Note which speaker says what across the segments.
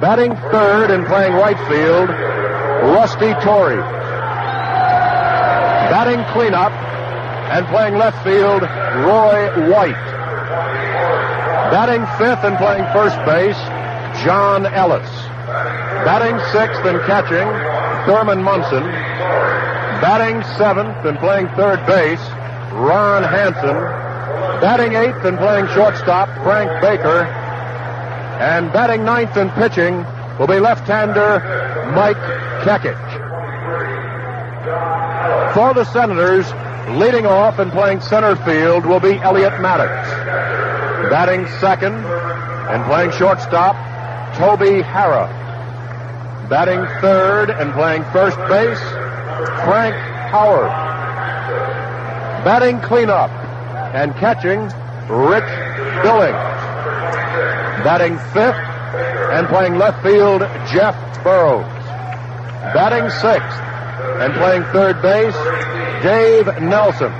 Speaker 1: Batting third and playing right field, Rusty Torres. Batting cleanup and playing left field, Roy White. Batting fifth and playing first base, John Ellis. Batting sixth and catching, Thurman Munson. Batting seventh and playing third base, Ron Hansen. Batting eighth and playing shortstop, Frank Baker. And batting ninth and pitching will be left-hander Mike Kekich. For the Senators, leading off and playing center field will be Elliott Maddox. Batting second and playing shortstop, Toby Harrah. Batting third and playing first base, Frank Howard. Batting cleanup and catching, Rich Billings. Batting fifth and playing left field, Jeff Burroughs. Batting sixth and playing third base, Dave Nelson.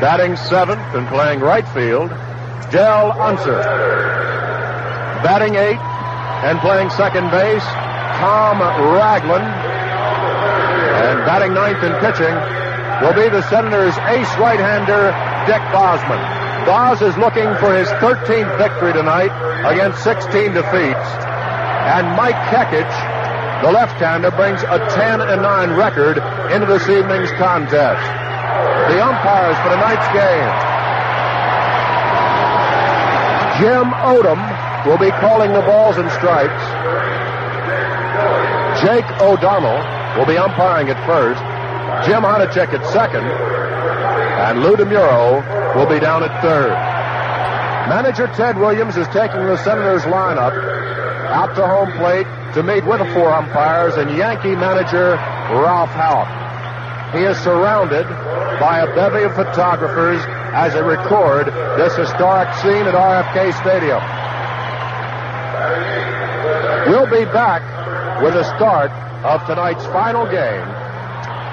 Speaker 1: Batting seventh and playing right field, Del Unser. Batting eighth and playing second base, Tom Ragland. And batting ninth and pitching will be the Senators' ace right-hander, Dick Bosman. Boz is looking for his 13th victory tonight against 16 defeats. And Mike Kekich, the left-hander, brings a 10 and 9 record into this evening's contest. The umpires for tonight's game. Jim Odom will be calling the balls and strikes. Jake O'Donnell will be umpiring at first. Jim Honochick at second. And Lou DeMuro will be down at third. Manager Ted Williams is taking the Senators lineup out to home plate to meet with the four umpires and Yankee manager Ralph Houk. He is surrounded by a bevy of photographers as they record this historic scene at RFK Stadium. We'll be back with the start of tonight's final game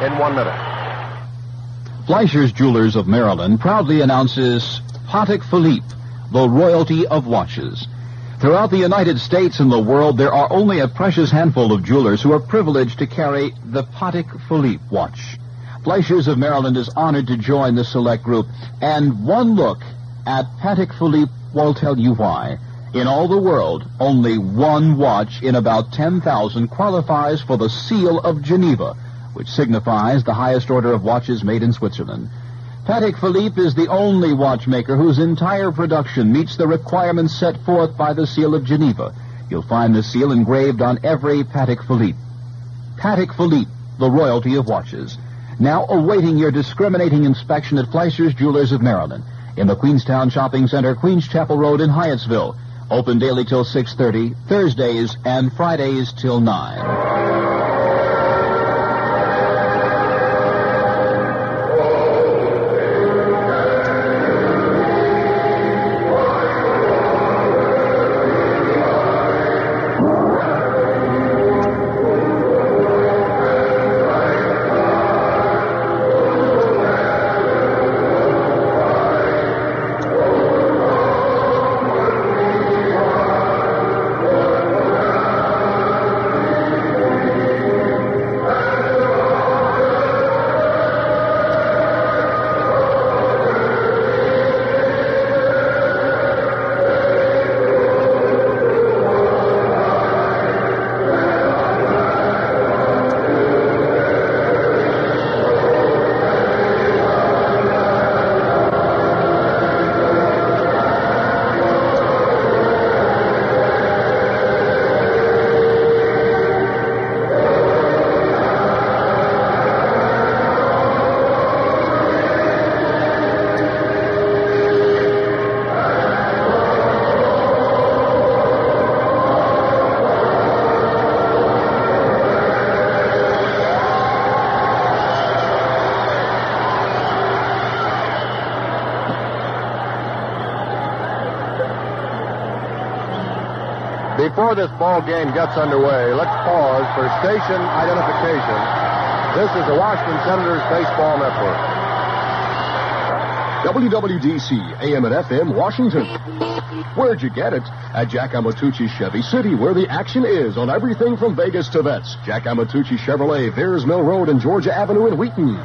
Speaker 1: in one minute.
Speaker 2: Fleischer's Jewelers of Maryland proudly announces Patek Philippe, the royalty of watches. Throughout the United States and the world, there are only a precious handful of jewelers who are privileged to carry the Patek Philippe watch. Fleischer's of Maryland is honored to join the select group, and one look at Patek Philippe will tell you why. In all the world, only one watch in about 10,000 qualifies for the Seal of Geneva, which signifies the highest order of watches made in Switzerland. Patek Philippe is the only watchmaker whose entire production meets the requirements set forth by the Seal of Geneva. You'll find the seal engraved on every Patek Philippe. Patek Philippe, the royalty of watches. Now awaiting your discriminating inspection at Fleischer's Jewelers of Maryland in the Queenstown Shopping Center, Queens Chapel Road in Hyattsville. Open daily till 6.30, Thursdays and Fridays till 9.
Speaker 1: Before this ball game gets underway, let's pause for station identification. This is the Washington Senators Baseball Network.
Speaker 3: WWDC, AM and FM, Washington. Where'd you get it? At Jack Amatucci Chevy City, where the action is on everything from Vegas to vets. Jack Amatucci Chevrolet, Veirs Mill Road and Georgia Avenue in Wheaton.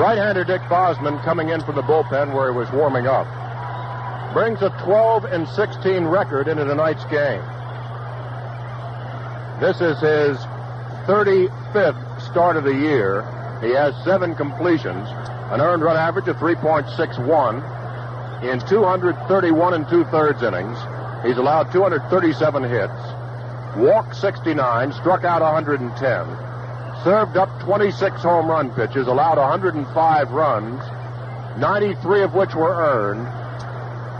Speaker 1: Right-hander Dick Bosman coming in from the bullpen where he was warming up. Brings a 12 and 16 record into tonight's game. This is his 35th start of the year. He has seven completions, an earned run average of 3.61 in 231 and two-thirds innings. He's allowed 237 hits, walked 69, struck out 110, served up 26 home run pitches, allowed 105 runs, 93 of which were earned,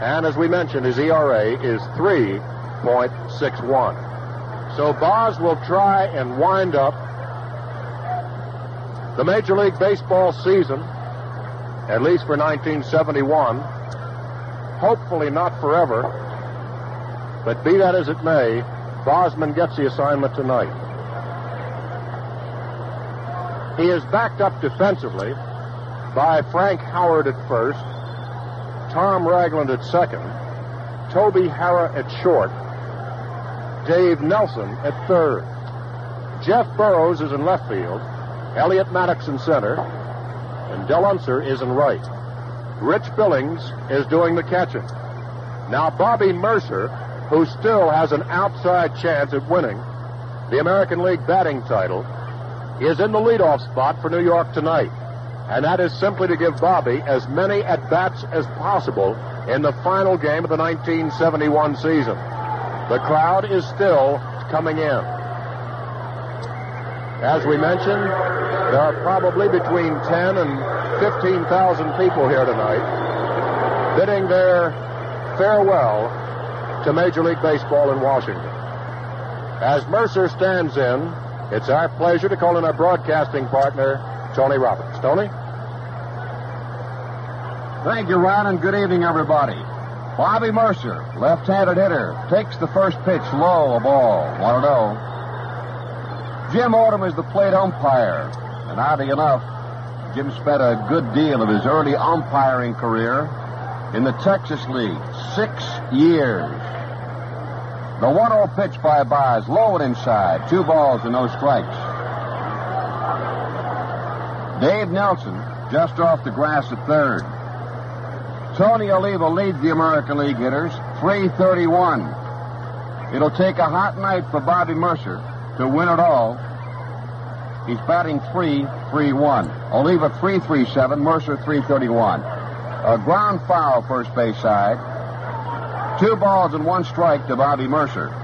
Speaker 1: and as we mentioned, his ERA is 3.61. So Boz will try and wind up the Major League Baseball season, at least for 1971. Hopefully not forever, but be that as it may, Bosman gets the assignment tonight. He is backed up defensively by Frank Howard at first, Tom Ragland at second, Toby Harrah at short, Dave Nelson at third. Jeff Burroughs is in left field. Elliott Maddox in center. And Del Unser is in right. Rich Billings is doing the catching. Now Bobby Murcer, who still has an outside chance at winning the American League batting title, is in the leadoff spot for New York tonight. And that is simply to give Bobby as many at bats as possible in the final game of the 1971 season. The crowd is still coming in. As we mentioned, there are probably between 10 and 15,000 people here tonight bidding their farewell to Major League Baseball in Washington. As Murcer stands in, it's our pleasure to call in our broadcasting partner, Tony Roberts. Tony?
Speaker 4: Thank you, Ron, and good evening, everybody. Bobby Murcer, left-handed hitter, takes the first pitch low, a ball, 1 0. Jim Odom is the plate umpire, and oddly enough, Jim spent a good deal of his early umpiring career in the Texas League, six years. The 1 0 pitch by Boz, low and inside, two balls and no strikes. Dave Nelson, just off the grass at third. Tony Oliva leads the American League hitters, 331. It'll take a hot night for Bobby Murcer to win it all. He's batting 3-3-1. Oliva 337, Murcer 331. A ground foul first base side. Two balls and one strike to Bobby Murcer.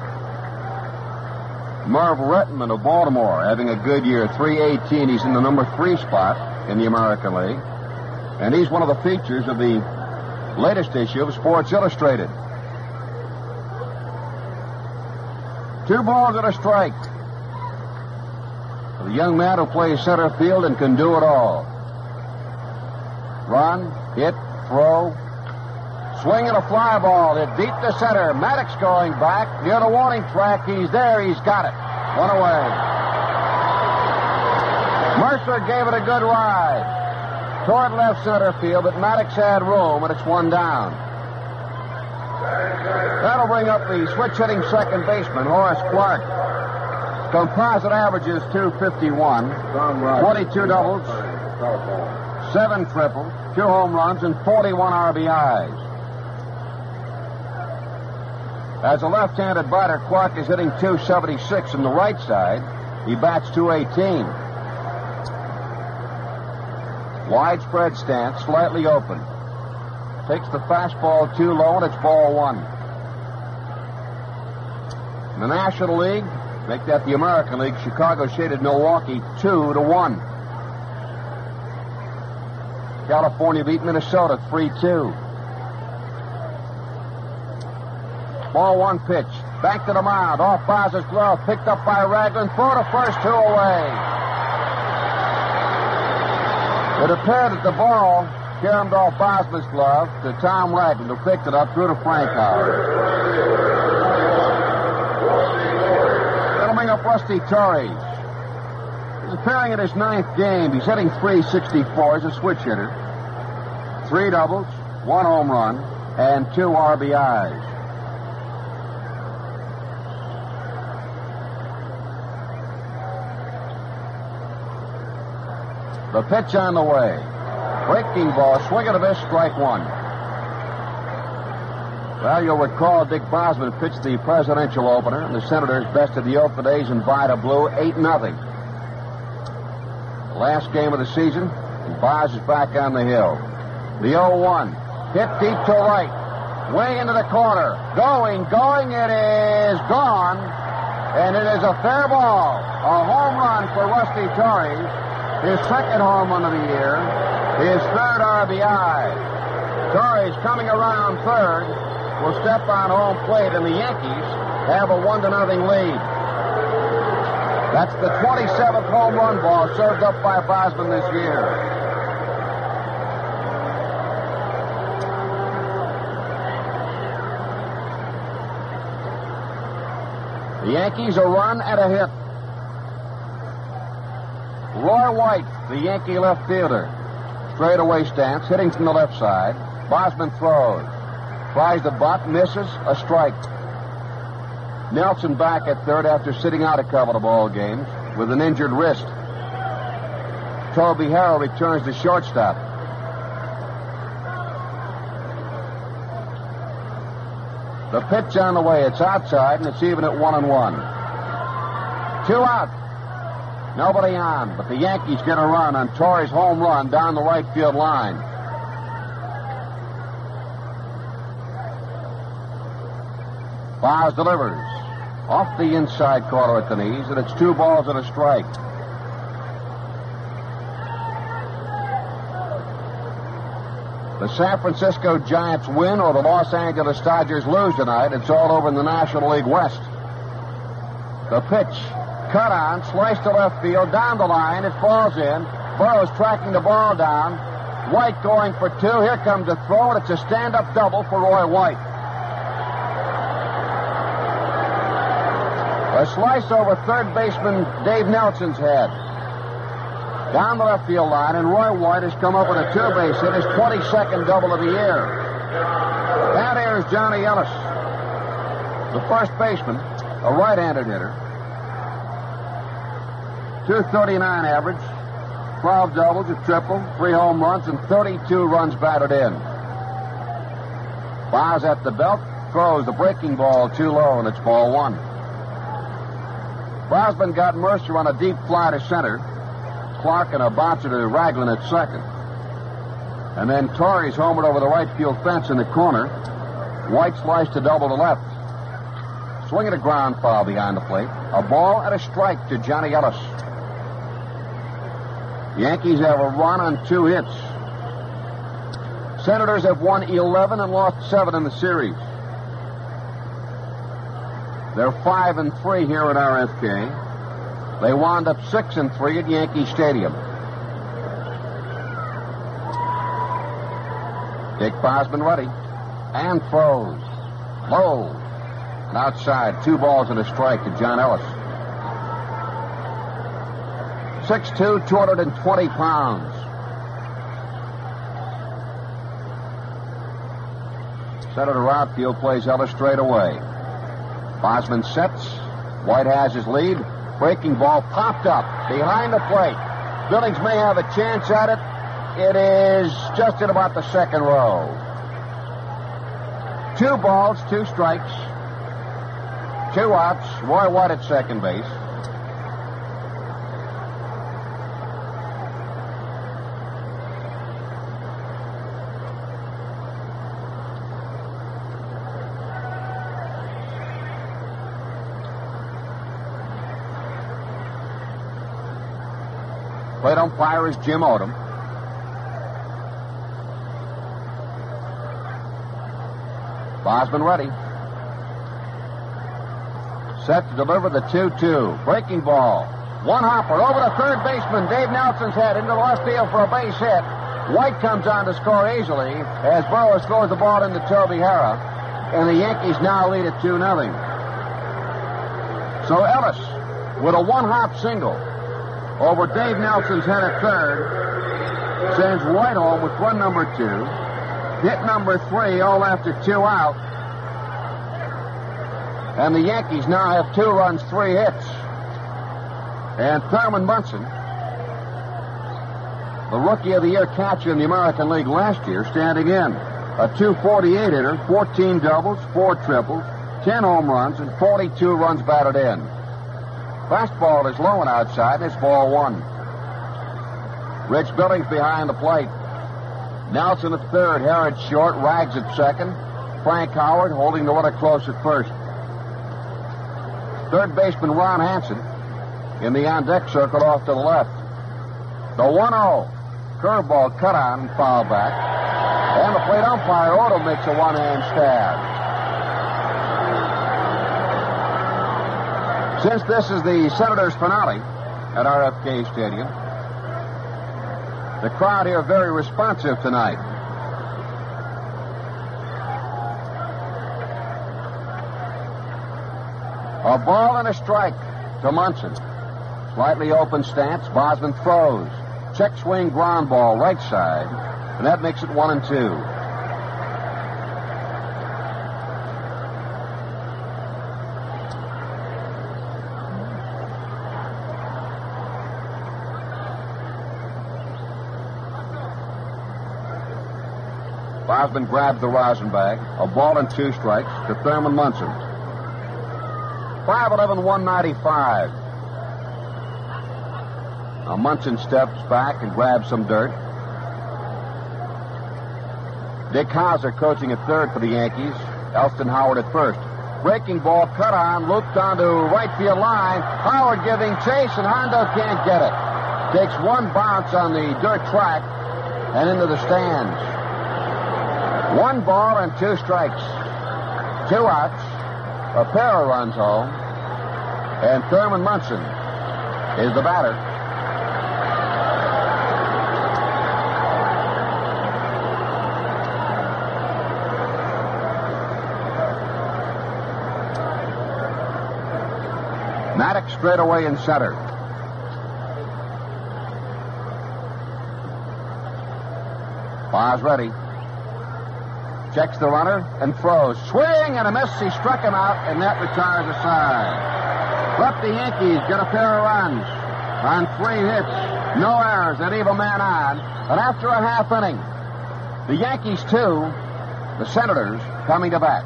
Speaker 4: Merv Rettenmund of Baltimore having a good year, 318. He's in the number three spot in the American League. And he's one of the features of the latest issue of Sports Illustrated. Two balls and a strike. The young man who plays center field and can do it all. Run, hit, throw, swing and a fly ball. It deep to center. Maddox going back near the warning track. He's there. He's got it. One away. Murcer gave it a good ride toward left center field, but Maddox had room, and it's one down. That'll bring up the switch hitting second baseman, Horace Clarke. Composite averages is 251, 22 doubles, 7 triples, 2 home runs, and 41 RBIs. As a left-handed batter, Clarke is hitting 276 on the right side. He bats 218. Widespread stance, slightly open. Takes the fastball too low, and it's ball one. In the National League, make that the American League, Chicago shaded Milwaukee two to one. California beat Minnesota 3-2. Ball one pitch. Back to the mound. Off Boz's glove. Picked up by Ragland. Throw to first, two away. It appeared that the ball caromed off Bosman's glove to Tom Ragland, who picked it up, threw to Frank Howard. Bring up Rusty Torres. He's appearing in his ninth game. He's hitting 364 as a switch hitter. Three doubles, one home run, and two RBIs. The pitch on the way. Breaking ball, swing and a miss, strike one. Well, you'll recall Dick Bosman pitched the presidential opener, and the Senators bested the Oakland A's in Vida Blue 8 nothing. Last game of the season, and Boz is back on the hill. The 0 1. Hit deep to right. Way into the corner. Going, going, it is gone. And it is a fair ball. A home run for Rusty Torres. His second home run of the year. His third RBI. Torres coming around third will step on home plate, and the Yankees have a one to nothing lead. That's the 27th home run ball served up by Bosman this year. The Yankees a run and a hit. White, the Yankee left fielder. Straightaway stance, hitting from the left side. Bosman throws. Tries the butt, misses, a strike. Nelson back at third after sitting out a couple of ball games with an injured wrist. Toby Harrah returns to shortstop. The pitch on the way. It's outside, and it's even at one and one. Two out. Nobody on, but the Yankees get a run on Torres' home run down the right field line. Bars delivers. Off the inside corner at the knees, and it's two balls and a strike. The San Francisco Giants win or the Los Angeles Dodgers lose tonight. It's all over in the National League West. The pitch, cut on, sliced to left field, down the line. It falls in. Burroughs tracking the ball down. White going for two. Here comes a throw, and it's a stand-up double for Roy White. A slice over third baseman Dave Nelson's head. Down the left field line, and Roy White has come up with a two-base hit, his 22nd double of the year. That here's Johnny Ellis, the first baseman, a right-handed hitter. 239 average, 12 doubles, a triple, three home runs, and 32 runs batted in. Fires at the belt, throws the breaking ball too low, and it's ball one. Bosman got Murcer on a deep fly to center. Clarke and a bouncer to Ragland at second. And then Torres homered over the right field fence in the corner. White sliced to double to left. Swinging a ground foul behind the plate. A ball and a strike to Johnny Ellis. Yankees have a run on two hits. Senators have won 11 and lost 7 in the series. They're 5 and 3 here at RFK. They wound up 6 and 3 at Yankee Stadium. Dick Bosman ready. And throws. Low. Outside. Two balls and a strike to John Ellis. 6'2", 220 pounds. Senator outfield plays Ellis straight away. Bosman sets. White has his lead. Breaking ball popped up behind the plate. Billings may have a chance at it. It is just in about the second row. Two balls, two strikes, two outs. Roy White at second base. Plate umpire is Jim Odom. Bosman ready. Set to deliver the 2-2. Breaking ball. One hopper over the third baseman, Dave Nelson's head into the left field for a base hit. White comes on to score easily as Burroughs throws the ball into Toby Harrah. And the Yankees now lead at 2 0. So Ellis with a one hop single over Dave Nelson's head at third. Sends White home with run number two. Hit number three, all after two out. And the Yankees now have two runs, three hits. And Thurman Munson, the rookie of the year catcher in the American League last year, standing in. A 248 hitter, 14 doubles, 4 triples, 10 home runs, and 42 runs batted in. Fastball is low and outside, and it's ball one. Rich Billings behind the plate. Nelson at third, Harrah short, Rags at second. Frank Howard holding the runner close at first. Third baseman Ron Hansen in the on deck circle off to the left. The 1 0. Curveball cut on foul back. And the plate umpire, Odom, makes a one hand stab. Since this is the Senators' finale at RFK Stadium, the crowd here very responsive tonight. A ball and a strike to Munson. Slightly open stance. Bosman throws. Check swing ground ball right side. And that makes it one and two. Bosman grabs the rosin bag. A ball and two strikes to Thurman Munson. 5'11, 195. Now Munson steps back and grabs some dirt. Dick Howser coaching at third for the Yankees. Elston Howard at first. Breaking ball cut on, looped onto right field line. Howard giving chase, and Hondo can't get it. Takes one bounce on the dirt track and into the stands. One ball and two strikes. Two outs. A pair of runs home. And Thurman Munson is the batter. Maddox straight away in center. Bar's ready. Checks the runner and throws. Swing and a miss. He struck him out, and that retires a side. But the Yankees get a pair of runs on three hits. No errors. They leave a man on. But after a half inning, the Yankees two, the Senators coming to bat.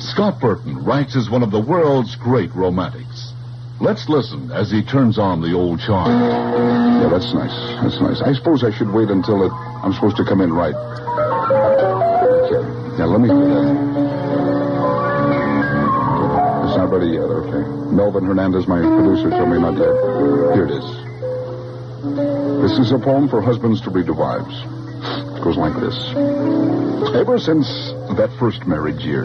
Speaker 5: Scott Burton ranks as one of the world's great romantics. Let's listen as he turns on the old charm.
Speaker 6: Yeah, that's nice. That's nice. I suppose I should wait until it, I'm supposed to come in right. Okay. Now, let me. It's not ready yet, okay. Melvin Hernandez, my producer, told me not yet. Here it is. This is a poem for husbands to read to wives. It goes like this. Ever since that first marriage year,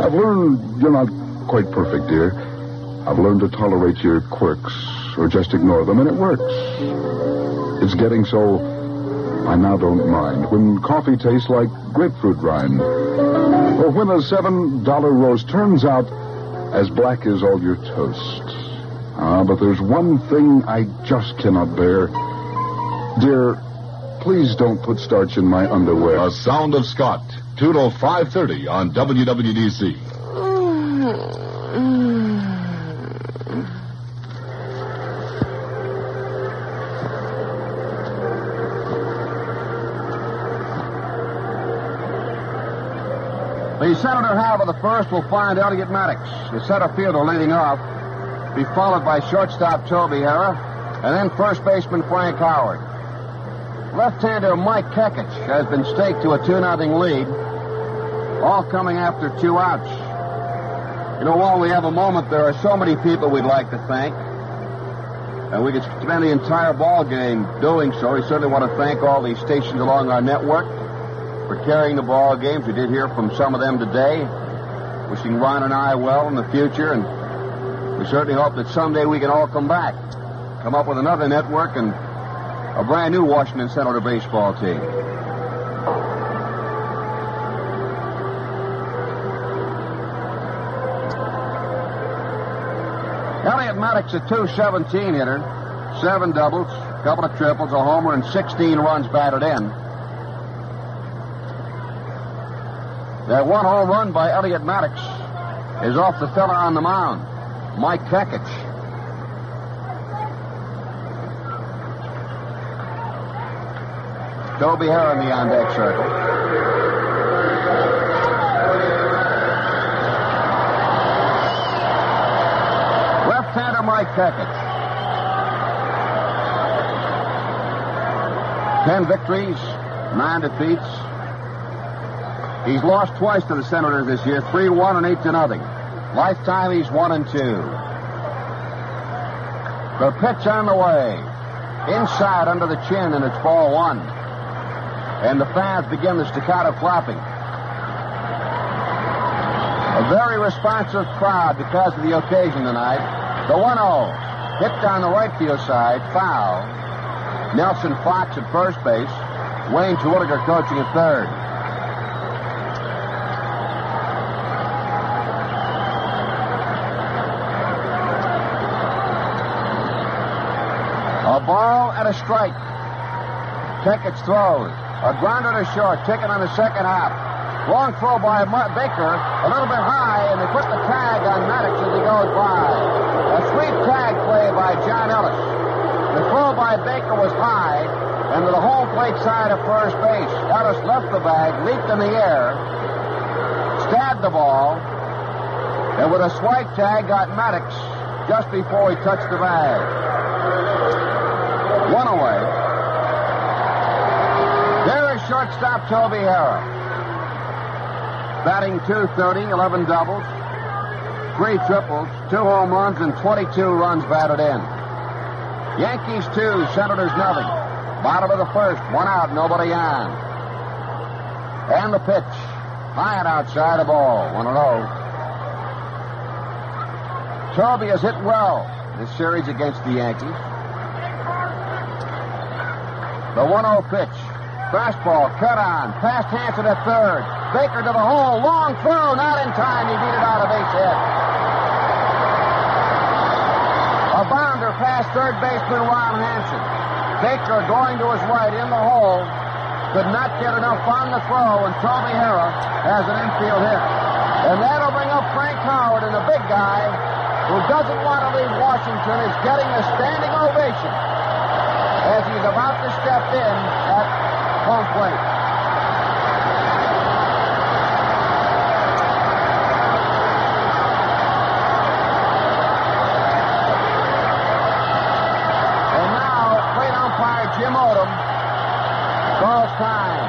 Speaker 6: I've learned you're not quite perfect, dear. I've learned to tolerate your quirks or just ignore them, and it works. It's getting so I now don't mind when coffee tastes like grapefruit rind, or when a seven dollar roast turns out as black as all your toast. Ah, but there's one thing I just cannot bear. Dear, please don't put starch in my underwear.
Speaker 5: A Sound of Scott, 2 to 5.30 on WWDC.
Speaker 4: Senator half of the first will find Elliott Maddox, the center fielder leading off, be followed by shortstop Toby Harrah, and then first baseman Frank Howard. Left-hander Mike Kekich has been staked to a 2-0 lead, all coming after two outs. You know, while we have a moment, there are so many people we'd like to thank. And we could spend the entire ball game doing so. We certainly want to thank all the stations along our network for carrying the ball games. We did hear from some of them today, wishing Ron and I well in the future, and we certainly hope that someday we can all come back, come up with another network and a brand new Washington Senator baseball team. Elliott Maddox, a 217 hitter, seven doubles, a couple of triples, a homer, and 16 runs batted in. That one home run by Elliot Maddox is off the fella on the mound, Mike Kekich. Toby the on deck circle. Left-hander Mike Kekich. Ten victories, nine defeats. He's lost twice to the Senators this year, 3-1 and 8 to nothing. Lifetime, he's 1 and 2. The pitch on the way. Inside under the chin, and it's ball one. And the fans begin the staccato clapping. A very responsive crowd because of the occasion tonight. The 1 0. Hit down the right field side. Foul. Nelson Fox at first base. Wayne Terwilliger coaching at third. A a strike. Kekich throws. A grounder to short. Ticket on the second half. Long throw by Baker. A little bit high, and they put the tag on Maddox as he goes by. A sweet tag play by John Ellis. The throw by Baker was high, and to the home plate side of first base. Ellis left the bag, leaped in the air, stabbed the ball, and with a swipe tag got Maddox just before he touched the bag. One away. There is shortstop Toby Harrah. Batting 230, 11 doubles, three triples, two home runs, and 22 runs batted in. Yankees two, Senators nothing. Bottom of the first, one out, nobody on. And the pitch. High and outside the ball, 1 0. Toby has hit well this series against the Yankees. The 1 0 pitch. Fastball, cut on, past Hansen at third. Baker to the hole, long throw, not in time. He beat it out of base hit. A bounder past third baseman Ron Hansen. Baker going to his right in the hole. Could not get enough on the throw, and Toby Harrah has an infield hit. And that'll bring up Frank Howard, and the big guy who doesn't want to leave Washington is getting a standing ovation he's about to step in at home plate. And now, plate umpire Jim Odom calls time.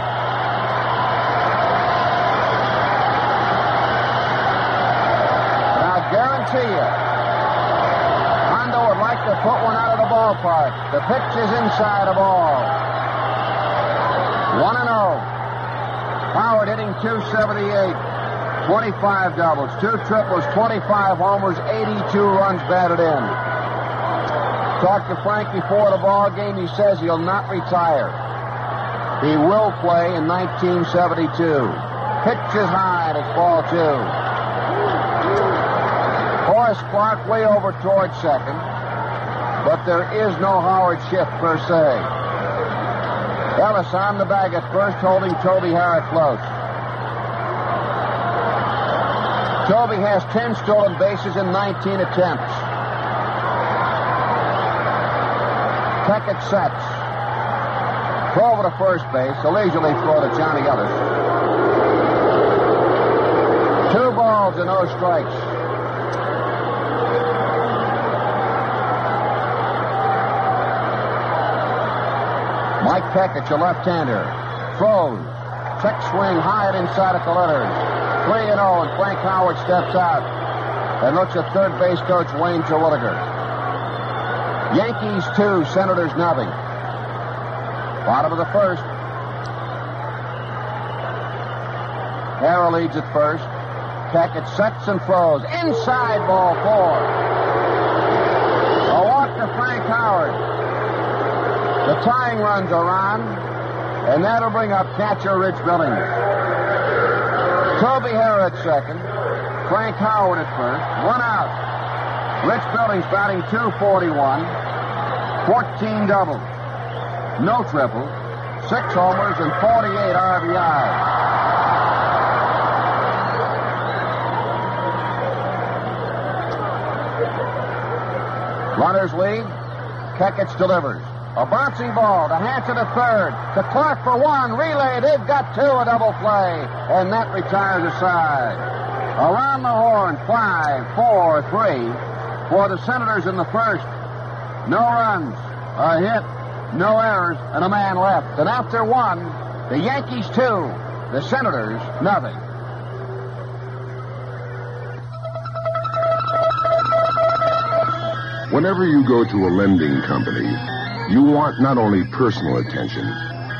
Speaker 4: And I guarantee you, Hondo would like to put one out of the ballpark. The pitch is inside the ball. 1 and 0. Howard hitting 278. 25 doubles, two triples, 25 homers, 82 runs batted in. Talked to Frank before the ball game. He says he'll not retire. He will play in 1972. Pitch is high, and it's ball two. Horace Clarke way over towards second, but there is no Howard shift per se. Ellis on the bag at first, holding Toby Harrah close. Toby has 10 stolen bases in 19 attempts. Kekich sets. Throw over to first base. A leisurely throw to Johnny Ellis. Two balls and no strikes. Mike Kekich, a left-hander. Throws. Check swing high and inside at the letters. 3 and 0, and Frank Howard steps out and looks at third base coach Wayne Terwilliger. Yankees 2, Senators nothing. Bottom of the first. Harrah leads at first. Kekich sets and throws. Inside ball four. A walk to Frank Howard. The tying runs are on, and that'll bring up catcher Rich Billings. Toby Harrah at second. Frank Howard at first. One out. Rich Billings batting 241, 14 doubles, no triples, six homers, and 48 RBIs. Runners lead. Kekich delivers. A bouncing ball to Hansen at third. To Clarke for one. Relay. They've got two. A double play. And that retires a side. Around the horn. Five, four, three. For the Senators in the first. No runs. A hit. No errors. And a man left. And after one, the Yankees two. The Senators nothing.
Speaker 7: Whenever you go to a lending company, you want not only personal attention,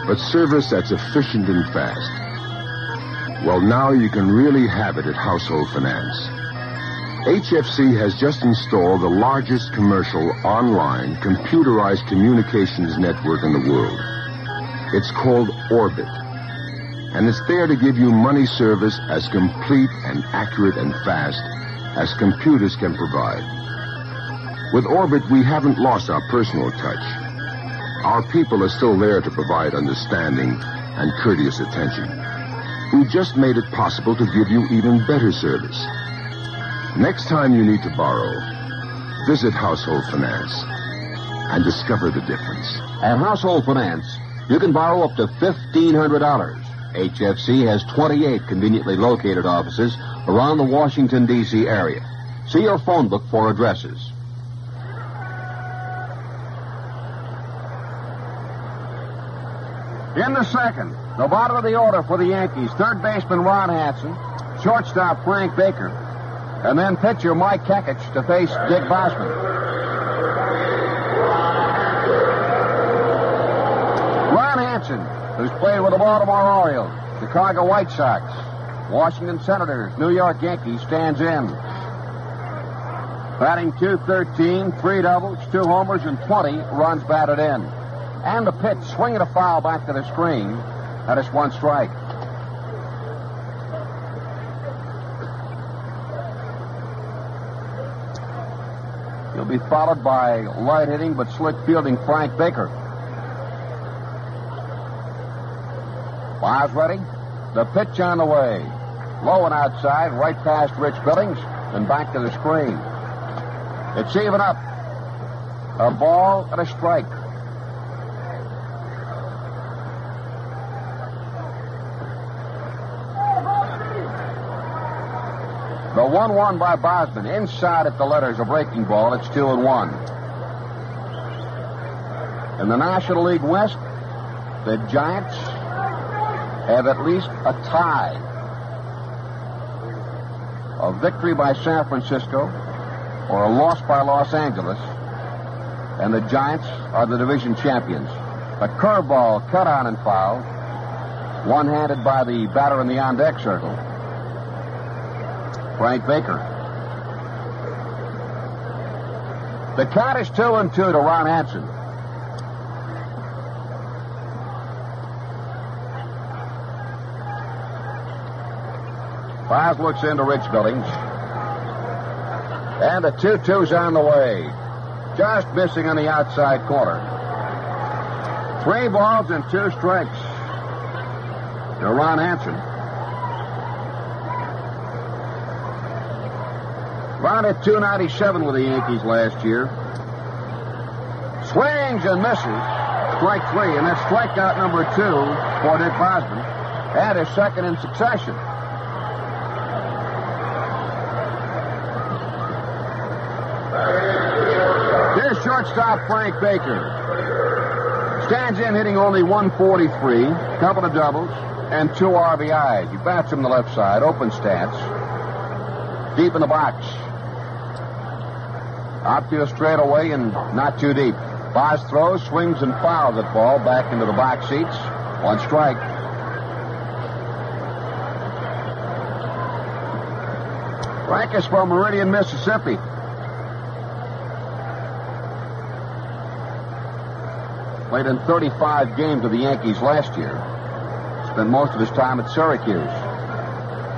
Speaker 7: but service that's efficient and fast. Well, now you can really have it at Household Finance. HFC has just installed the largest commercial online computerized communications network in the world. It's called Orbit. And it's there to give you money service as complete and accurate and fast as computers can provide. With Orbit, we haven't lost our personal touch. Our people are still there to provide understanding and courteous attention. We just made it possible to give you even better service. Next time you need to borrow, visit Household Finance and discover the difference.
Speaker 8: At Household Finance, you can borrow up to $1,500. HFC has 28 conveniently located offices around the Washington, D.C. area. See your phone book for addresses.
Speaker 4: In the second, the bottom of the order for the Yankees, third baseman Ron Hansen, shortstop Frank Baker, and then pitcher Mike Kekich to face Dick Bosman. Ron Hansen, who's played with the Baltimore Orioles, Chicago White Sox, Washington Senators, New York Yankees, stands in. Batting 213, three doubles, two homers, and 20 runs batted in. And the pitch, swinging a foul back to the screen. That is one strike. He'll be followed by light hitting but slick fielding Frank Baker. Wise ready. The pitch on the way. Low and outside, right past Rich Billings, and back to the screen. It's even up. A ball and a strike. The 1 1 by Bosman. Inside at the letters, a breaking ball. It's 2 and 1. In the National League West, the Giants have at least a tie. A victory by San Francisco or a loss by Los Angeles, and the Giants are the division champions. A curveball cut on and fouled, one handed by the batter in the on deck circle. Frank Baker. The count is two and two to Ron Hansen. Files looks into Rich Billings. And the 2 2's on the way. Just missing on the outside corner. Three balls and two strikes. To Ron Hansen. Hit 297 with the Yankees last year. Swings and misses. Strike three, and that's strikeout number two for Dick Bosman. And his second in succession. Here's shortstop Frank Baker. Stands in hitting only 143, couple of doubles, and two RBIs. He bats from the left side, open stance. Deep in the box. Outfield straight away and not too deep. Boz throws, swings, and fouls that ball back into the box seats. One strike. Frank is from Meridian, Mississippi. Played in 35 games with the Yankees last year. Spent most of his time at Syracuse.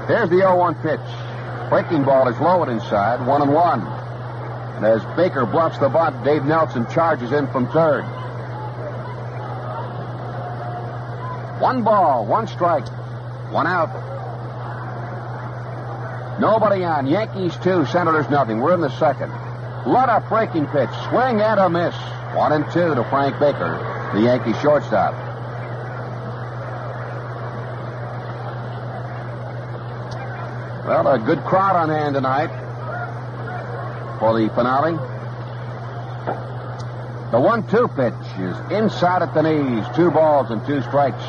Speaker 4: Here's the 0-1 pitch. Breaking ball is low and inside, one and one. And as Baker bluffs the bunt, Dave Nelson charges in from third. One ball, one strike, one out. Nobody on. Yankees two, Senators nothing. We're in the second. Let up breaking pitch. Swing and a miss. One and two to Frank Baker, the Yankee shortstop. Well, a good crowd on hand tonight for the finale. The one-two pitch is inside at the knees. Two balls and two strikes.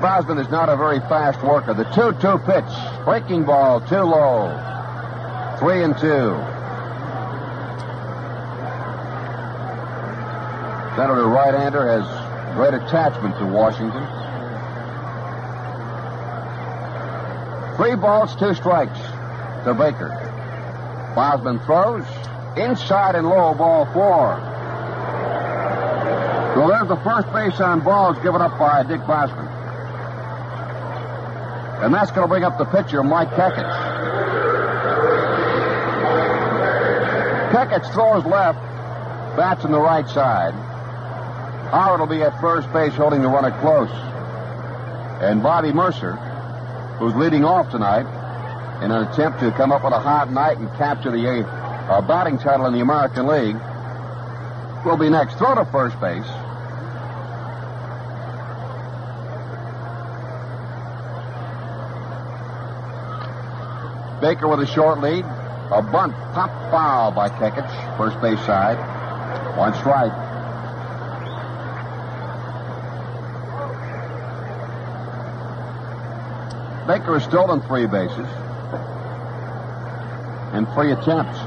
Speaker 4: Bosman is not a very fast worker. The 2-2 pitch. Breaking ball, too low. Three and two. Senator right-hander has great attachment to Washington. Three balls, two strikes to Baker. Bosman throws inside and low, ball four. So there's the first base on balls given up by Dick Bosman. And that's going to bring up the pitcher, Mike Kekich. Kekich throws left, bats on the right side. Howard will be at first base holding the runner close. And Bobby Murcer, who's leading off tonight in an attempt to come up with a hot night and capture the eighth uh, batting title in the American League, will be next. Throw to first base. Baker with a short lead. A bunt, pop foul by Kekich, first base side. One strike. Baker has stolen three bases in three attempts.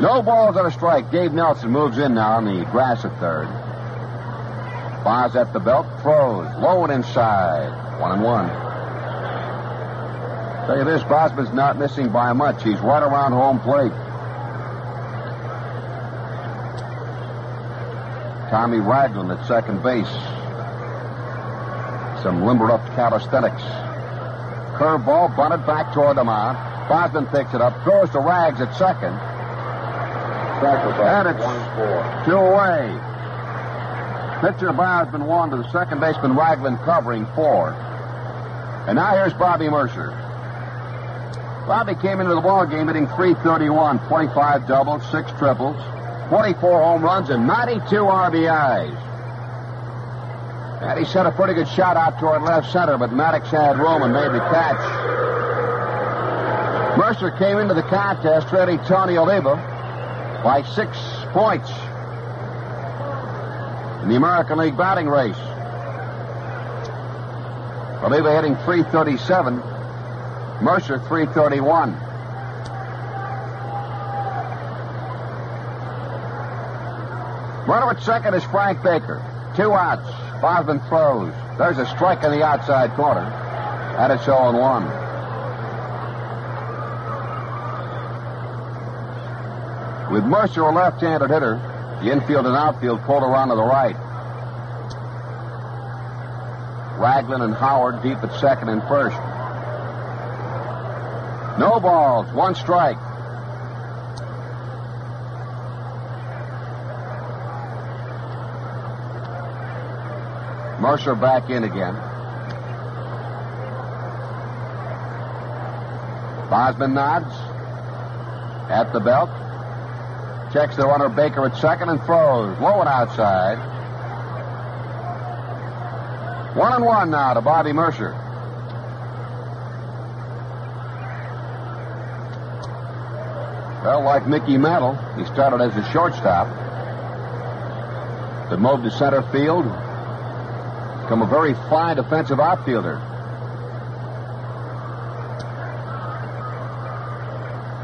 Speaker 4: No balls on a strike. Dave Nelson moves in now on the grass at third. Fires at the belt, throws, low and inside. One and one. Tell you this, Bosman's not missing by much. He's right around home plate. Tommy Ragland at second base. Some limber up calisthenics. Curveball bunted back toward the mound. Bosman picks it up, throws to Rags at second. And it's two away. Pitcher Bosman one to the second baseman Ragland covering four. And now here's Bobby Murcer. Bobby came into the ball game hitting 331, 25 doubles, six triples, 24 home runs, and 92 RBIs. And he sent a pretty good shot out toward left center, but Maddox had room and made the catch. Murcer came into the contest trailing Tony Oliva by six points in the American League batting race. Oliva hitting 337, Murcer 331. At second is Frank Baker. Two outs. Bosman throws. There's a strike in the outside corner. And it's 0 1. With Murcer, a left-handed hitter, the infield and outfield pulled around to the right. Ragland and Howard deep at second and first. No balls, one strike. Murcer back in again. Bosman nods at the belt. Checks the runner Baker at second and throws. Low and outside. One and one now to Bobby Murcer. Well, like Mickey Mantle, he started as a shortstop, but moved to center field, become a very fine defensive outfielder.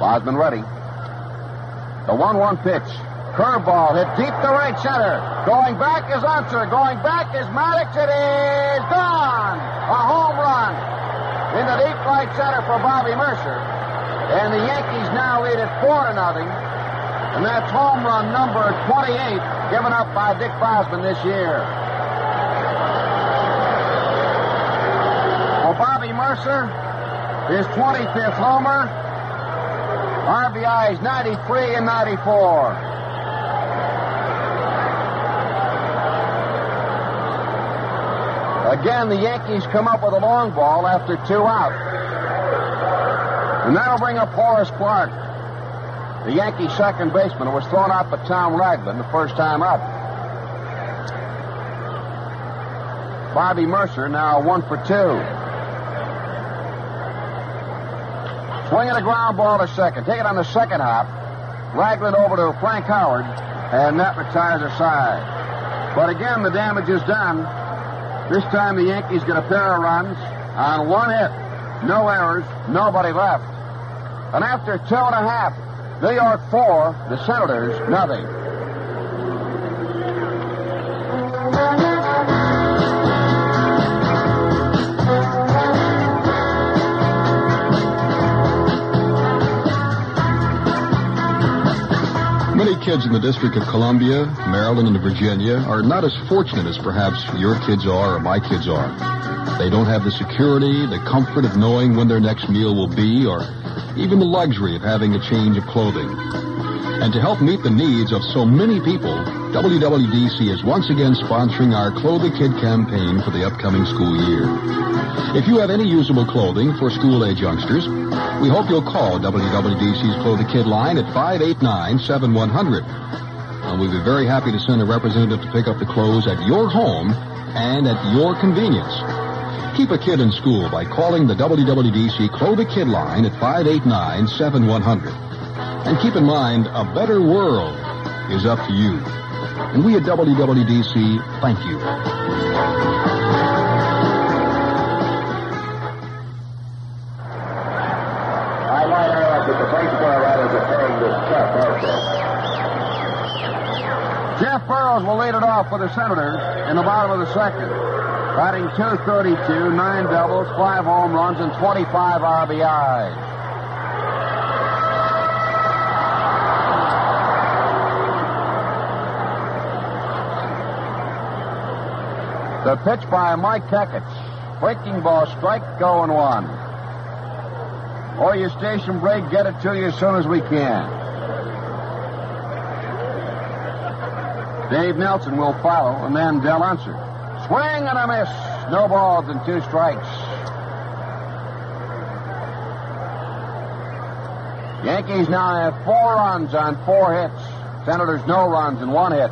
Speaker 4: Bosman ready. The 1 1 pitch. Curveball hit deep to right center. Going back is Unser. Going back is Maddox. It is gone. A home run. into deep right center for Bobby Murcer. And the Yankees now lead it 4 to nothing. And that's home run number 28 given up by Dick Bosman this year. For Bobby Murcer, his 25th homer, RBIs 93 and 94. Again, the Yankees come up with a long ball after two out. And that'll bring up Horace Clarke, the Yankee second baseman who was thrown out by Tom Ragland the first time up. Bobby Murcer now one for two. Swinging a ground ball to second. Take it on the second hop. Ragland over to Frank Howard, and that retires a side. But again, the damage is done. This time the Yankees get a pair of runs on one hit. No errors, nobody left. And after two and a half, New York four, the Senators nothing.
Speaker 3: Kids in the District of Columbia, Maryland, and Virginia are not as fortunate as perhaps your kids are or my kids are. They don't have the security, the comfort of knowing when their next meal will be, or even the luxury of having a change of clothing. And to help meet the needs of so many people, WWDC is once again sponsoring our Clothe a Kid campaign for the upcoming school year. If you have any usable clothing for school-age youngsters, we hope you'll call WWDC's Clothe a Kid line at 589-7100. And we'll be very happy to send a representative to pick up the clothes at your home and at your convenience. Keep a kid in school by calling the WWDC Clothe a Kid line at 589-7100. And keep in mind, a better world is up to you. And we at WWDC thank you.
Speaker 9: I might add that the baseball writers are paying this check also.
Speaker 4: Jeff Burroughs will lead it off for the Senators in the bottom of the second. Batting 232, nine doubles, five home runs, and 25 RBIs. The pitch by Mike Kekich. Breaking ball strike, going one. Or your station break, get it to you as soon as we can. Dave Nelson will follow, and then Del Unser. Swing and a miss. No balls and two strikes. Yankees now have four runs on four hits. Senators no runs and one hit.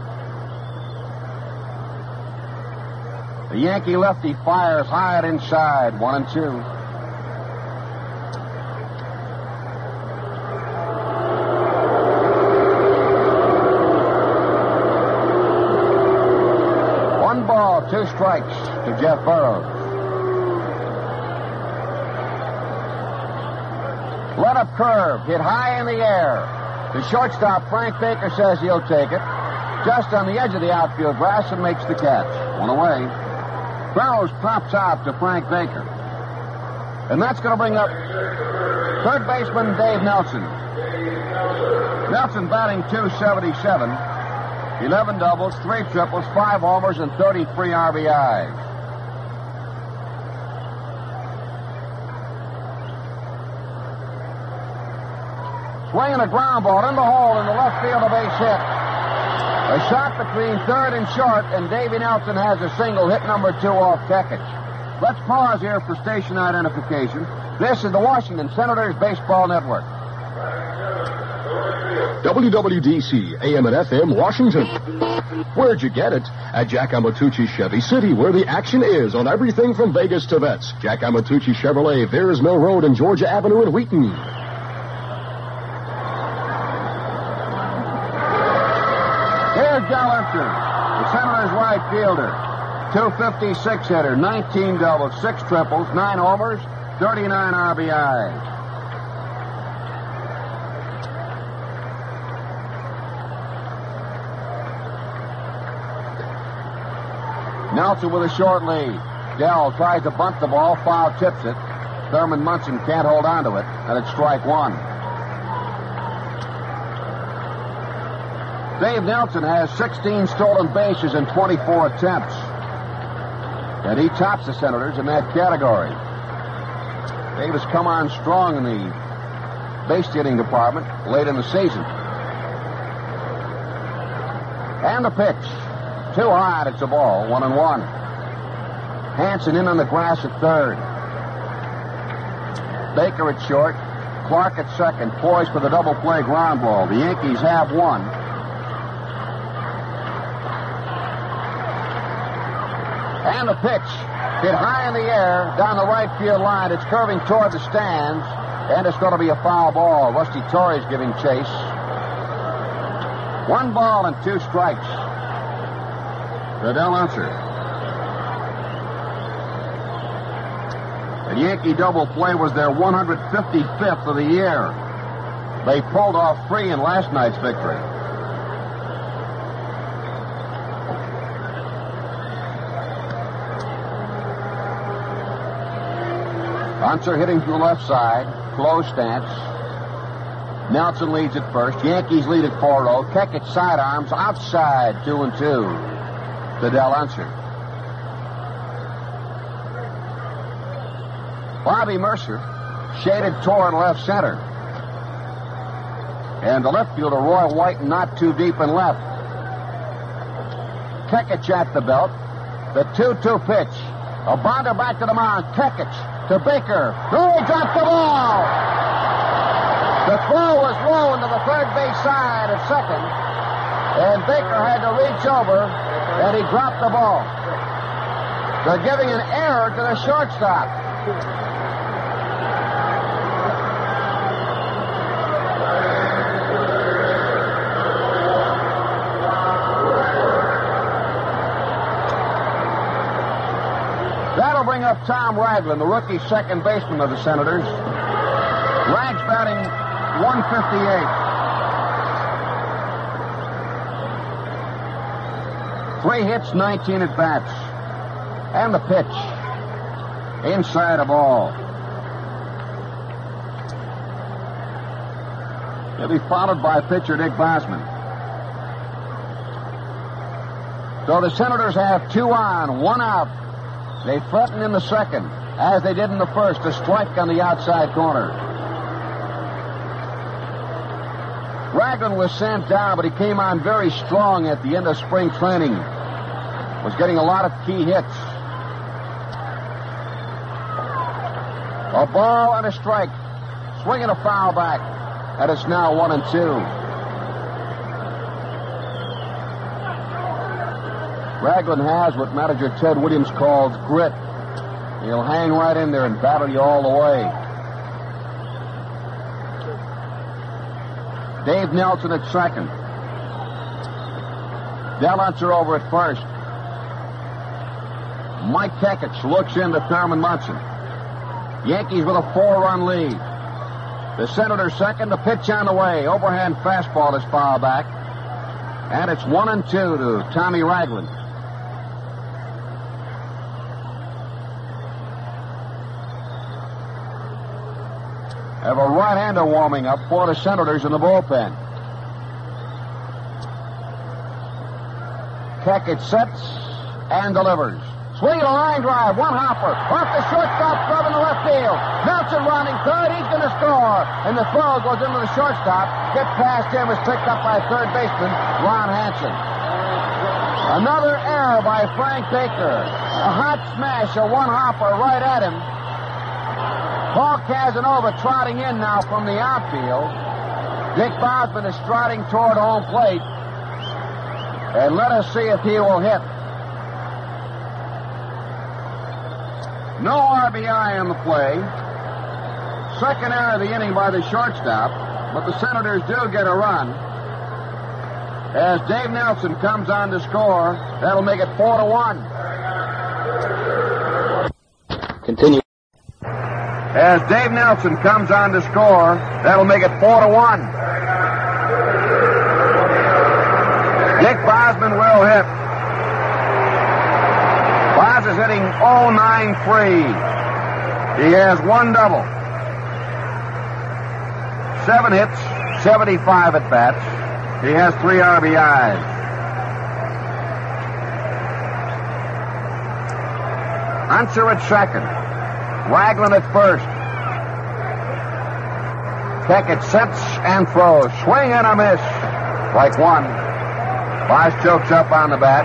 Speaker 4: The Yankee lefty fires high and inside, one and two. One ball, two strikes to Jeff Burroughs. Let up curve, hit high in the air. The shortstop, Frank Baker, says he'll take it. Just on the edge of the outfield grass and makes the catch. One away. Burroughs pops out to Frank Baker. And that's going to bring up third baseman Dave Nelson. Nelson batting 277. 11 doubles, 3 triples, 5 homers, and 33 RBIs. Swinging a ground ball in the hole in the left field, a base hit. A shot between third and short, and Davy Nelson has a single hit number two off Kekich. Let's pause here for station identification. This is the Washington Senators Baseball Network.
Speaker 3: WWDC, AM and FM, Washington. Where'd you get it? At Jack Amatucci Chevy City, where the action is on everything from Vegas to vets. Jack Amatucci Chevrolet, Mill Road and Georgia Avenue in Wheaton.
Speaker 4: Unser, the Senators right fielder. 256 hitter, 19 doubles, 6 triples, 9 homers, 39 RBIs. Nelson with a short lead. Del tries to bunt the ball, foul tips it. Thurman Munson can't hold on to it, and it's strike one. Dave Nelson has 16 stolen bases in 24 attempts. And he tops the Senators in that category. Dave has come on strong in the base stealing department late in the season. And the pitch. Too hard, it's a ball, one and one. Hansen in on the grass at third. Baker at short. Clarke at second, poised for the double play ground ball. The Yankees have one. And the pitch hit high in the air down the right field line. It's curving toward the stands, and it's going to be a foul ball. Rusty Torres giving chase. One ball and two strikes. The Del Unser. The Yankee double play was their 155th of the year. They pulled off three in last night's victory. Unser hitting from the left side, close stance. Nelson leads at first. Yankees lead at 4-0. Kekich sidearms outside, 2 and 2. To Del Unser. Bobby Murcer shaded toward left center. And the left fielder, Roy White, not too deep in left. Kekich at the belt. The 2-2 pitch. A bounder back to the mound. Kekich to Baker. He dropped the ball. The throw was low into the third base side at second. And Baker had to reach over, and he dropped the ball. They're giving an error to the shortstop. That'll bring up Tom Ragland, the rookie second baseman of the Senators. Rags batting 158. Three hits, 19 at bats. And the pitch. Inside of all. He'll be followed by pitcher Dick Bosman. So the Senators have two on, one out. They threaten in the second, as they did in the first, a strike on the outside corner. Ragland was sent down, but he came on very strong at the end of spring training. Was getting a lot of key hits. A ball and a strike. Swinging a foul back. And it's now one and two. Ragland has what manager Ted Williams calls grit. He'll hang right in there and battle you all the way. Dave Nelson at second. Del Unser over at first. Mike Kekich looks into Thurman Munson. Yankees with a four-run lead. The Senators second, the pitch on the way. Overhand fastball is foul back. And it's one and two to Tommy Ragland. Have a right-hander warming up for the Senators in the bullpen. Kekich sets and delivers. Swing a line drive, one hopper, off the shortstop in the left field. Nelson running third, he's going to score. And the throw goes into the shortstop. Get past him is picked up by third baseman Ron Hansen. Another error by Frank Baker. A hot smash, a one hopper right at him. Paul Casanova trotting in now from the outfield. Dick Bosman is striding toward home plate. And let us see if he will hit. No RBI on the play. Second error of the inning by the shortstop, but the Senators do get a run. As Dave Nelson comes on to score, that'll make it four to one.
Speaker 10: Continue.
Speaker 4: As Dave Nelson comes on to score, that'll make it four to one. Dick Bosman will hit. Boz is hitting 093. He has one double. Seven hits, 75 at bats. He has three RBIs. Unser at second. Ragland at first. Kekich sets and throws. Swing and a miss. Like one. Bosch chokes up on the bat.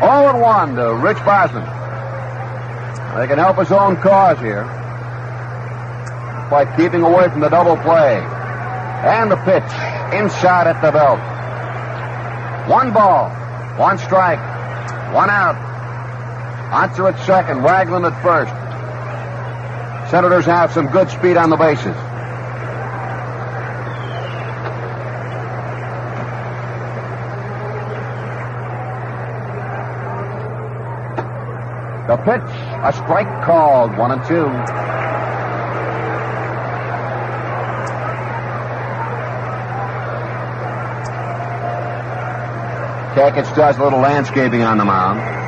Speaker 4: All and one to Rich Bosman. They can help his own cause here by keeping away from the double play. And the pitch inside at the belt. One ball, one strike, one out. Unser at second, Ragland at first. Senators have some good speed on the bases. The pitch, a strike called, one and two. Kekich does a little landscaping on the mound.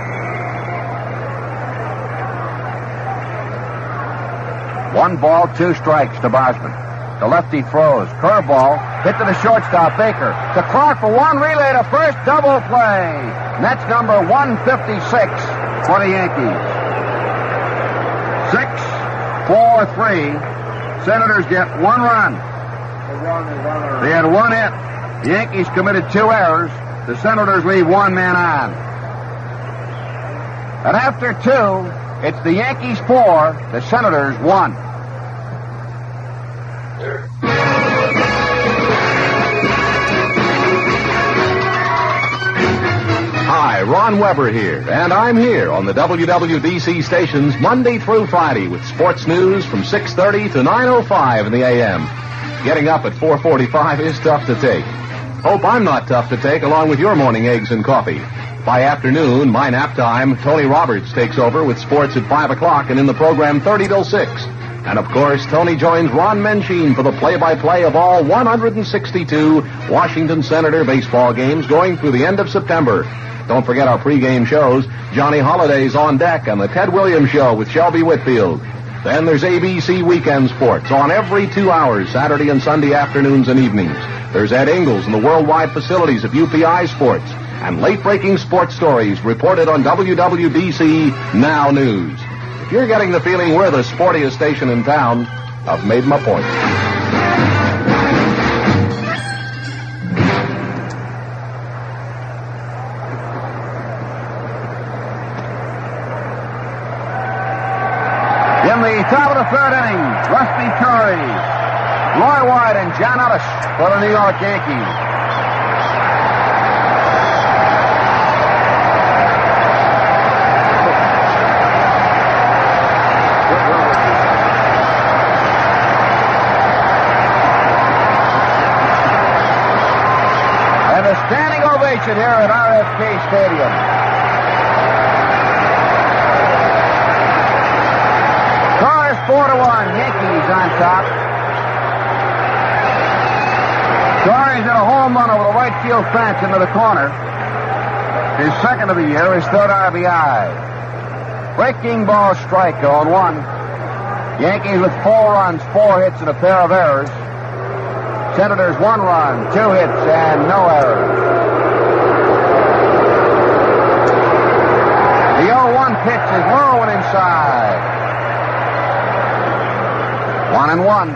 Speaker 4: One ball, two strikes to Bosman. The lefty throws. Curveball. Hit to the shortstop, Baker. To Clarke for one relay to first. Double play. That's number 156 for the Yankees. Six, four, three. Senators get one run. They had one hit. The Yankees committed two errors. The Senators leave one man on. And after two, it's the Yankees four, the Senators one.
Speaker 3: Hi, Weber here, and I'm here on the WWDC stations Monday through Friday with sports news from 6:30 to 9:05 in the AM. Getting up at 4:45 is tough to take. Hope I'm not tough to take along with your morning eggs and coffee. By afternoon, my nap time, Tony Roberts takes over with sports at 5 o'clock and in the program 30 till 6. And of course, Tony joins Ron Menchine for the play-by-play of all 162 Washington Senator baseball games going through the end of September. Don't forget our pregame shows, Johnny Holiday's on deck and the Ted Williams Show with Shelby Whitfield. Then there's ABC Weekend Sports on every two hours, Saturday and Sunday afternoons and evenings. There's Ed Ingles and the worldwide facilities of UPI Sports and late-breaking sports stories reported on WWDC Now News. If you're getting the feeling we're the sportiest station in town, I've made my point.
Speaker 4: Third inning, Rusty Curry, Roy White, and John Ellis for the New York Yankees. And a standing ovation here at RFK Stadium. Scores four to one. Yankees on top. Torres hit a home run over the right field fence into the corner. His second of the year, his third RBI. Breaking ball strike on one. Yankees with four runs, four hits, and a pair of errors. Senators one run, two hits, and no errors. The 0-1 pitch is and inside. One and one.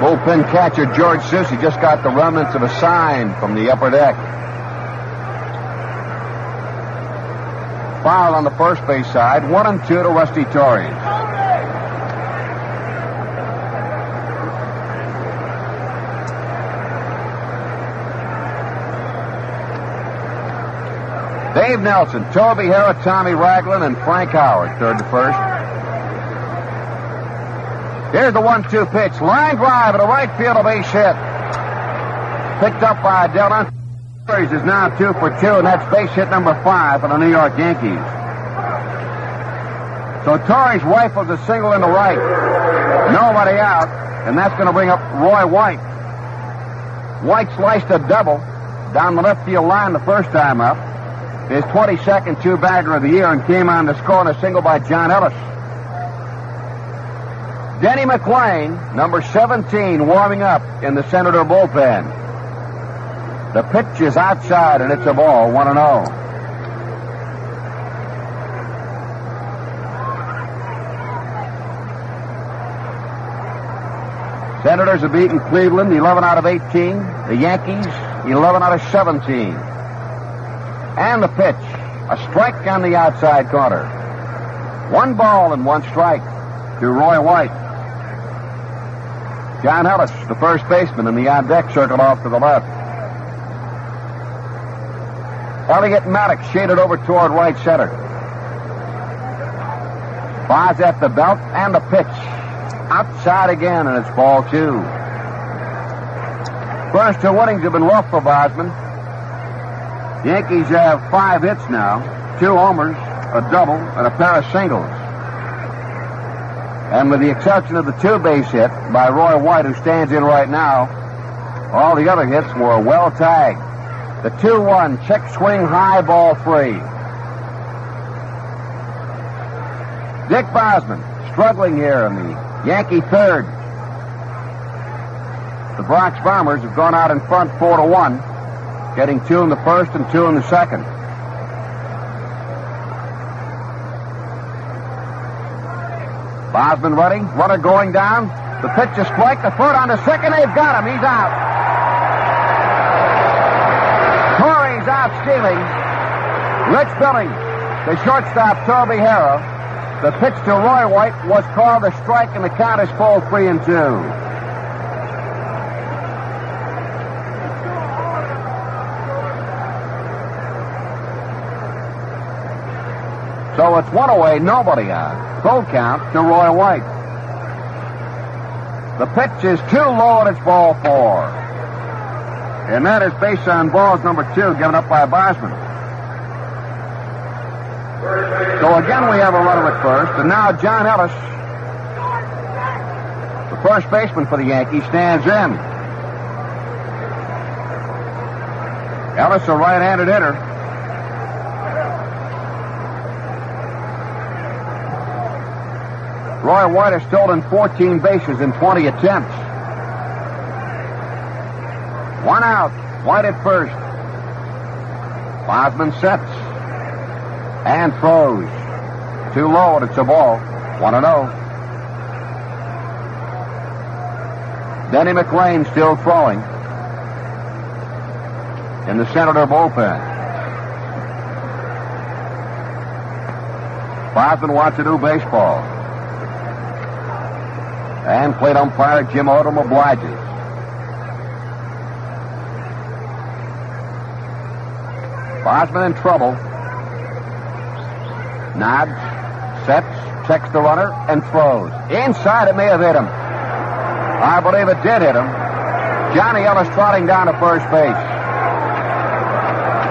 Speaker 4: Bullpen catcher George Susce just got the remnants of a sign from the upper deck. Foul on the first base side. One and two to Rusty Torres. Dave Nelson, Toby Harrah, Tommy Ragland, and Frank Howard, third to first. Here's the one-two pitch. Line drive at a right field, a base hit. Picked up by Del. Torres is now two for two, and that's base hit number five for the New York Yankees. So Torres rifles a single in the right. Nobody out, and that's going to bring up Roy White. White sliced a double down the left field line the first time up. His 22nd two-bagger of the year and came on to score on a single by John Ellis. Denny McLain, number 17, warming up in the Senator bullpen. The pitch is outside and it's a ball, 1 0. Senators have beaten Cleveland 11 out of 18. The Yankees 11 out of 17. And the pitch. A strike on the outside corner. One ball and one strike to Roy White. John Ellis, the first baseman in the on deck, circle off to the left. Elliott Maddox shaded over toward right center. Boz at the belt and the pitch. Outside again, and it's ball two. First two innings have been rough for Bosman. Yankees have five hits now, two homers, a double, and a pair of singles. And with the exception of the two base hit by Roy White, who stands in right now, all the other hits were well tagged. The 2 1 check swing high ball three. Dick Bosman struggling here in the Yankee third. The Bronx Bombers have gone out in front four to one, getting two in the first and two in the second. Bosman running, runner going down. The pitch is strike, the third on the second. They've got him. He's out. Torres' out stealing. Rich Billings, the shortstop, Toby Harrah. the pitch to Roy White was called a strike, and the count is full three and two. So it's one away, nobody out. Full count to Roy White. The pitch is too low, and it's ball four. And that is based on balls number two given up by Bosman. So again, we have a runner at first, and now John Ellis, the first baseman for the Yankees, stands in. Ellis, a right-handed hitter. Roy White has stolen 14 bases in 20 attempts. One out. White at first. Bosman sets and throws. Too low, and it's a ball. 1 0. Denny McLain still throwing in the Senator bullpen. Bosman wants to do baseball. And plate umpire Jim Odom obliges. Bosman in trouble. Nods, sets, checks the runner, and throws. Inside, it may have hit him. I believe it did hit him. Johnny Ellis trotting down to first base.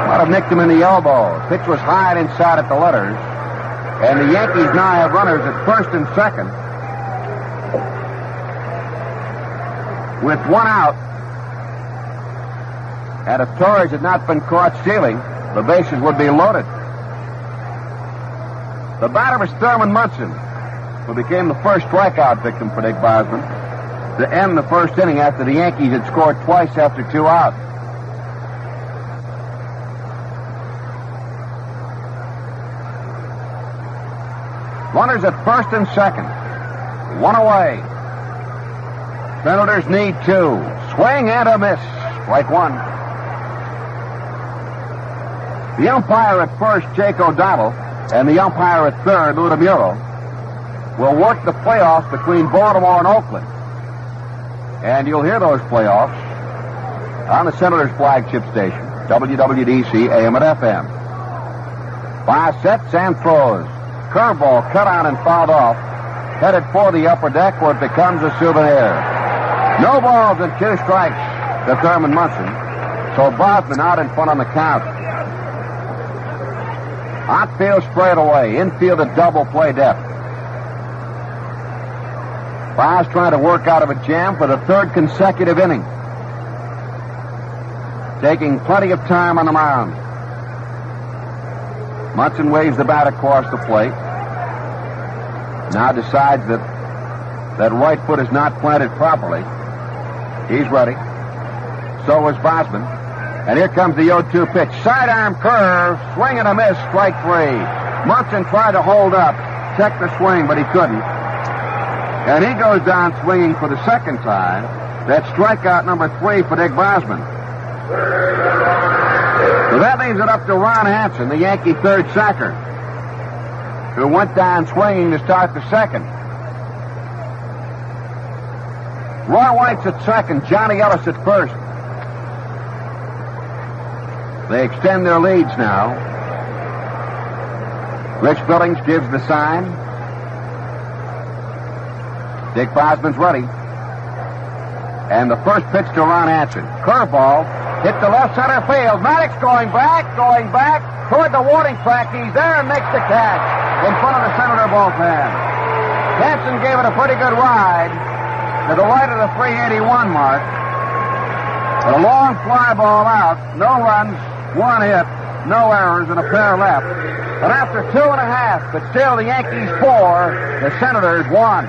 Speaker 4: Might have nicked him in the elbow. Pitch was high and inside at the letters. And the Yankees now have runners at first and second. With one out. And if Torres had not been caught stealing, the bases would be loaded. The batter was Thurman Munson, who became the first strikeout victim for Dick Bosman to end the first inning after the Yankees had scored twice after two outs. Runners at first and second. One away. Senators need two. Swing and a miss. Strike one. The umpire at first, Jake O'Donnell, and the umpire at third, Lou DeMuro, will work the playoffs between Baltimore and Oakland. And you'll hear those playoffs on the Senators flagship station, WWDC AM and FM. Five sets and throws. Curveball cut on and fouled off. Headed for the upper deck where it becomes a souvenir. No balls and two strikes to Thurman Munson. So Bosman out in front on the count. Outfield sprayed away. Infield a double play depth. Baz trying to work out of a jam for the third consecutive inning. Taking plenty of time on the mound. Munson waves the bat across the plate. Now decides that that right foot is not planted properly. He's ready. So is Bosman. And here comes the 0-2 pitch. Sidearm curve, swing and a miss, strike three. Munson tried to hold up, check the swing, but he couldn't. And he goes down swinging for the second time. That's strikeout number three for Dick Bosman. So that leaves it up to Ron Hansen, the Yankee third sacker, who went down swinging to start the second. Roy White's at second, Johnny Ellis at first. They extend their leads now. Rich Billings gives the sign. Dick Bosman's ready. And the first pitch to Ron Hansen. Curveball hit the left center field. Maddox going back, going back toward the warning track. He's there and makes the catch in front of the Senator bullpen. Hansen gave it a pretty good ride to the right of the 381 mark. A long fly ball out, no runs, one hit, no errors, and a pair left. And after two and a half, but still the Yankees four, the Senators one.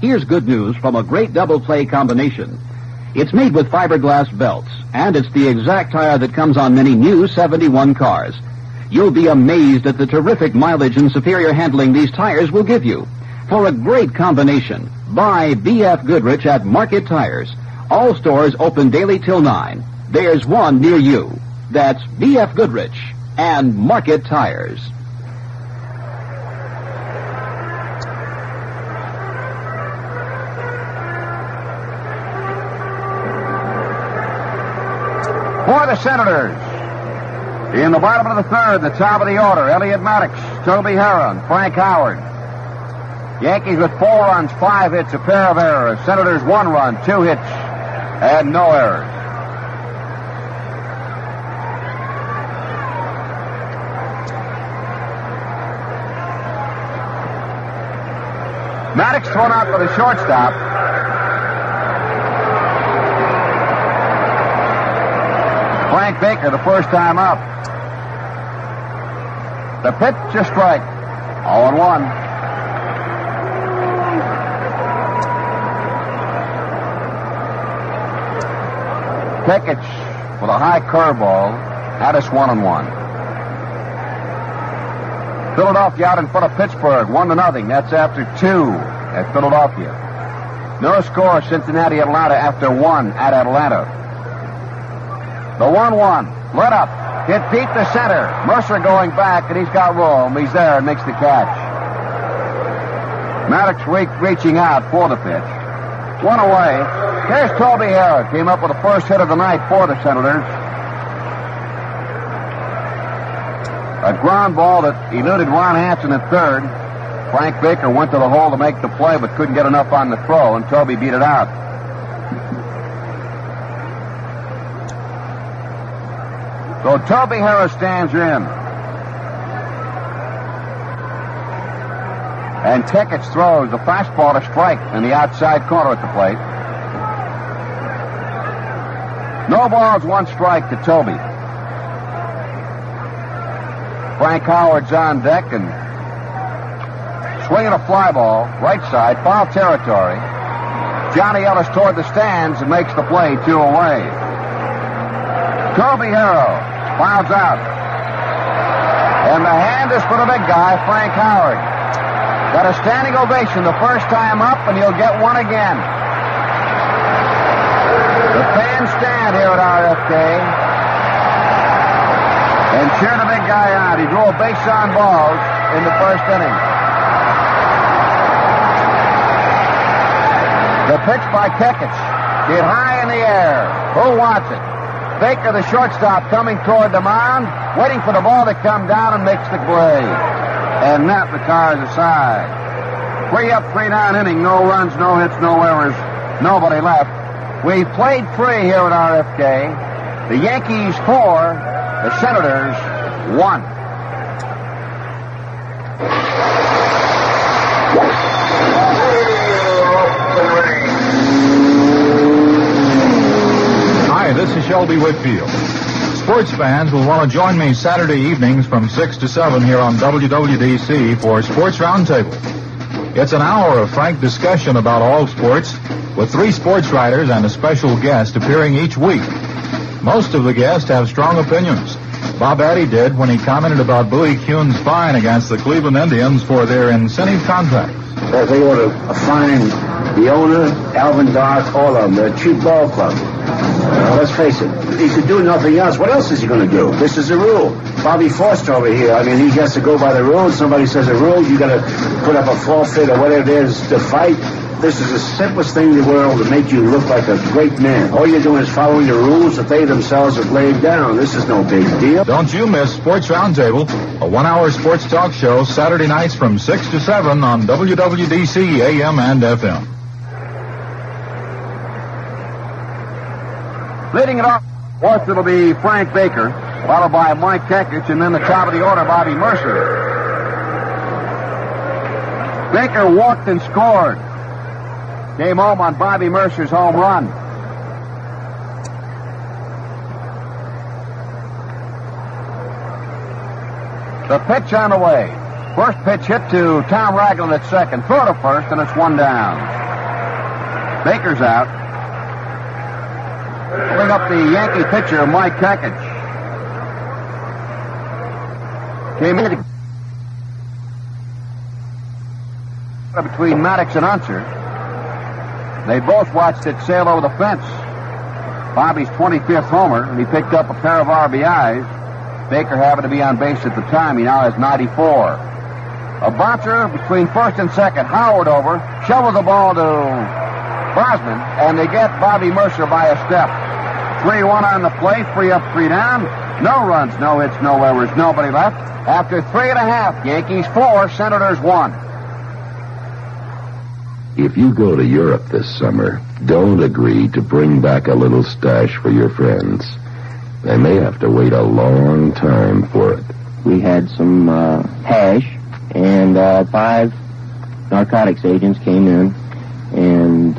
Speaker 2: Here's good news from a great double play combination. It's made with fiberglass belts, and it's the exact tire that comes on many new 71 cars. You'll be amazed at the terrific mileage and superior handling these tires will give you. For a great combination, buy BF Goodrich at Market Tires. All stores open daily till 9. There's one near you. That's BF Goodrich and Market Tires.
Speaker 4: For the Senators, in the bottom of the third, the top of the order, Elliott Maddox, Toby Harrah, Frank Howard. Yankees with four runs, five hits, a pair of errors. Senators one run, two hits, and no errors. Maddox thrown out for the shortstop. Frank Baker, the first time up. The pitch, a strike. in 1. Kekich with a high curveball had us one and one. Philadelphia out in front of Pittsburgh, one to nothing. That's after two at Philadelphia. No score, Cincinnati Atlanta after one at Atlanta. The 1 1. Let up. Hit deep to center. Murcer going back, and he's got room. He's there and makes the catch. Maddox re- reaching out for the pitch. One away. Here's Toby Harrah. Came up with the first hit of the night for the Senators. A ground ball that eluded Ron Hansen at third. Frank Baker went to the hole to make the play, but couldn't get enough on the throw, and Toby beat it out. So Toby Harrah stands in. And Kekich throws the fastball to strike in the outside corner at the plate. No balls, one strike to Toby. Frank Howard's on deck and swinging a fly ball, right side, foul territory. Johnny Ellis toward the stands and makes the play two away. Toby Harrah fouls out. And the hand is for the big guy, Frank Howard. Got a standing ovation the first time up, and he'll get one again. The stand here at RFK and cheer the big guy out. He a base on balls in the first inning. The pitch by Kekich. Hit high in the air. Who wants it? Baker, the shortstop, coming toward the mound, waiting for the ball to come down and makes the play. And that retires aside. Three up, three down inning, no runs, no hits, no errors, nobody left. We played free here at RFK. The Yankees four, the Senators one.
Speaker 11: Hi, this is Shelby Whitfield. Sports fans will want to join me Saturday evenings from 6 to 7 here on WWDC for Sports Roundtable. It's an hour of frank discussion about all sports with three sports writers and a special guest appearing each week. Most of the guests have strong opinions. Bob Addie did when he commented about Bowie Kuhn's fine against the Cleveland Indians for their incentive contracts.
Speaker 12: Well, they ought to fine the owner, Alvin Dark, all of them. They're cheap ball club. Uh, let's face it, he could do nothing else. What else is he going to do? This is the rule. Bobby Forster over here, I mean, he has to go by the rules. Somebody says a rule, you got to put up a forfeit or whatever it is to fight. This is the simplest thing in the world to make you look like a great man. All you're doing is following the rules that they themselves have laid down. This is no big deal.
Speaker 11: Don't you miss Sports Roundtable, a one-hour sports talk show Saturday nights from 6 to 7 on WWDC AM and FM.
Speaker 4: Leading it off, fourth it'll be Frank Baker, followed by Mike Kekich, and then the top of the order, Bobby Murcer. Baker walked and scored. Came home on Bobby Murcer's home run. The pitch on the way. First pitch hit to Tom Ragland at second. Throw to first, and it's one down. Baker's out. Bring up the Yankee pitcher, Mike Kekich. Came in between Maddox and Unser. They both watched it sail over the fence. Bobby's 25th homer, and he picked up a pair of RBIs. Baker happened to be on base at the time. He now has 94. A bouncer between first and second. Howard over, shovels the ball to Bosman, and they get Bobby Murcer by a step. 3-1 on the play, three up, three down. No runs, no hits, no errors, nobody left. After three and a half, Yankees four, Senators one.
Speaker 13: If you go to Europe this summer, don't agree to bring back a little stash for your friends. They may have to wait a long time for it.
Speaker 14: We had some uh, hash, and uh, five narcotics agents came in and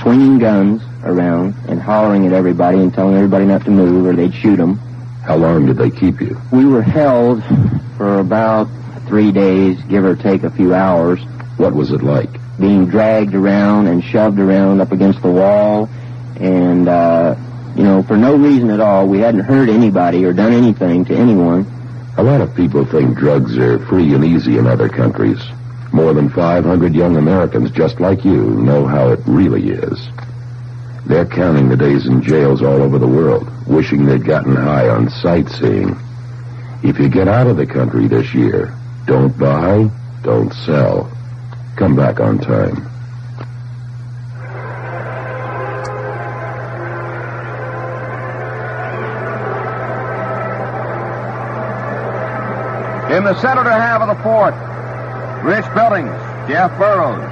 Speaker 14: swinging guns around and hollering at everybody and telling everybody not to move or they'd shoot them.
Speaker 13: How long did they keep you?
Speaker 14: We were held for about three days, give or take a few hours.
Speaker 13: What was it like?
Speaker 14: Being dragged around and shoved around up against the wall, and uh, you know, for no reason at all. We hadn't hurt anybody or done anything to anyone.
Speaker 13: A lot of people think drugs are free and easy in other countries. More than 500 young Americans just like you know how it really is. They're counting the days in jails all over the world, wishing they'd gotten high on sightseeing. If you get out of the country this year, don't buy, don't sell. Come back on time.
Speaker 4: In the Senator half of the fourth, Rich Billings, Jeff Burroughs,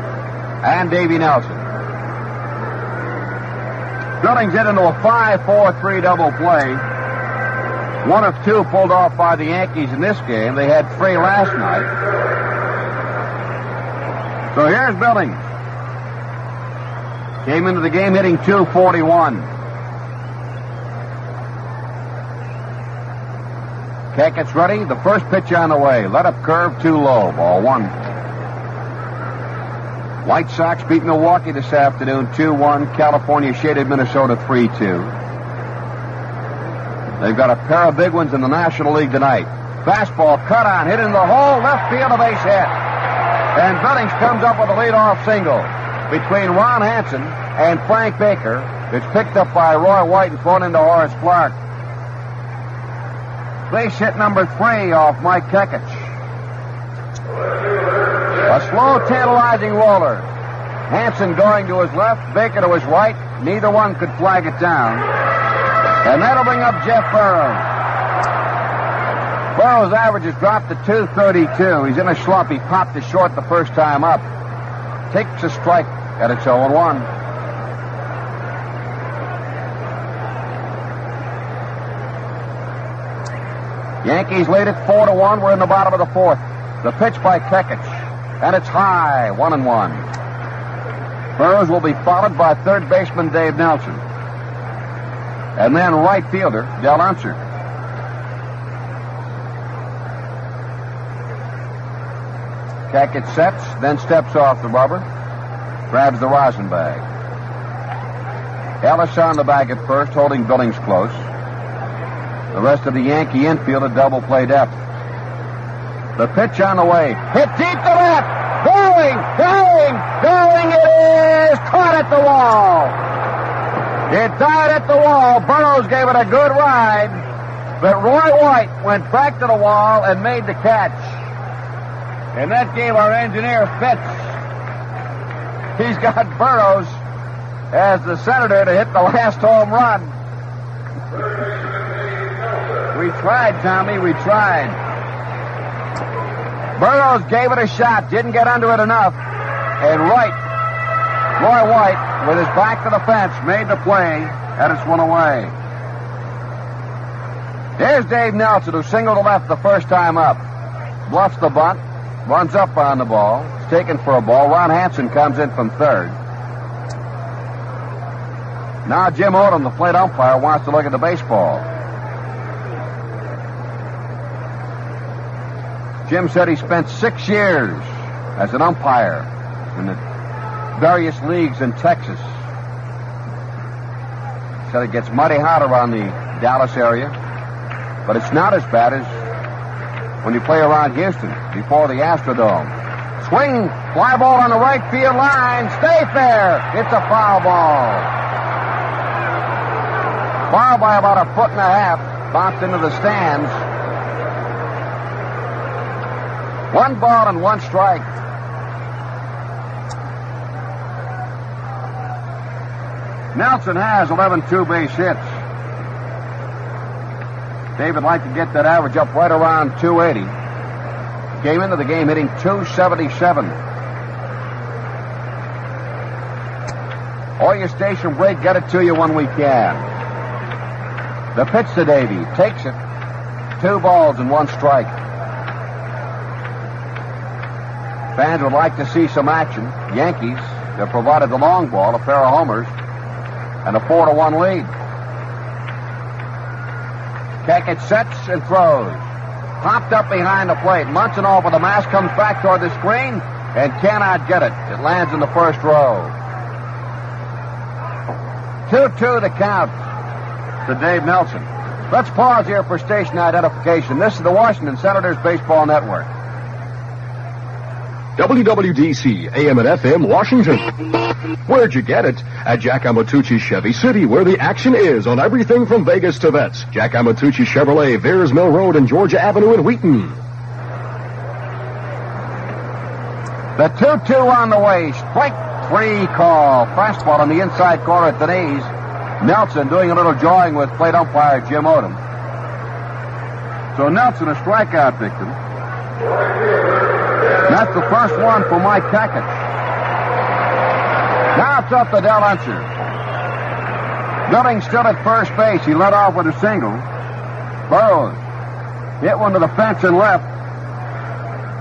Speaker 4: and Davy Nelson. Billings hit into a 5-4-3 double play. One of two pulled off by the Yankees in this game. They had three last night. So here's Billings. Came into the game hitting 241. Kekich ready. The first pitch on the way. Let up curve too low. Ball one. White Sox beat Milwaukee this afternoon 2-1. California shaded Minnesota 3-2. They've got a pair of big ones in the National League tonight. Fastball cut on, hit in the hole, left field, a base hit. And Billings comes up with a leadoff single between Ron Hansen and Frank Baker. It's picked up by Roy White and thrown into Horace Clarke. Base hit number three off Mike Kekich. A slow, tantalizing roller. Hansen going to his left, Baker to his right. Neither one could flag it down. And that'll bring up Jeff Burroughs. Burrows' average has dropped to 232. He's in a slump. He popped to short the first time up. Takes a strike at its 0 1. Yankees lead it 4 to 1. We're in the bottom of the fourth. The pitch by Kekich. And it's high, 1 and 1. Burroughs will be followed by third baseman Dave Nelson. and then right fielder Del Unser. Kekich sets, then steps off the rubber, grabs the rosin bag. Ellis on the bag at first, holding Billings close. The rest of the Yankee infield a double play depth. The pitch on the way. Hit deep to left. Going, going, going. It is caught at the wall. It died at the wall. Burroughs gave it a good ride, but Roy White went back to the wall and made the catch. And that gave our engineer fits. He's got Burroughs as the senator to hit the last home run. We tried, Tommy. We tried. Burroughs gave it a shot, didn't get under it enough, and right, Roy White, with his back to the fence, made the play, and it's one away. Here's Dave Nelson, who singled left the first time up. Bluffs the bunt, runs up on the ball, is taken for a ball. Ron Hansen comes in from third. Now Jim Odom, the plate umpire, wants to look at the baseball. Jim said he spent six years as an umpire in the various leagues in Texas. Said it gets mighty hot around the Dallas area, but it's not as bad as when you play around Houston before the Astrodome. Swing, fly ball on the right field line, stay fair. It's a foul ball. Foul by about a foot and a half, bounced into the stands. One ball and one strike. Nelson has 11 two base hits. David like to get that average up right around 280. Came into the game hitting 277. All your station break, get it to you when we can. The pitch to Davy. Takes it. Two balls and one strike. Fans would like to see some action. Yankees have provided the long ball, a pair of homers, and a four to one lead. Kekich sets and throws. Popped up behind the plate. Munson with the mask comes back toward the screen and cannot get it. It lands in the first row. 2-2 the count to Dave Nelson. Let's pause here for station identification. This is the Washington Senators Baseball Network.
Speaker 3: WWDC, AM and FM, Washington. Where'd you get it? At Jack Amatucci Chevy City, where the action is on everything from Vegas to vets. Jack Amatucci Chevrolet, Veirs Mill Road and Georgia Avenue in Wheaton.
Speaker 4: The 2-2 on the way. Strike three call. Fastball on the inside corner at the knees. Nelson doing a little jawing with plate umpire Jim Odom. So Nelson, a strikeout victim. That's the first one for Mike Kekich. Now it's up to Del Unser. Billings still at first base. He led off with a single. Burroughs hit one to the fence and left.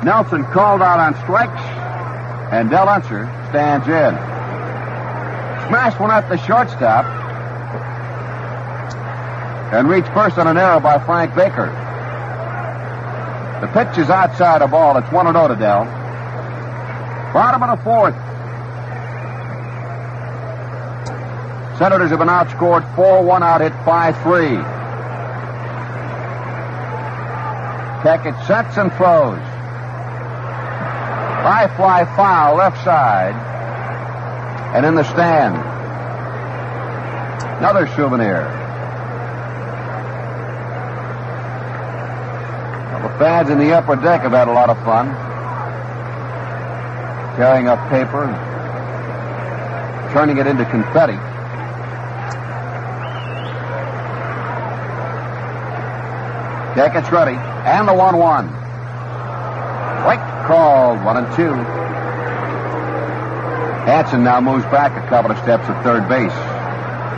Speaker 4: Nelson called out on strikes, and Del Unser stands in. Smashed one at the shortstop, and reached first on an error by Frank Baker. The pitch is outside a ball. It's 1 0 to Del. Bottom of the fourth. Senators have been outscored 4 1 out hit 5 3. Kekich sets and throws. High fly foul left side. And in the stand. Another souvenir. Fans in the upper deck have had a lot of fun. tearing up paper and turning it into confetti. Kekich's ready. And the 1 1. Strike called. 1 and 2. Hansen now moves back a couple of steps at third base.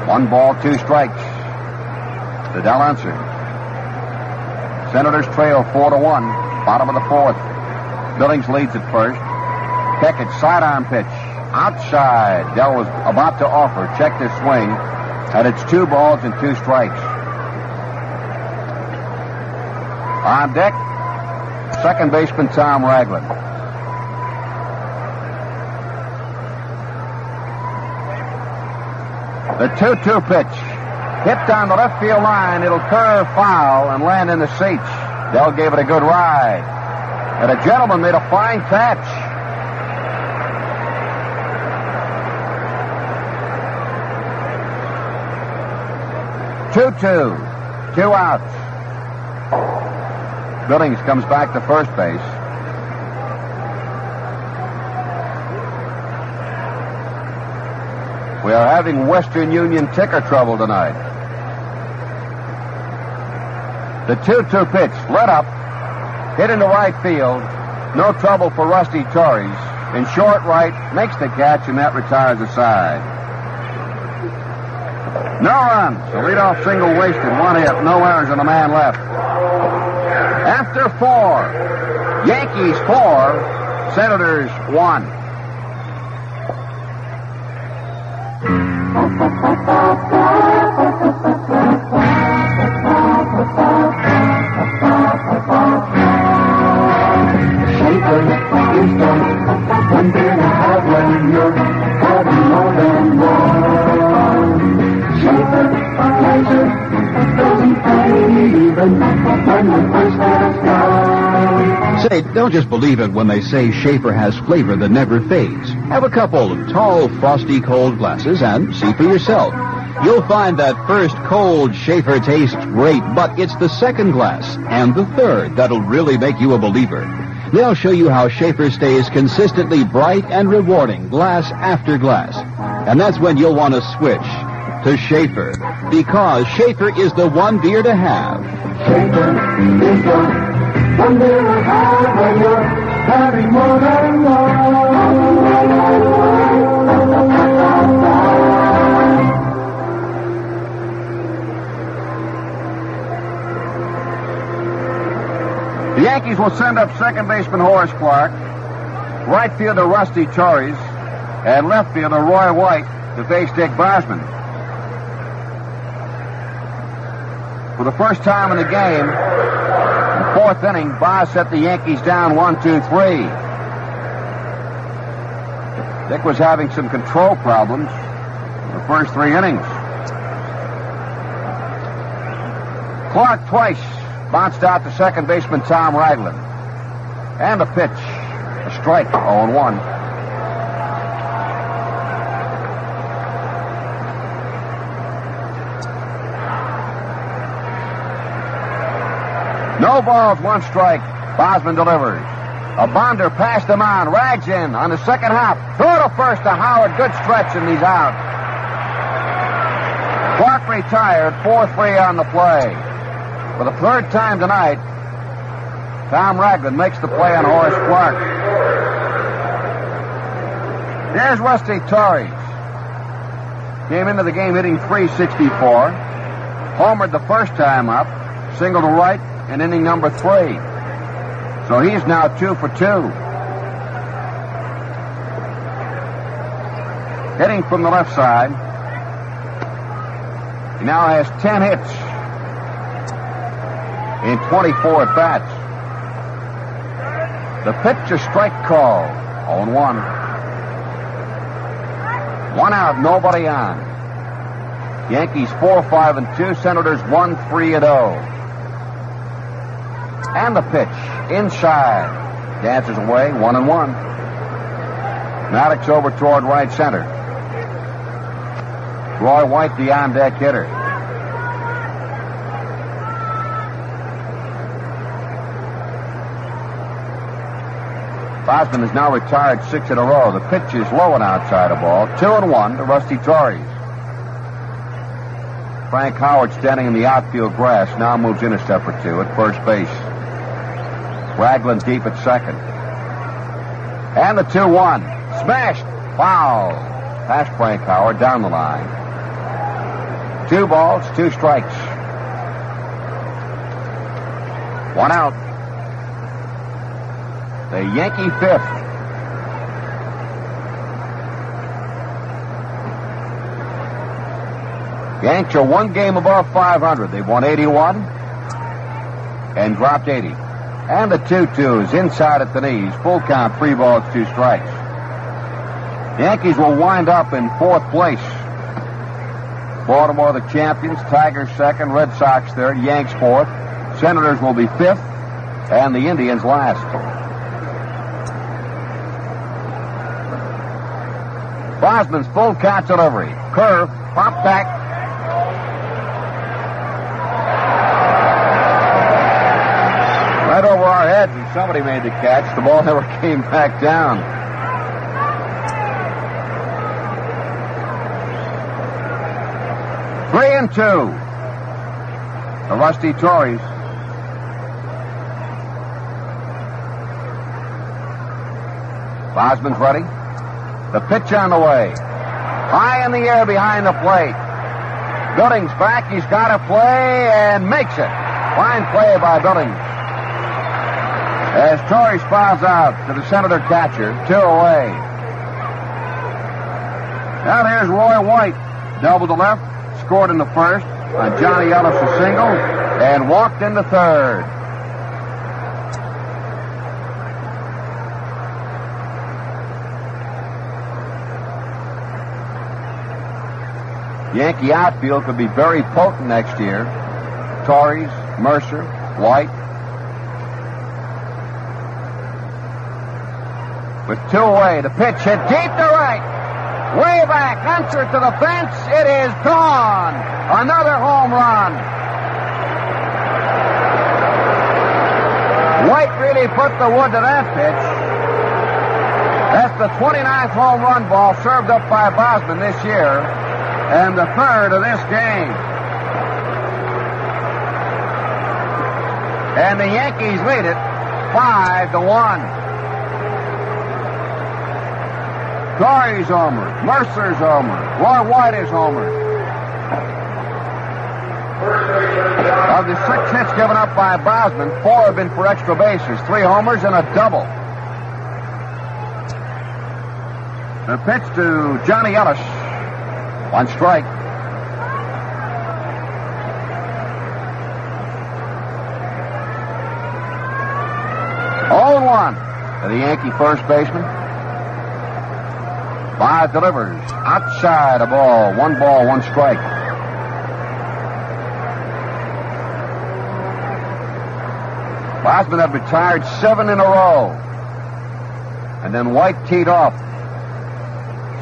Speaker 4: One ball, two strikes. The Del Unser. Senators trail 4 to 1. Bottom of the fourth. Billings leads at first. Kekich sidearm pitch. Outside. Del was about to offer. Checked his swing. And it's two balls and two strikes. On deck, second baseman Tom Ragland. The 2-2 pitch. Hit down the left field line. It'll curve foul and land in the seats. Del gave it a good ride. And a gentleman made a fine catch. Two-two. Two outs. Billings comes back to first base. We are having Western Union ticker trouble tonight. The 2-2 pitch, let up, hit into right field. No trouble for Rusty Torres. In short right, makes the catch, and that retires the side. No runs. A leadoff single wasted. One hit. No errors and a man left. After four, Yankees four, Senators one.
Speaker 2: Say, don't just believe it when they say Schaefer has flavor that never fades. Have a couple of tall, frosty, cold glasses and see for yourself. You'll find that first cold Schaefer tastes great, but it's the second glass and the third that'll really make you a believer. They'll show you how Schaefer stays consistently bright and rewarding glass after glass. And that's when you'll want to switch to Schaefer because Schaefer is the one beer to have.
Speaker 15: Schaefer is the one beer to have when you're having more than
Speaker 4: The Yankees will send up second baseman Horace Clarke, right fielder Rusty Torres, and left fielder Roy White to face Dick Bosman. For the first time in the game, the fourth inning, Boz set the Yankees down one, two, three. Dick was having some control problems in the first three innings. Clarke twice bounced out to second baseman Tom Ragland. And a pitch. A strike, 0 No balls, one strike. Bosman delivers. A bonder passed him on. Rags in on the second half. Throw to first to Howard. Good stretch, and he's out. Clarke retired. 4 3 on the play. For the third time tonight, Tom Ragland makes the play on Horace Clarke. There's Rusty Torres. Came into the game hitting 364. Homered the first time up. Single to right in inning number three. So he's now two for two. Hitting from the left side. He now has 10 hits in 24 at bats. The pitch a strike call. on 1. One out, nobody on. Yankees 4 5 and 2, Senators 1 3 and 0. And the pitch inside. Dances away, 1 and 1. Maddox over toward right center. Roy White, the on deck hitter. Bosman has now retired six in a row. The pitch is low and outside of ball. Two and one to Rusty Torres. Frank Howard standing in the outfield grass now moves in a step or two at first base. Ragland deep at second. And the 2 1. Smashed. Foul. Past Frank Howard down the line. Two balls, two strikes. One out. The Yankee fifth. Yanks are one game above 500. They've won 81 and dropped 80. And the 2-2 is inside at the knees. Full count, three balls, two strikes. The Yankees will wind up in fourth place. Baltimore the champions, Tigers second, Red Sox third, Yanks fourth. Senators will be fifth, and the Indians last. Bosman's full count delivery. Curve, pop back. Somebody made the catch. The ball never came back down. Three and two. The Rusty Torres. Bosman's ready. The pitch on the way. High in the air behind the plate. Billings back. He's got a play and makes it. Fine play by Billings. As Torres fouls out to the Senator catcher, two away. Now here's Roy White. Double to left, scored in the first on Johnny Ellis a single, and walked into third. Yankee outfield could be very potent next year. Torres, Murcer, White. With two away, the pitch hit deep to right. Way back, Unser to the fence. It is gone. Another home run. White really put the wood to that pitch. That's the 29th home run ball served up by Bosman this year, and the third of this game. And the Yankees lead it five to one. Torres's homer. Murcer's homer. Roy White is homer. Of the six hits given up by Bosman, four have been for extra bases, three homers and a double. The pitch to Johnny Ellis. One strike. Oh, one to the Yankee first baseman. Five delivers. Outside a ball. One ball, one strike. Bosman had retired seven in a row. And then White teed off.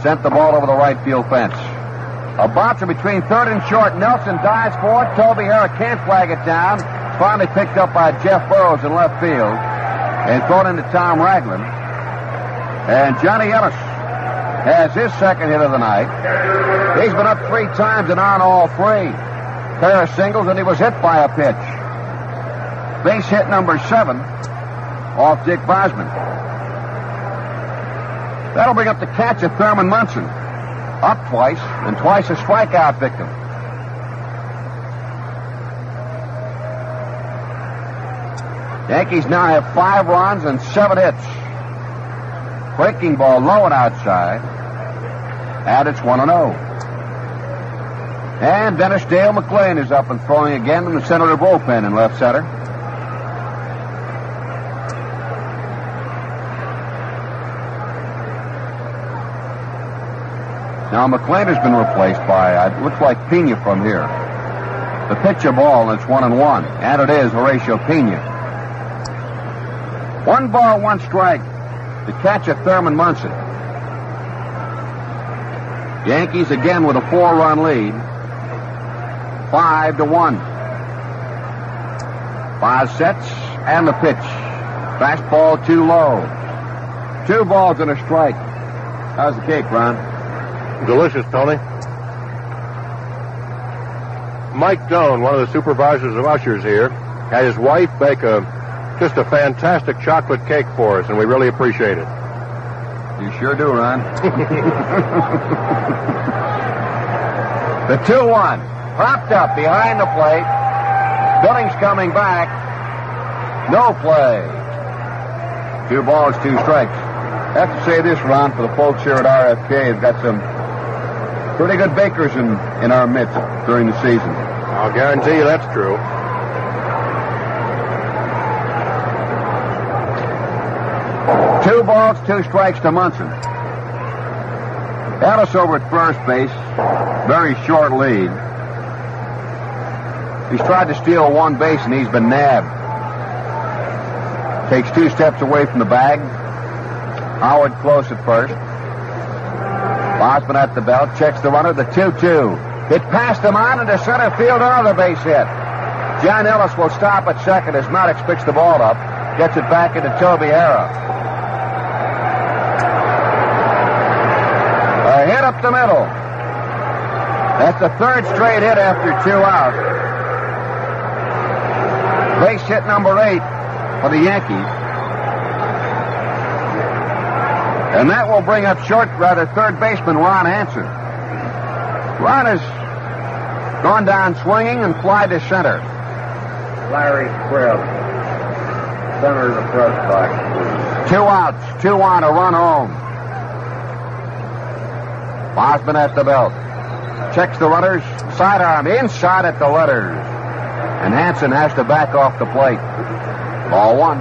Speaker 4: Sent the ball over the right field fence. A bouncer between third and short. Nelson dives for it. Toby Harrah can't flag it down. Finally picked up by Jeff Burroughs in left field. And thrown into Tom Ragland. And Johnny Ellis has his second hit of the night. He's been up three times and on all three. Pair of singles, and he was hit by a pitch. Base hit number seven off Dick Bosman. That'll bring up the catch of Thurman Munson. Up twice, and twice a strikeout victim. Yankees now have five runs and seven hits. Breaking ball low and outside. And it's 1 0. And Dennis Dale McLain is up and throwing again in the center of the bullpen in left center. Now McLain has been replaced by, uh, it looks like Piña from here. The pitcher ball, and it's one and one. And it is Horacio Piña. One ball, one strike to catch a Thurman Munson. Yankees again with a four-run lead. Five to one. Five sets and the pitch. Fastball too low. Two balls and a strike. How's the cake, Ron?
Speaker 1: Delicious, Tony. Mike Doan, one of the supervisors of ushers here, had his wife bake a just a fantastic chocolate cake for us, and we really appreciate it.
Speaker 4: You sure do, Ron. the 2 1. Propped up behind the plate. Billings coming back. No play. Two balls, two strikes. I have to say this, Ron, for the folks here at RFK—they've got some Pretty good bakers in, in our midst during the season.
Speaker 1: I'll guarantee you that's true.
Speaker 4: Balls, two strikes to Munson. Ellis over at first base. Very short lead. He's tried to steal one base and he's been nabbed. Takes two steps away from the bag. Howard close at first. Bosman at the belt. Checks the runner. The 2-2. It passed him on into center field. Another base hit. John Ellis will stop at second as Maddox picks the ball up. Gets it back into Toby Harrah. A hit up the middle. That's the third straight hit after two outs. Base hit number eight for the Yankees. And that will bring up short, rather, third baseman Ron Hansen. Ron has gone down swinging and fly to center.
Speaker 9: Larry Krebs, center of the press box.
Speaker 4: Two outs, two on, a run home. Bosman at the belt. Checks the runners. Sidearm inside at the letters. And Hansen has to back off the plate. Ball one.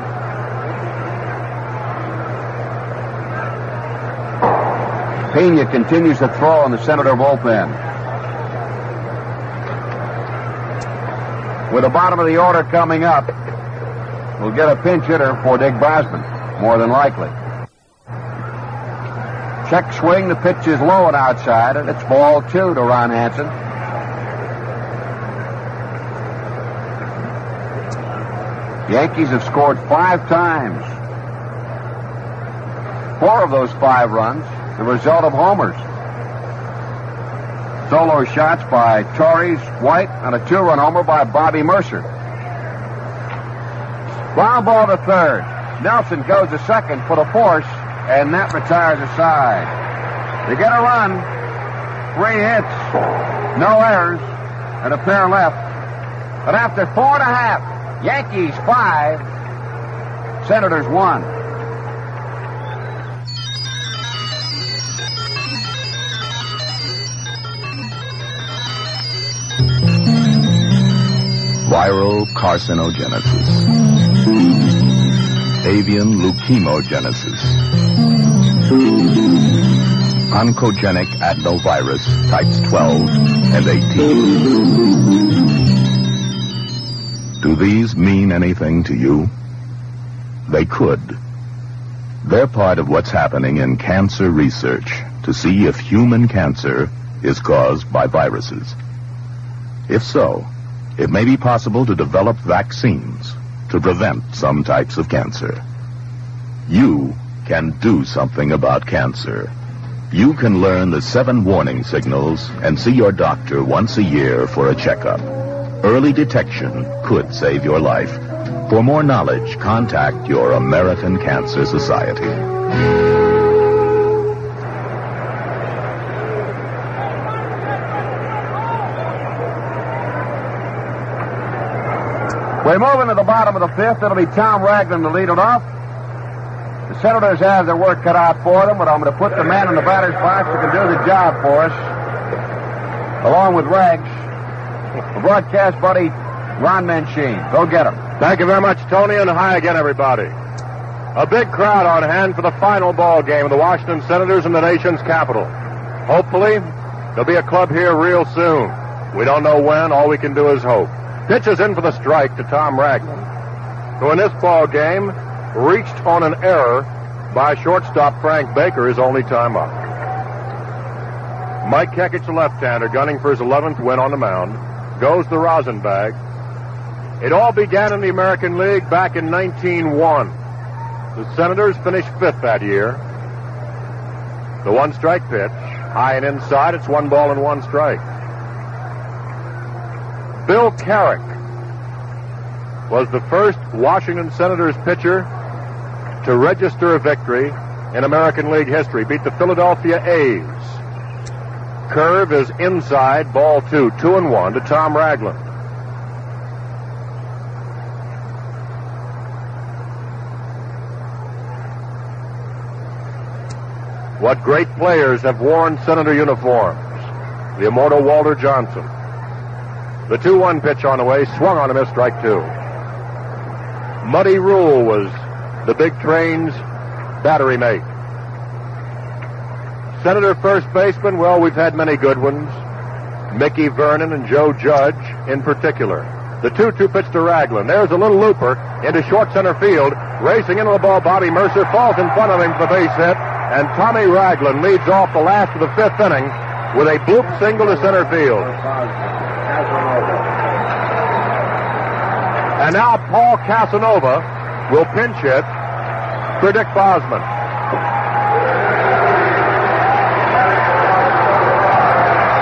Speaker 4: Piña continues to throw in the Senator bullpen. With the bottom of the order coming up, we'll get a pinch hitter for Dick Bosman, more than likely. Check swing, the pitch is low and outside, and it's ball two to Ron Hansen. Yankees have scored five times. Four of those five runs, the result of homers. Solo shots by Torres, White, and a two-run homer by Bobby Murcer. Ground ball to third. Nelson goes to second for the force, and that retires a side. They get a run, three hits, no errors, and a pair left. But after four and a half, Yankees five, Senators one.
Speaker 16: Viral carcinogenesis. Avian leukemogenesis. Oncogenic adenovirus types 12 and 18. Do these mean anything to you? They could. They're part of what's happening in cancer research to see if human cancer is caused by viruses. If so, it may be possible to develop vaccines to prevent some types of cancer. You can do something about cancer. You can learn the seven warning signals and see your doctor once a year for a checkup. Early detection could save your life. For more knowledge, contact your American Cancer Society.
Speaker 4: We move into the bottom of the fifth. It'll be Tom Ragland to lead it off. The Senators have their work cut out for them, but I'm going to put the man in the batter's box who can do the job for us, along with Rags. The broadcast buddy, Ron Menchine. Go get him.
Speaker 1: Thank you very much, Tony, and hi again, everybody. A big crowd on hand for the final ball game of the Washington Senators in the nation's capital. Hopefully, there'll be a club here real soon. We don't know when. All we can do is hope. Pitches in for the strike to Tom Ragland, who in this ball game reached on an error by shortstop Frank Baker his only time up. Mike Kekich, left-hander, gunning for his 11th win on the mound, goes the rosin bag. It all began in the American League back in 1901. The Senators finished fifth that year. The one-strike pitch, high and inside, it's one ball and one strike. Bill Carrick was the first Washington Senators pitcher to register a victory in American League history. Beat the Philadelphia A's. Curve is inside, ball two, two and one to Tom Ragland. What great players have worn Senator uniforms. the immortal Walter Johnson. The 2-1 pitch on the way, swung on a miss, strike two. Muddy Ruel was the big train's battery mate. Senator first baseman, well, we've had many good ones. Mickey Vernon and Joe Judge in particular. The 2-2 pitch to Ragland. There's a little looper into short center field. Racing into the ball, Bobby Murcer falls in front of him for the base hit. And Tommy Ragland leads off the last of the fifth inning with a bloop single to center field. And now Paul Casanova will pinch hit for Dick Bosman.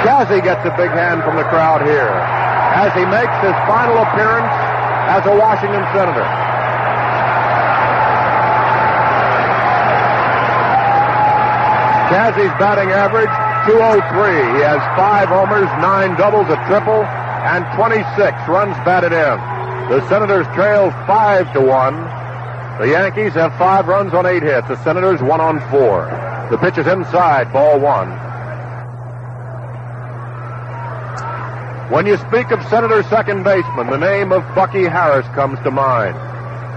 Speaker 1: Jazzy gets a big hand from the crowd here as he makes his final appearance as a Washington Senator. Jazzy's batting average, 203. He has five homers, nine doubles, a triple, and 26 runs batted in. The Senators trail five to one. The Yankees have five runs on eight hits. The Senators one on four. The pitch is inside, ball one. When you speak of Senator second baseman, the name of Bucky Harris comes to mind.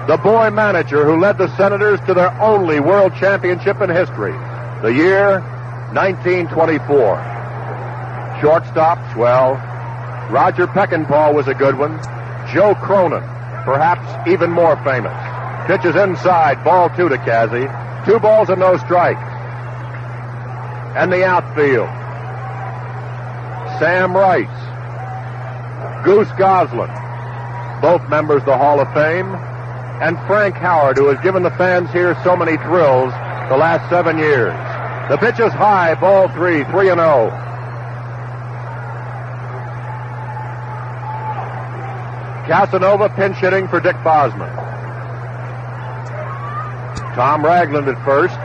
Speaker 1: The boy manager who led the Senators to their only world championship in history. The year 1924. Shortstops, well, Roger Peckinpaugh was a good one. Joe Cronin, perhaps even more famous. Pitches inside, ball two to Kazzy. Two balls and no strikes. And the outfield. Sam Rice, Goose Goslin, both members of the Hall of Fame, and Frank Howard, who has given the fans here so many thrills the last seven years. The pitch is high, ball three, three and oh. Casanova pinch hitting for Dick Bosman. Tom Ragland at first,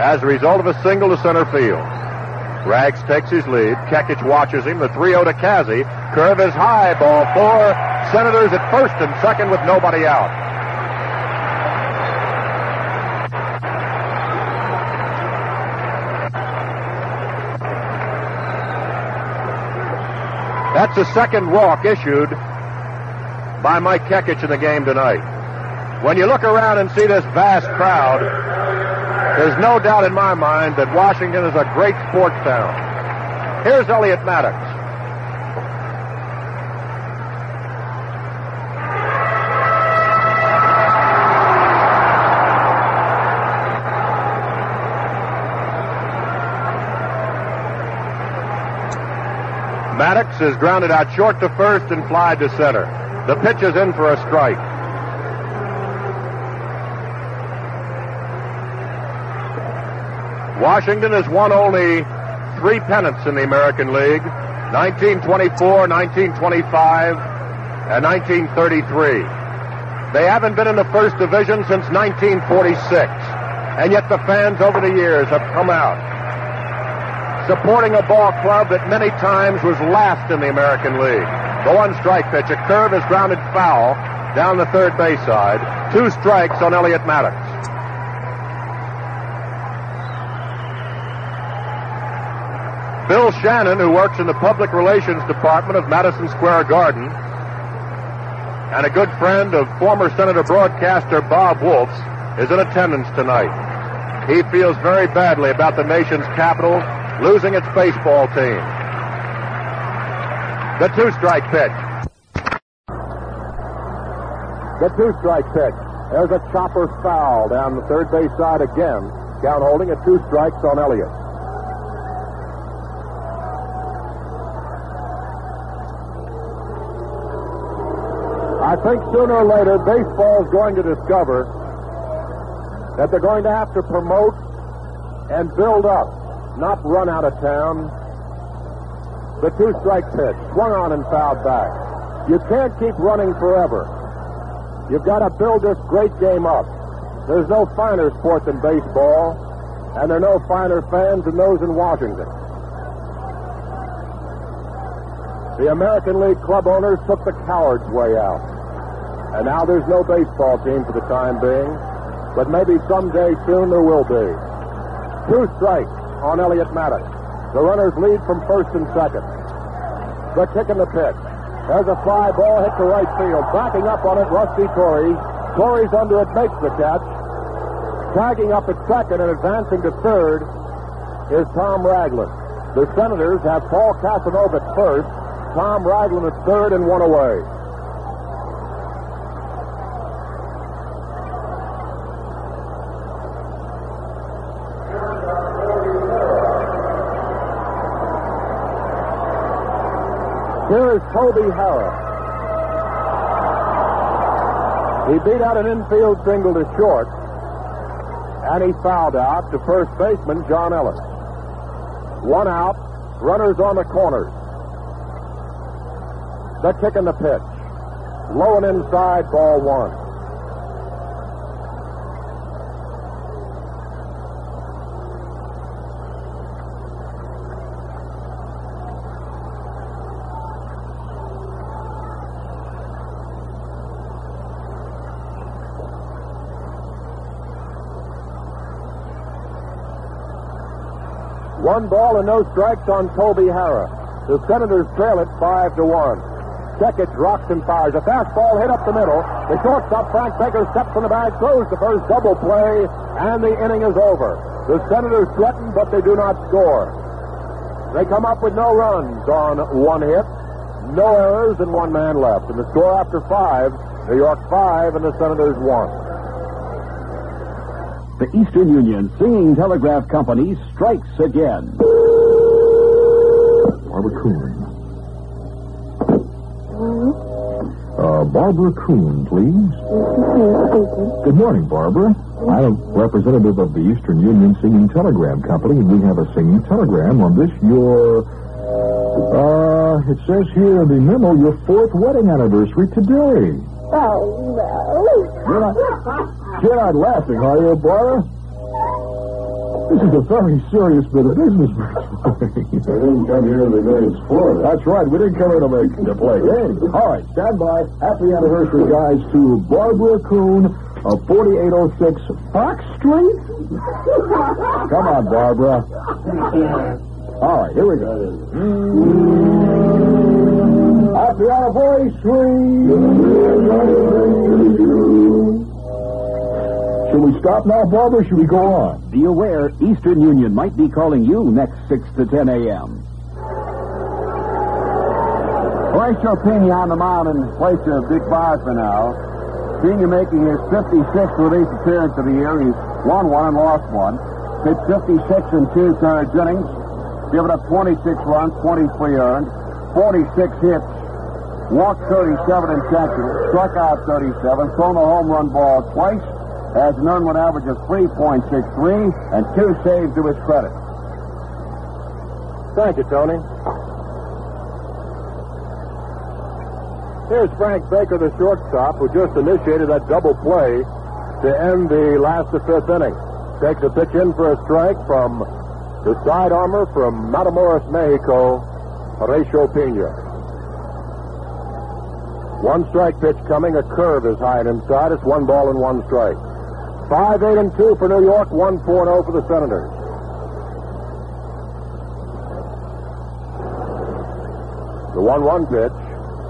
Speaker 1: as a result of a single to center field. Rags takes his lead. Kekich watches him. The 3-0 to Kazzy. Curve is high. Ball four. Senators at first and second with nobody out. That's the second walk issued by Mike Kekich in the game tonight. When you look around and see this vast crowd, there's no doubt in my mind that Washington is a great sports town. Here's Elliott Maddox. Maddox is grounded out short to first and fly to center. The pitch is in for a strike. Washington has won only three pennants in the American League 1924, 1925, and 1933. They haven't been in the first division since 1946, and yet the fans over the years have come out supporting a ball club that many times was last in the American League. The one strike pitch, a curve is grounded foul down the third base side. Two strikes on Elliott Maddox. Bill Shannon, who works in the public relations department of Madison Square Garden, and a good friend of former Senator broadcaster Bob Wolff's, is in attendance tonight. He feels very badly about the nation's capital losing its baseball team. The two strike pitch. The two strike pitch. There's a chopper foul down the third base side again. Count holding at two strikes on Elliott. I think sooner or later baseball is going to discover that they're going to have to promote and build up not run out of town. The two strike pitch, swung on and fouled back. You can't keep running forever. You've got to build this great game up. There's no finer sport than baseball, and there are no finer fans than those in Washington. The American League club owners took the coward's way out. And now there's no baseball team for the time being, but maybe someday soon there will be. Two strikes on Elliott Maddox. The runners lead from first and second. The kick in the pitch. There's a fly ball hit to right field. Backing up on it, Rusty Torres. Torres's under it, makes the catch. Tagging up at second and advancing to third is Tom Ragland. The Senators have Paul Casanova at first, Tom Ragland at third, and one away. Here is Toby Harrah. He beat out an infield single to short, and he fouled out to first baseman John Ellis. One out, runners on the corners. The kick and the pitch. Low and inside, ball one. One ball and no strikes on Toby Harrah. The Senators trail it five to one. Kekich rocks and fires. A fastball hit up the middle. The shortstop Frank Baker steps in the bag, throws the first double play, and the inning is over. The Senators threaten, but they do not score. They come up with no runs on one hit, no errors, and one man left. And the score after five, New York five and the Senators one.
Speaker 17: The Eastern Union Singing Telegraph Company strikes again.
Speaker 18: Barbara Coon. Uh, Barbara Coon, please. Good morning, Barbara. I'm a representative of the Eastern Union Singing Telegram Company, and we have a singing telegram on this your. Uh, it says here in the memo your fourth wedding anniversary today.
Speaker 15: Oh, no.
Speaker 18: You're not, you're not laughing, are you, Barbara? This is a very serious bit of business,
Speaker 12: We didn't come here to make sport.
Speaker 18: That's right. We didn't come here to make to play games. All right, stand by. Happy anniversary, guys, to Barbara Coon of 4806 Fox Street. Come on, Barbara. All right, here we go. Happy anniversary. Should we stop now, Bob, or should we go on?
Speaker 17: Be aware, Eastern Union might be calling you next 6 to 10 a.m.
Speaker 4: Place your Piña on the mound in place of Dick for now. Piña making his 56th relief appearance of the year. He's won one and lost one. Pitched 56 and two thirds innings. Given up 26 runs, 23 earned, 46 hits, walked 37 intentional, struck out 37, thrown a home run ball twice, an earned run average of 3.63 and two saves to his credit.
Speaker 1: Thank you, Tony. Here's Frank Baker, the shortstop, who just initiated that double play to end the last of fifth inning. Takes a pitch in for a strike from the side armor from Matamoros, Mexico, Horacio Piña. One strike pitch coming, a curve is high and inside. It's one ball and one strike. Five, eight, and two for New York, one, four, and oh for the Senators. The one-one pitch.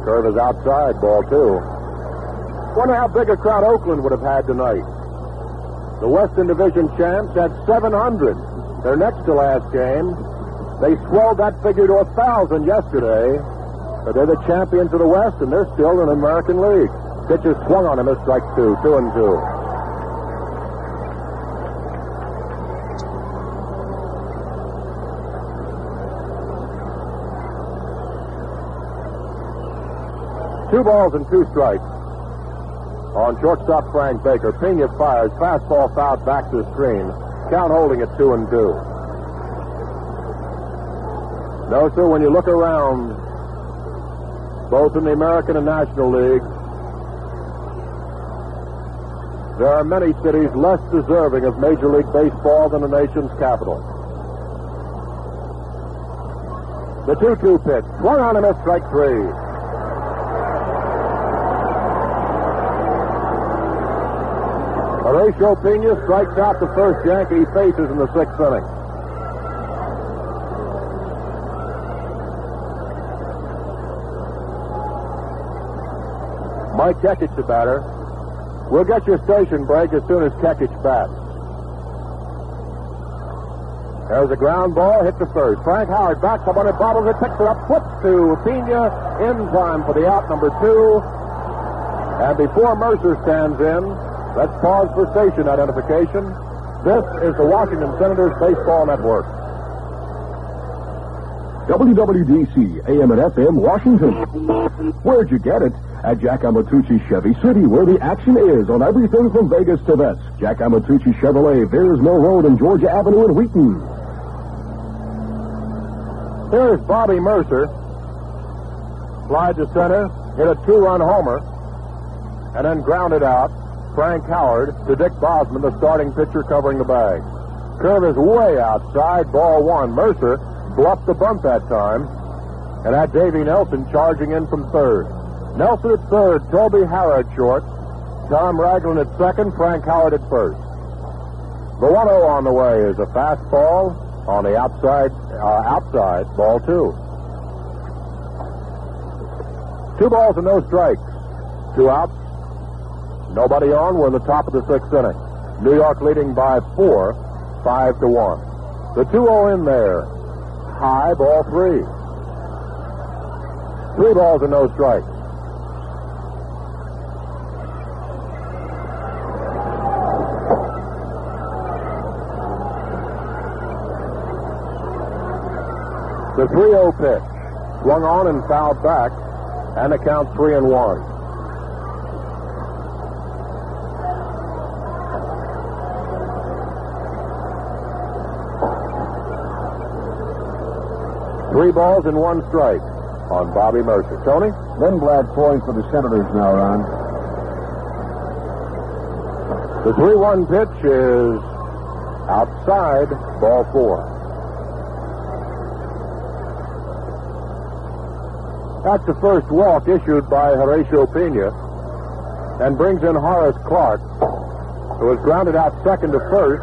Speaker 1: Curve is outside, ball two. Wonder how big a crowd Oakland would have had tonight. The Western Division champs had 700 their next to last game. They swelled that figure to a thousand yesterday. But they're the champions of the West, and they're still in the American League. Pitcher swung on him as strike two, two and two. Two balls and two strikes on shortstop Frank Baker. Piña fires. Fastball fouled back to the screen. Count holding at two and two. No, sir, when you look around, both in the American and National League, there are many cities less deserving of Major League Baseball than the nation's capital. The 2 2 pitch. Swung on him at strike three. Horacio Piña strikes out the first Yankee he faces in the sixth inning. Mike Kekich the batter. We'll get your station break as soon as Kekich bats. There's a ground ball hit to first. Frank Howard backs up on it, bobbles it, picks it up, flips to Piña in time for the out number two. And before Murcer stands in, let's pause for station identification. This is the Washington Senators Baseball Network.
Speaker 3: WWDC, AM and FM, Washington. Where'd you get it? At Jack Amatucci Chevy City, where the action is on everything from Vegas to Vets. Jack Amatucci Chevrolet, Veirs Mill Road and Georgia Avenue in Wheaton.
Speaker 1: Here's Bobby Murcer. Slide to center, hit a two-run homer, and then grounded out. Frank Howard to Dick Bosman, the starting pitcher covering the bag. Curve is way outside, ball one. Murcer bluffed the bunt that time, and had Davy Nelson charging in from third. Nelson at third, Toby Harrah at short, Tom Ragland at second, Frank Howard at first. The 1 0 on the way is a fastball on the outside, uh, outside, ball two. Two balls and no strikes. Two outs. Nobody on. We're in the top of the sixth inning. New York leading by four, five to one. The 2 0 in there. High, ball three. Three balls and no strikes. The 3-0 pitch. Swung on and fouled back, and the count three and one. Three balls and one strike on Bobby Murcer. Tony?
Speaker 4: Lindblad throwing for the Senators now, Ron.
Speaker 1: The 3-1 pitch is outside, ball four. That's the first walk issued by Horacio Piña and brings in Horace Clarke, who was grounded out second to first.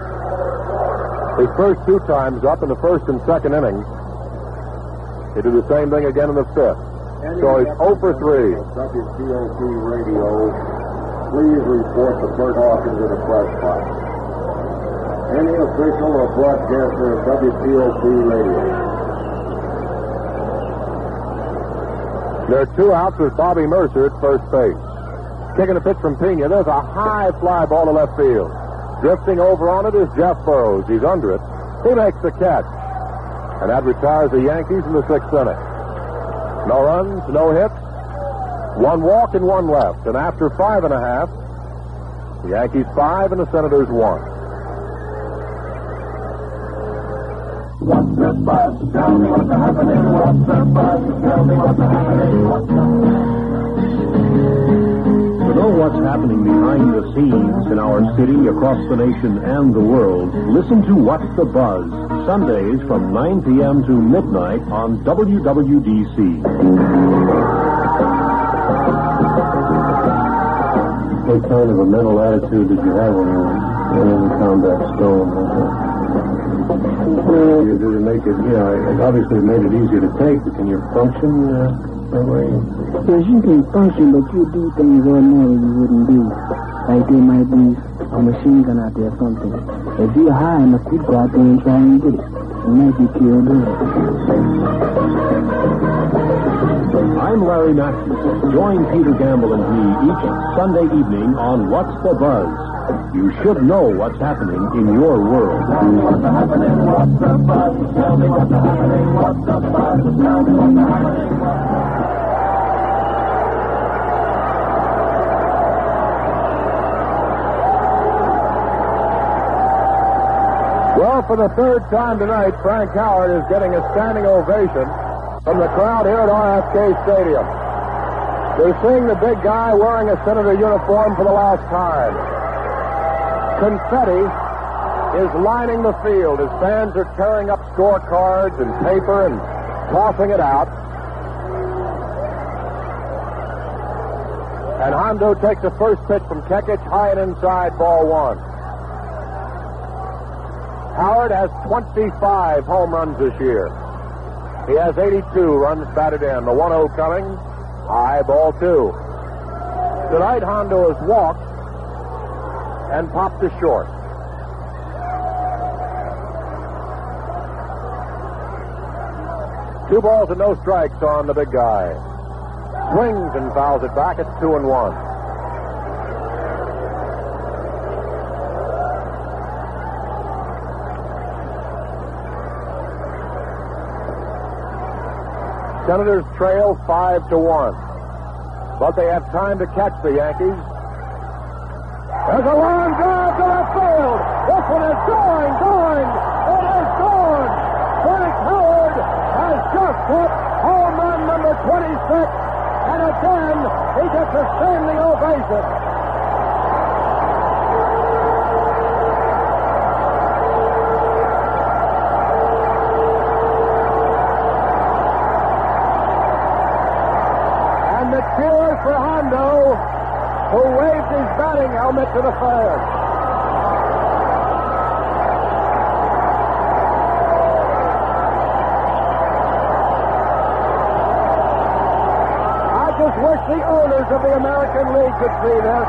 Speaker 1: His first two times up in the first and second innings. He did the same thing again in the fifth. So he's 0 for 3.
Speaker 4: WTOP radio, please report to Burt Hawkins at the press box. Any official or broadcaster of WTOP radio.
Speaker 1: There are two outs with Bobby Murcer at first base. Kicking a pitch from Piña. There's a high fly ball to left field. Drifting over on it is Jeff Burroughs. He's under it. He makes the catch. And that retires the Yankees in the sixth inning. No runs, no hits, one walk and one left. And after five and a half, the Yankees five and the Senators one.
Speaker 15: What's the buzz? Tell me what's happening. What's the buzz? Tell me what's happening. What's the
Speaker 3: To know what's happening behind the scenes in our city, across the nation, and the world, listen to What's the Buzz, Sundays from 9 p.m. to midnight on WWDC.
Speaker 19: What kind of a mental attitude did you have when you went in combat stone? Well, you did it make it, you know, it obviously made it easier to take, but can you function uh, that way?
Speaker 20: Yes, you can function, but you do things ordinarily you wouldn't do. Like there might be a machine gun out there or something. If you're high enough, you'd go out there and try and get it. And might be killed early.
Speaker 3: I'm Larry Matthews. Join Peter Gamble and me each Sunday evening on What's the Buzz. You should know what's happening in your world.
Speaker 15: What's happening? What's the buzz? Tell me what's happening. What's the buzz? Tell me what's happening.
Speaker 1: Well, for the third time tonight, Frank Howard is getting a standing ovation from the crowd here at RFK Stadium. They're seeing the big guy wearing a Senator uniform for the last time. Confetti is lining the field. His fans are tearing up scorecards and paper and tossing it out. And Hondo takes the first pitch from Kekich, high and inside, ball one. Howard has 25 home runs this year. He has 82 runs batted in. The 1 0 coming. High ball two. Tonight, Hondo has walked and popped short. Two balls and no strikes on the big guy. Swings and fouls it back. It's two and one. Senators trail five to one. But they have time to catch the Yankees. There's a long drive to left field. This one is going, going. It is gone. Frank Howard has just hit home run number 26. And again, he gets a standing ovation. And the for who waved his batting helmet to the fans. I just wish the owners of the American League could see this.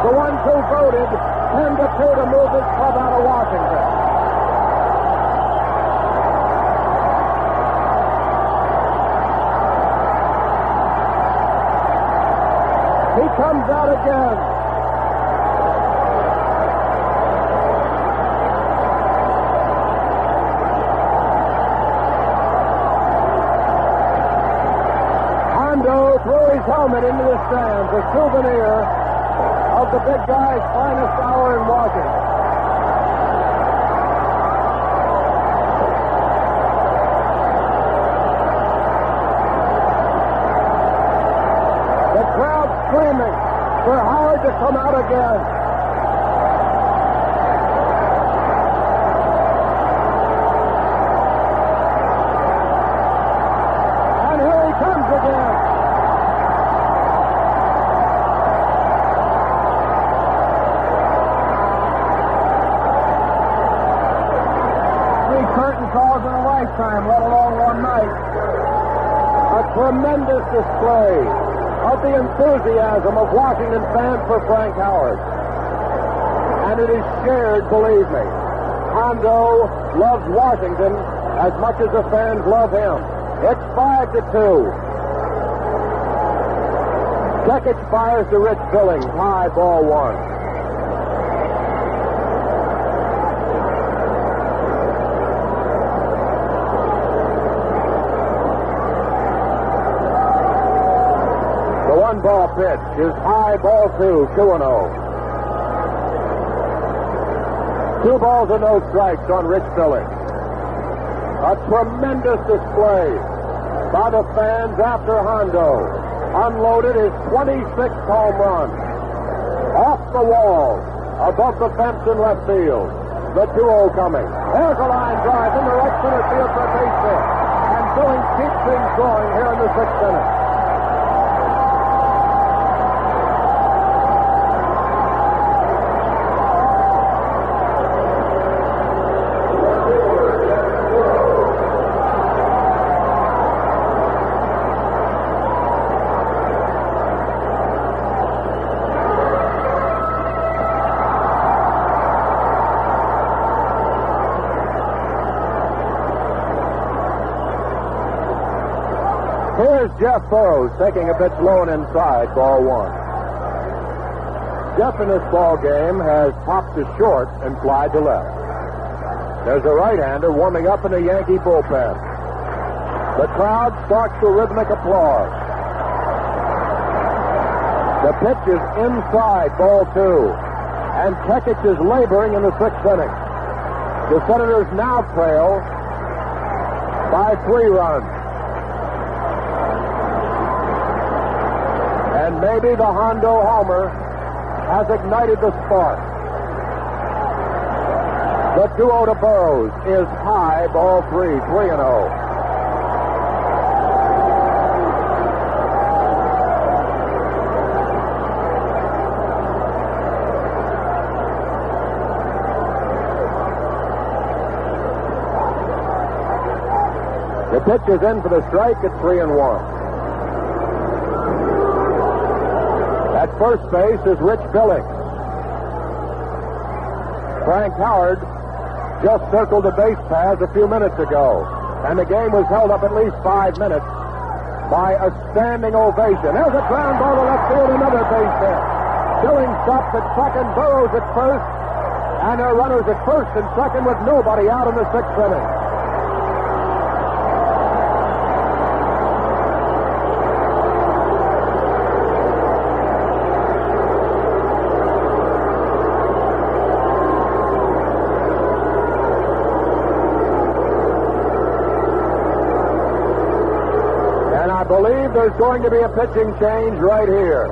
Speaker 1: The ones who voted 10 to 2 to move this club out of Washington. He comes out again. Hondo threw his helmet into the stands, a souvenir of the big guy's finest hour in Washington. For Howard to come out again. And here he comes again. Three curtain calls in a lifetime, let alone one night. A tremendous display the enthusiasm of Washington fans for Frank Howard. And it is shared, believe me. Hondo loves Washington as much as the fans love him. It's five to two. Kekich fires to Rich Billings. High ball one. One ball pitch is high ball two, 2 and 0. Two balls and no strikes on Rich Billings. A tremendous display by the fans after Hondo unloaded his 26th home run. Off the wall, above the fence in left field. The 2-0 coming. There's a line drive in the right center field for a base hit. And Billings keeps things going here in the sixth inning. Jeff Burrows taking a pitch low and inside, ball one. Jeff in this ball game has popped to short and flied to left. There's a right-hander warming up in the Yankee bullpen. The crowd starts to rhythmic applause. The pitch is inside, ball two. And Kekich is laboring in the sixth inning. The Senators now trail by three runs. And maybe the Hondo Homer has ignited the spark. The 2-0 to Burroughs is high, ball three, 3 and oh. 0. The pitch is in for the strike at 3 and 1. First base is Rich Billings. Frank Howard just circled the base paths a few minutes ago, and the game was held up at least five minutes by a standing ovation. There's a ground ball to left field, another base hit. Billings stops at second, Burroughs at first, and there are runners at first and second with nobody out in the sixth inning. There's going to be a pitching change right here.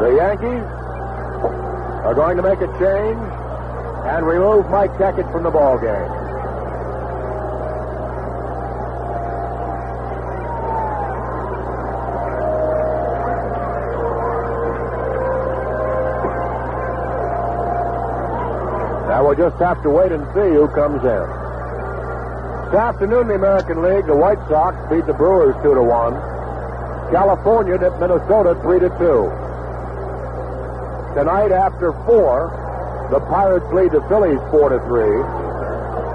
Speaker 1: The Yankees are going to make a change and remove Mike Kekich from the ball game. Now we'll just have to wait and see who comes in. This afternoon, the American League, the White Sox beat the Brewers two to one. California at Minnesota three to two. Tonight, after four, the Pirates lead the Phillies four to three.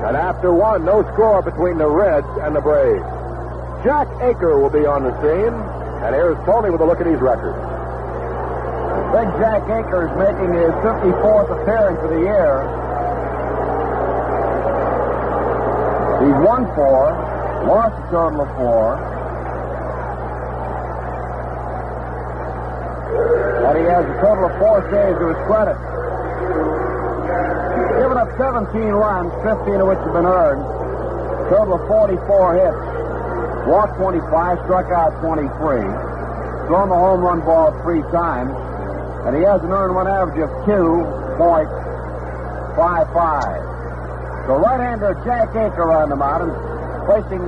Speaker 1: And after one, no score between the Reds and the Braves. Jack Aker will be on the scene, and here's Tony with a look at his record.
Speaker 4: Big Jack Aker's making his 54th appearance of the year. He's won four, lost a total of four. And he has a total of four saves to his credit. Given up 17 runs, 15 of which have been earned. Total of 44 hits. Walked 25, struck out 23. Thrown the home run ball three times. And he has an earned run average of 2.55. So right-hander Jack Aker on the mound, facing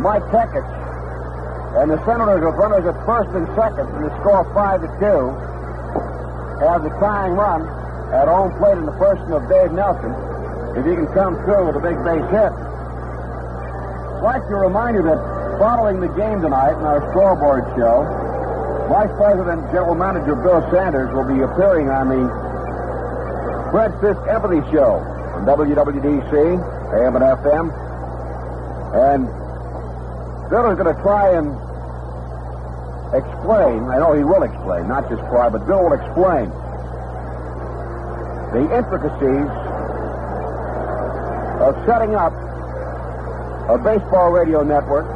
Speaker 4: Mike Kekich. And the Senators with runners at first and second, and the score five to two. Have the tying run at home plate in the person of Dave Nelson, if he can come through with a big base hit. I'd like to remind you that following the game tonight in our scoreboard show, Vice President General Manager Bill Sanders will be appearing on the Fred Fisk Empathy Show WWDC, AM and FM. And Bill is going to try and explain, I know he will explain, not just try, but Bill will explain the intricacies of setting up a baseball radio network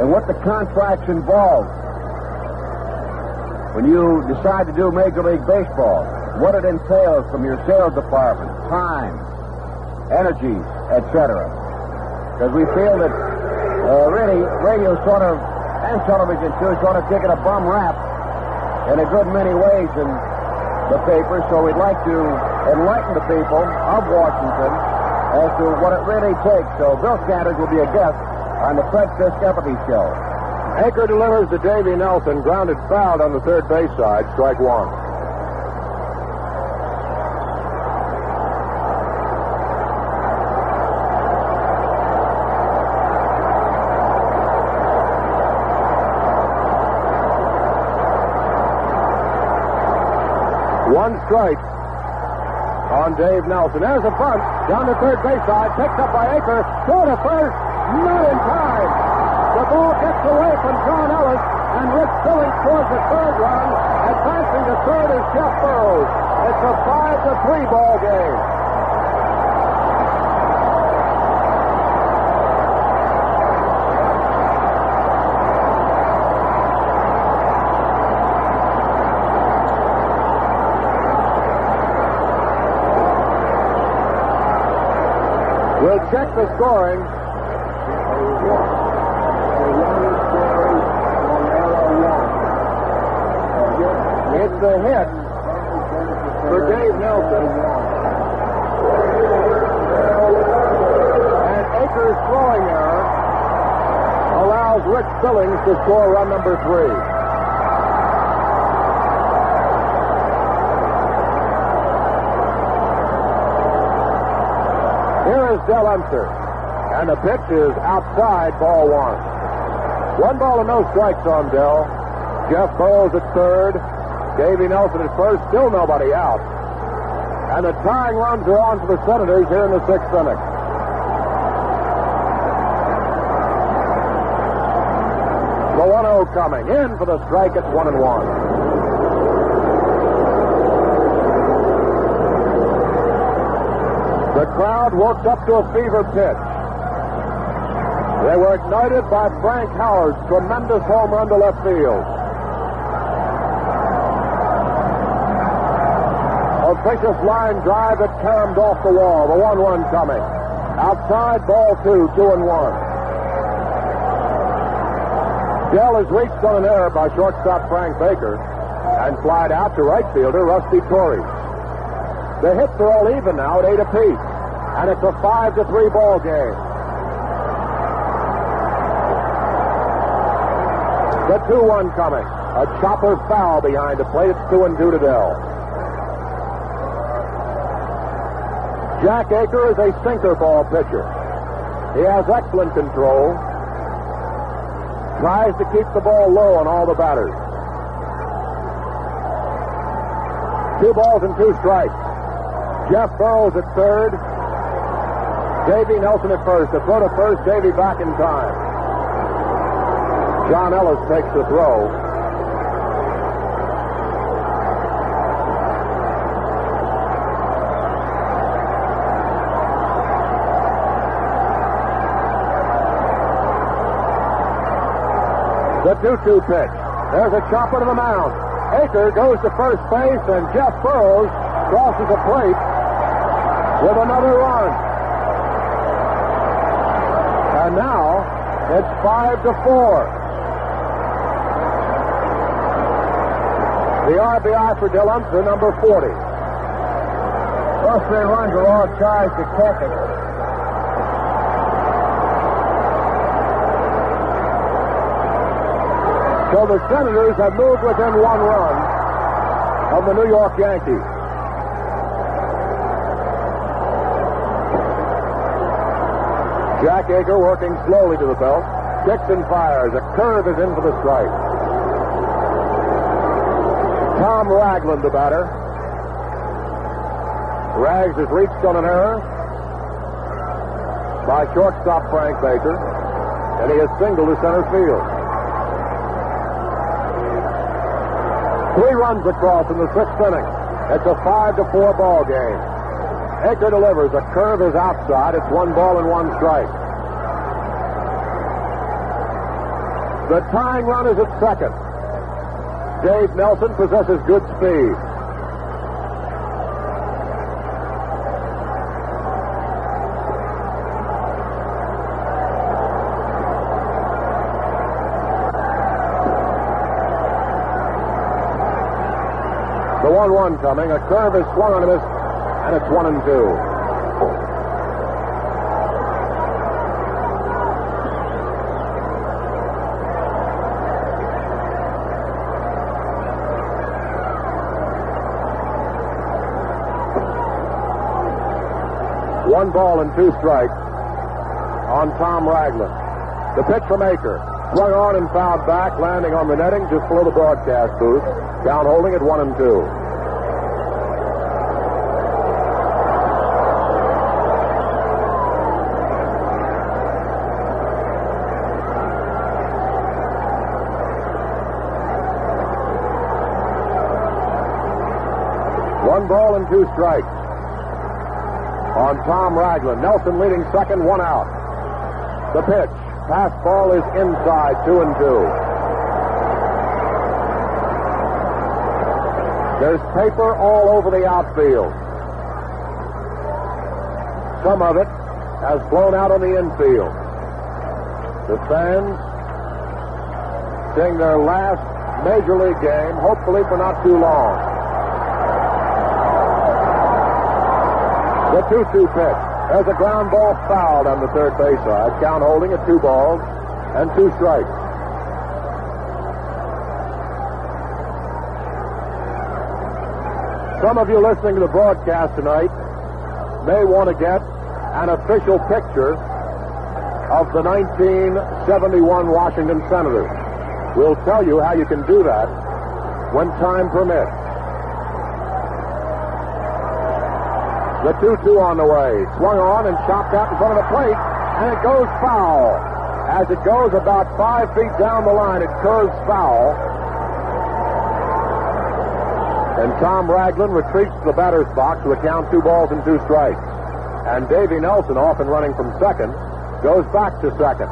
Speaker 4: and what the contracts involve when you decide to do Major League Baseball, what it entails from your sales department, time, energy, etc. Because we feel that uh, really radio sort of, and television too, sort of taking a bum rap in a good many ways in the paper, so we'd like to enlighten the people of Washington as to what it really takes. So Bill Sanders will be a guest on the Fred Fisk Empathy Show.
Speaker 1: Aker delivers to Davy Nelson, grounded fouled on the third base side, strike one. One strike on Dave Nelson. There's a bunt down the third base side, picked up by Aker, throw to first, not in time. The ball gets away from John Ellis, and Rich Billings scores the third run. Advancing to third is Jeff Burroughs. It's a five to three ball game. Check the scoring. It's a hit for Dave Nelson. And Aker's throwing error allows Rick Billings to score run number three. Is Del Unser. And the pitch is outside, ball one. One ball and no strikes on Del. Jeff Burroughs at third. Davey Nelson at first. Still nobody out. And the tying runs are on for the Senators here in the sixth inning. The 1-0 coming. In for the strike. It's one and one. The crowd worked up to a fever pitch. They were ignited by Frank Howard's tremendous home run to left field. A vicious line drive that caromed off the wall. The 1-1 coming. Outside, ball two, two and one. Del is reached on an error by shortstop Frank Baker and flied out to right fielder Rusty Torres. The hits are all even now at eight apiece, and it's a five to three ball game. The 2-1 coming. A chopper foul behind the plate. It's 2 and 2 to Del. Jack Aker is a sinker ball pitcher. He has excellent control. Tries to keep the ball low on all the batters. Two balls and two strikes. Jeff Burroughs at third. Davey Nelson at first. The throw to first, Davey back in time. John Ellis takes the throw. The 2-2 pitch. There's a chopper to the mound. Aker goes to first base, and Jeff Burroughs crosses the plate with another run. And now it's five to four. The RBI for Del Unser, number 40.
Speaker 20: Those three runs are all charged to Kekich.
Speaker 1: So the Senators have moved within one run of the New York Yankees. Jack Aker working slowly to the belt. Kicks and fires. A curve is in for the strike. Tom Ragland, the batter. Rags is reached on an error by shortstop Frank Baker, and he has singled to center field. Three runs across in the sixth inning. It's a five to four ball game. Aker delivers. A curve is outside. It's one ball and one strike. The tying run is at second. Dave Nelson possesses good speed. The 1-1 coming. A curve is swung on him, and it's 1 and 2. One ball and two strikes on Tom Ragland. The pitch from Aker. Swung on and fouled back, landing on the netting just below the broadcast booth. Down holding at one and two. One ball and two strikes on Tom Ragland. Nelson leading second, one out. The pitch. Pass ball is inside, two and two. There's paper all over the outfield. Some of it has blown out on the infield. The fans seeing their last major league game, hopefully for not too long. The 2-2 pitch. There's a ground ball fouled on the third base side. Count holding at two balls and two strikes. Some of you listening to the broadcast tonight may want to get an official picture of the 1971 Washington Senators. We'll tell you how you can do that when time permits. The 2-2 on the way. Swung on and chopped out in front of the plate, and it goes foul. As it goes about five feet down the line, it curves foul. And Tom Ragland retreats to the batter's box to account two balls and two strikes. And Davy Nelson, off and running from second, goes back to second.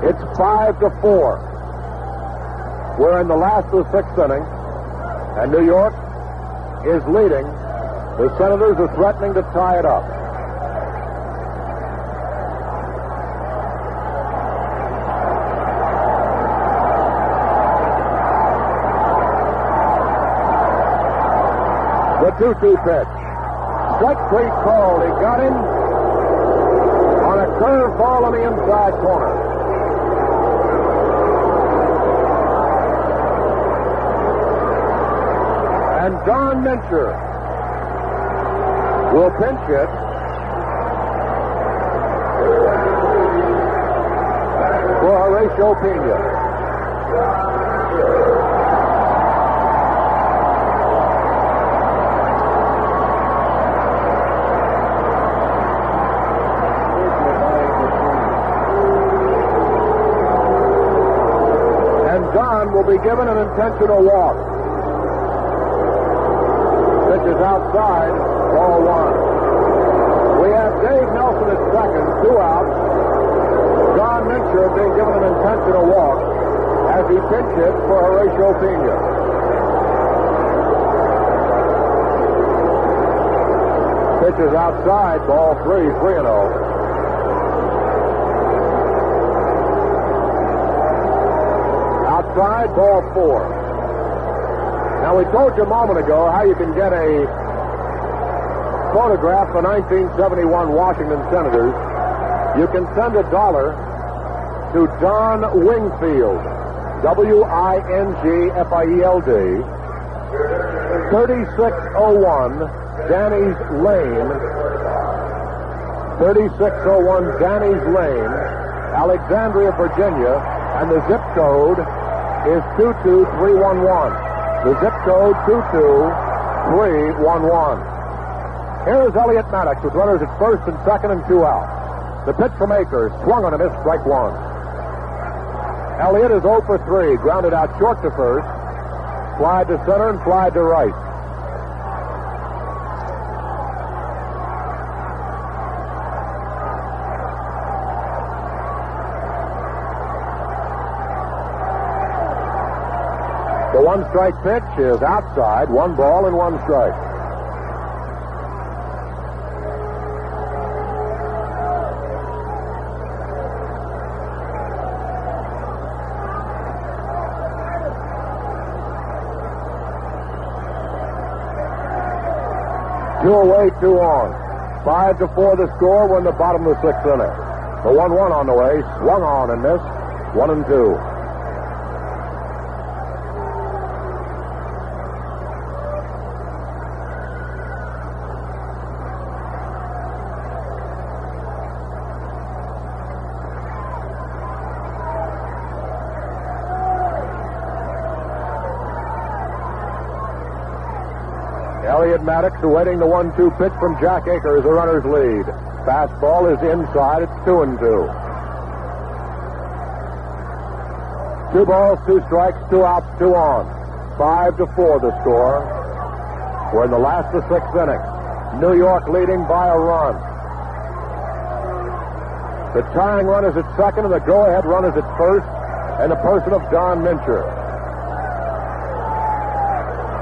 Speaker 1: It's five to four. We're in the last of the sixth inning, and New York is leading. The Senators are threatening to tie it up. The 2-2 pitch. Strike three called. He got him on a curve ball on the inside corner. And Don Mincher will pinch it. For Horatio Pena. And Don will be given an intentional walk. Pitch is outside, ball one. We have Dave Nelson at second, two outs. Don Mincher being given an intentional walk as he pinch hits for Horatio Pena. Pitch is outside, ball three, three and oh. Outside, ball four. Now, we told you a moment ago how you can get a photograph the 1971 Washington Senators. You can send a dollar to Don Wingfield, W-I-N-G-F-I-E-L-D, 3601 Danny's Lane, 3601 Danny's Lane, Alexandria, Virginia, and the zip code is 22311. The zip code 22311. Here is Elliott Maddox with runners at first and second and two out. The pitch from Akers, swung on a miss, strike one. Elliott is 0 for 3, grounded out short to first, fly to center and fly to right. The one strike pitch is outside, one ball and one strike. Away, two on. Five to four the score. We're in the bottom of the sixth inning. The one-one on the way, swung on and missed. One and two. Maddox awaiting the one-two pitch from Jack Akers, the runner's lead. Fastball is inside. It's two and two. Two balls, two strikes, two outs, two on. Five to four the score. We're in the last of sixth inning. New York leading by a run. The tying run is at second, and the go-ahead run is at first, and the person of Don Mincher.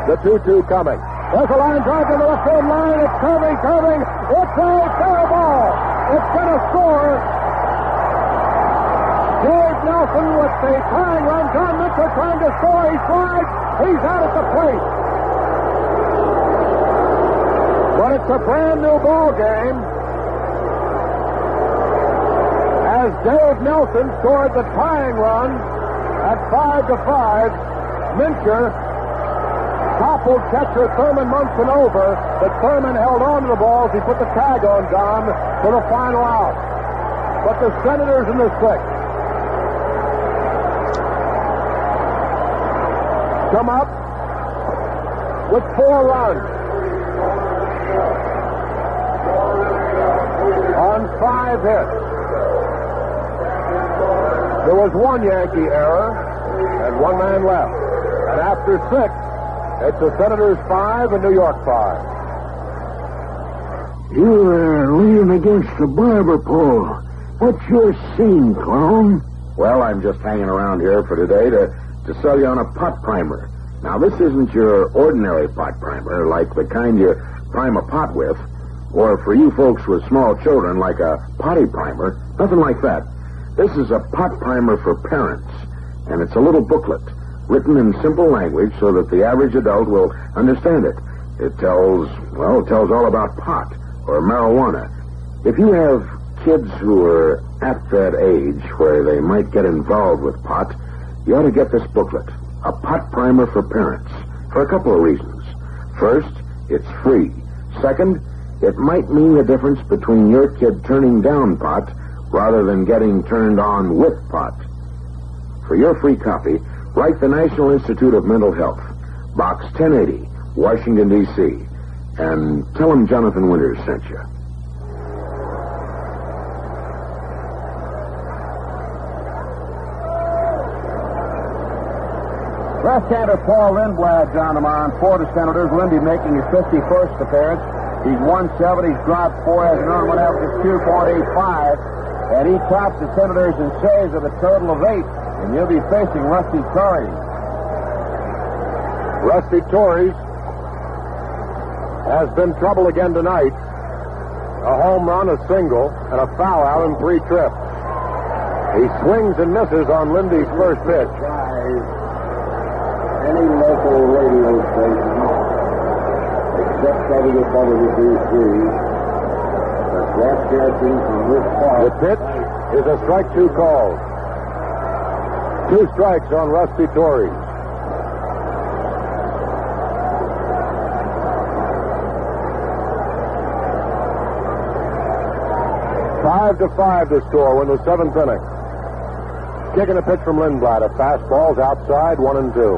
Speaker 1: The 2-2 coming. There's a line drive to the left field line. It's curving, curving. It's a fair ball. It's going to score. Dave Nelson with the tying run. John Mitchell trying to score. He slides. He's out at the plate. But it's a brand new ball game. As Dave Nelson scored the tying run at five to five, Mincher Toppled catcher Thurman Munson over, but Thurman held on to the ball as he put the tag on Don for the final out. But the Senators in the sixth come up with four runs on five hits. There was one Yankee error and one man left. And after six, it's the Senators five and New York five.
Speaker 12: You uh, are leaning against the barber pole. What's your scene, clown?
Speaker 13: Well, I'm just hanging around here for today to, to sell you on a pot primer. Now, this isn't your ordinary pot primer, like the kind you prime a pot with, or for you folks with small children, like a potty primer. Nothing like that. This is a pot primer for parents, and it's a little booklet written in simple language so that the average adult will understand it. It tells, well, it tells all about pot or marijuana. If you have kids who are at that age where they might get involved with pot, you ought to get this booklet, a pot primer for parents, for a couple of reasons. First, it's free. Second, it might mean the difference between your kid turning down pot rather than getting turned on with pot. For your free copy, write the National Institute of Mental Health, Box 1080, Washington, D.C., and tell them Jonathan Winters sent you.
Speaker 4: Left-hander Paul Lindblad, John Amon, for the Senators. Lindy making his 51st appearance. He's 170. He's dropped four, has an earned run average of 2.85. And he tops the Senators in saves with a total of eight. And you'll be facing Rusty Torres.
Speaker 1: Rusty Torres has been trouble again tonight. A home run, a single, and a foul out in three trips. He swings and misses on Lindy's first pitch.
Speaker 9: Any local radio station except WWDC that's broadcasting from this park.
Speaker 1: The pitch is a strike two call. Two strikes on Rusty Torres. Five to five the score in the seventh inning. Kicking a pitch from Lindblad. A fastball's outside, one and two.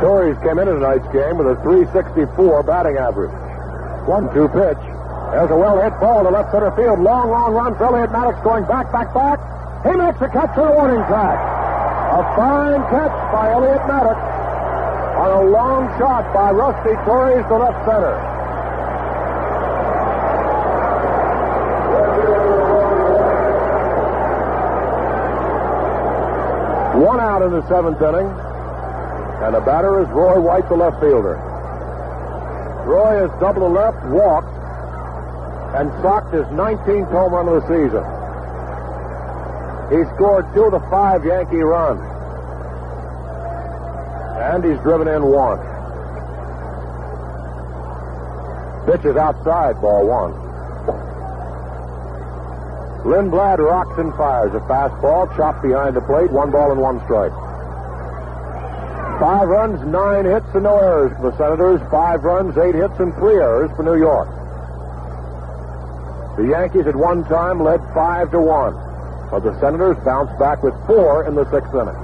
Speaker 1: Torres came into tonight's game with a 364 batting average. One-two pitch. There's a well-hit ball to left center field. Long, long run for Elliott Maddox going back, back, back. He makes a catch for the warning track. A fine catch by Elliott Maddox on a long shot by Rusty Torres to left center. One out in the seventh inning. And the batter is Roy White, the left fielder. Roy has doubled the left, walked, and socked his 19th home run of the season. He scored two of the five Yankee runs. And he's driven in one. Pitch is outside, ball one. Lindblad rocks and fires a fastball, chopped behind the plate, one ball and one strike. Five runs, nine hits, and no errors for the Senators. Five runs, eight hits, and three errors for New York. The Yankees at one time led five to one, but the Senators bounced back with four in the sixth inning.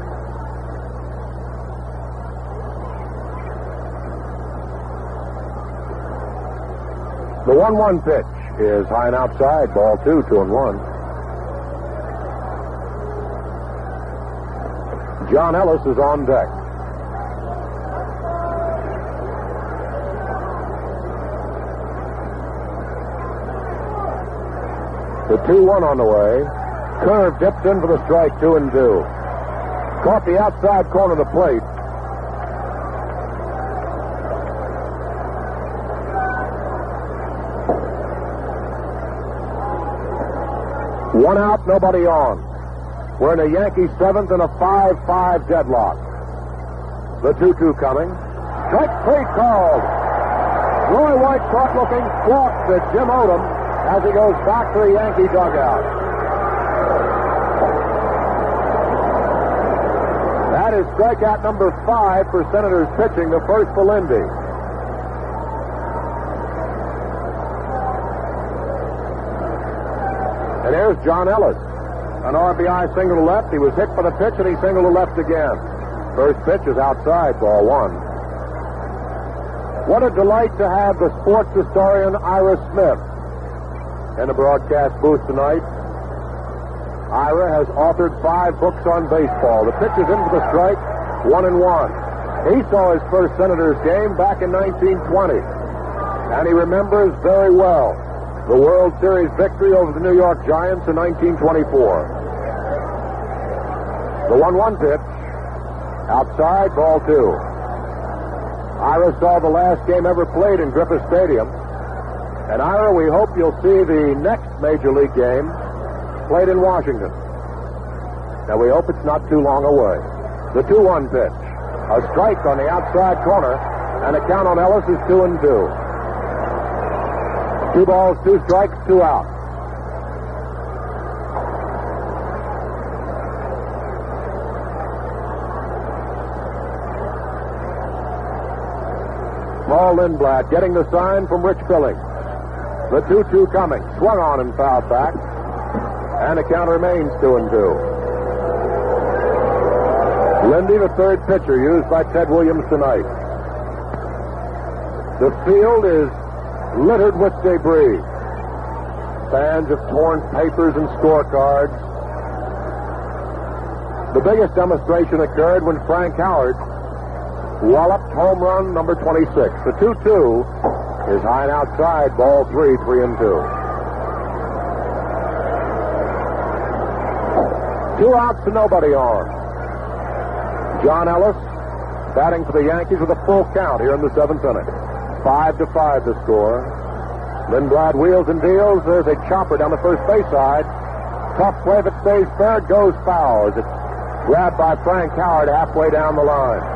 Speaker 1: The one-one pitch is high and outside, ball two, two and one. John Ellis is on deck. The 2-1 on the way. Curve dips in for the strike, two and two. Caught the outside corner of the plate. One out, nobody on. We're in a Yankee seventh and a 5-5 deadlock. The 2-2 coming. Strike three called. Roy White caught looking, walks at Jim Odom as he goes back to the Yankee dugout. That is strikeout number five for Senators pitching, the first for Lindy. And there's John Ellis. An RBI single to left. He was hit for the pitch and he singled to left again. First pitch is outside, ball one. What a delight to have the sports historian Ira Smith in the broadcast booth tonight. Ira has authored five books on baseball. The pitch is into the strike, one and one. He saw his first Senators game back in 1920, and he remembers very well the World Series victory over the New York Giants in 1924. The 1-1 pitch, outside, ball two. Ira saw the last game ever played in Griffith Stadium. And Ira, we hope you'll see the next Major League game played in Washington. Now we hope it's not too long away. The 2-1 pitch. A strike on the outside corner, and a count on Ellis is two and two. Two balls, two strikes, two out. Small Lindblad getting the sign from Rich Billings. The 2-2 coming. Swung on and fouled back. And the count remains two and two. Lindy, the third pitcher used by Ted Williams tonight. The field is littered with debris. Fans of torn papers and scorecards. The biggest demonstration occurred when Frank Howard walloped home run number 26. The 2-2 is high and outside, ball three, three and two. Two outs to nobody on. John Ellis batting for the Yankees with a full count here in the seventh inning. Five to five the score. Lindblad wheels and deals. There's a chopper down the first base side. Tough play that stays fair. Goes foul as it's grabbed by Frank Howard halfway down the line.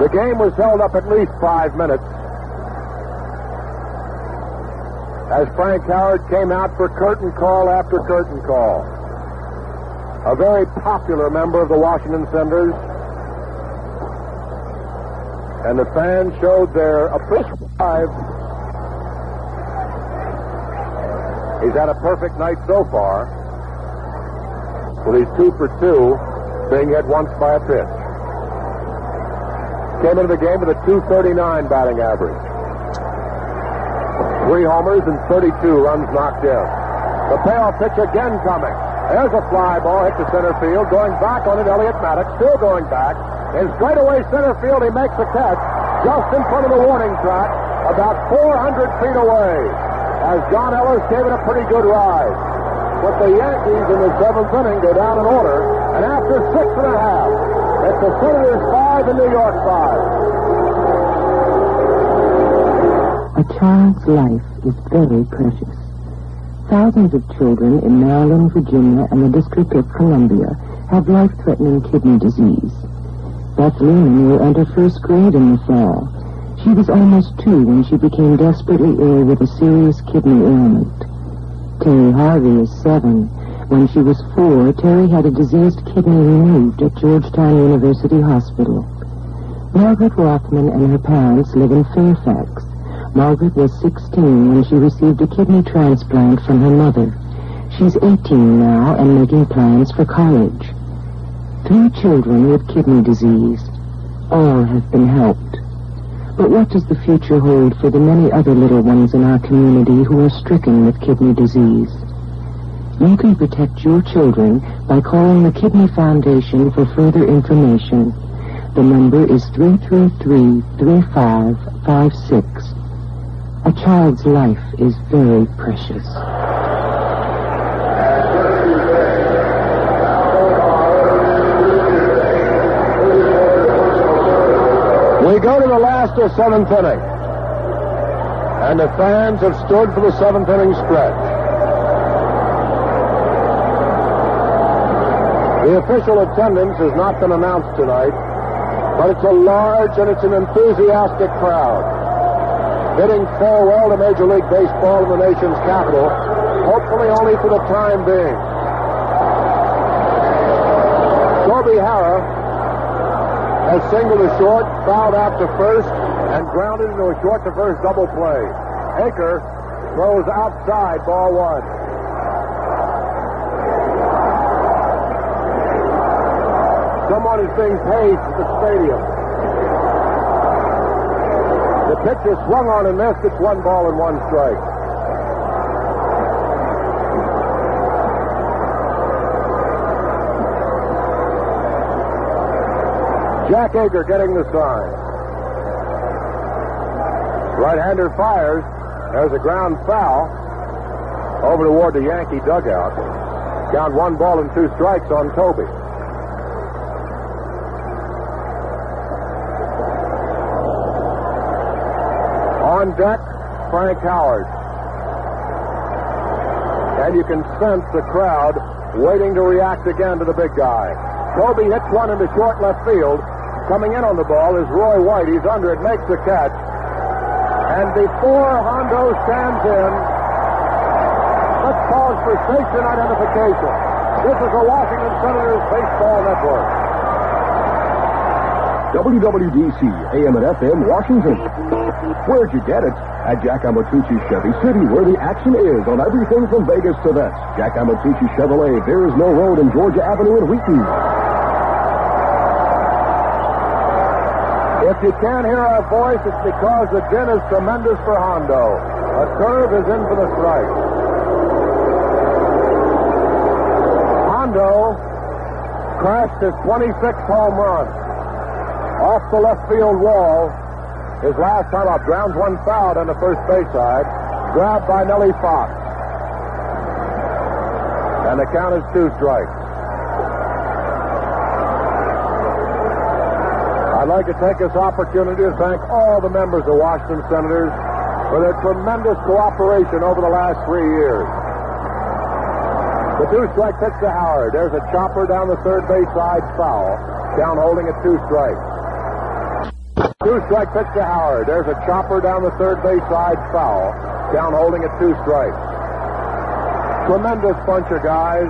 Speaker 1: The game was held up at least five minutes as Frank Howard came out for curtain call after curtain call. A very popular member of the Washington Senators. And the fans showed their appreciation. He's had a perfect night so far. With his two for two, being hit once by a pitch. Came into the game with a 239 batting average. Three homers and 32 runs knocked in. The payoff pitch again coming. There's a fly ball hit to center field. Going back on it, Elliott Maddox. Still going back. In straightaway center field, he makes a catch just in front of the warning track, about 400 feet away, as John Ellis gave it a pretty good ride. But the Yankees in the seventh inning go down in order, and after six and a half, it's the Senators five and New York five.
Speaker 21: A child's life is very precious. Thousands of children in Maryland, Virginia, and the District of Columbia have life-threatening kidney disease. Beth Lehman will enter first grade in the fall. She was almost two when she became desperately ill with a serious kidney ailment. Terry Harvey is seven. When she was four, Terry had a diseased kidney removed at Georgetown University Hospital. Margaret Rothman and her parents live in Fairfax. Margaret was 16 when she received a kidney transplant from her mother. She's 18 now and making plans for college. Three children with kidney disease. All have been helped. But what does the future hold for the many other little ones in our community who are stricken with kidney disease? You can protect your children by calling the Kidney Foundation for further information. The number is 333-3556. A child's life is very precious.
Speaker 1: We go to the last of seventh inning. And the fans have stood for the seventh inning stretch. The official attendance has not been announced tonight, but it's a large and it's an enthusiastic crowd. bidding farewell to Major League Baseball in the nation's capital, hopefully only for the time being. Toby Harrah has singled to short, fouled out to first, and grounded into a short to first double play. Aker throws outside, ball one. Someone is being paid at the stadium. The pitch is swung on and missed. It's one ball and one strike. Jack Aker getting the sign. Right-hander fires. There's a ground foul over toward the Yankee dugout. Count one ball and two strikes on Toby. On deck, Frank Howard. And you can sense the crowd waiting to react again to the big guy. Toby hits one into short left field. Coming in on the ball is Roy White. He's under it, makes the catch. And before Hondo stands in, let's pause for station identification. This is the Washington Senators Baseball Network.
Speaker 3: WWDC, AM and FM, Washington. Where'd you get it? At Jack Amatucci Chevy City, where the action is on everything from Vegas to Vets. Jack Amatucci Chevrolet, there is no Road in Georgia Avenue in Wheaton.
Speaker 1: If you can't hear our voice, it's because the din is tremendous for Hondo. A curve is in for the strike. Hondo crashed his 26th home run off the left field wall. His last time up, grounds one foul on the first base side, grabbed by Nellie Fox. And the count is two strikes. I'd like to take this opportunity to thank all the members of Washington Senators for their tremendous cooperation over the last three years. The two strike pitch to Howard. There's a chopper down the third base side foul. Count holding at two strikes. Two strike pitch to Howard. There's a chopper down the third base side foul. Down holding at two strikes. Tremendous bunch of guys.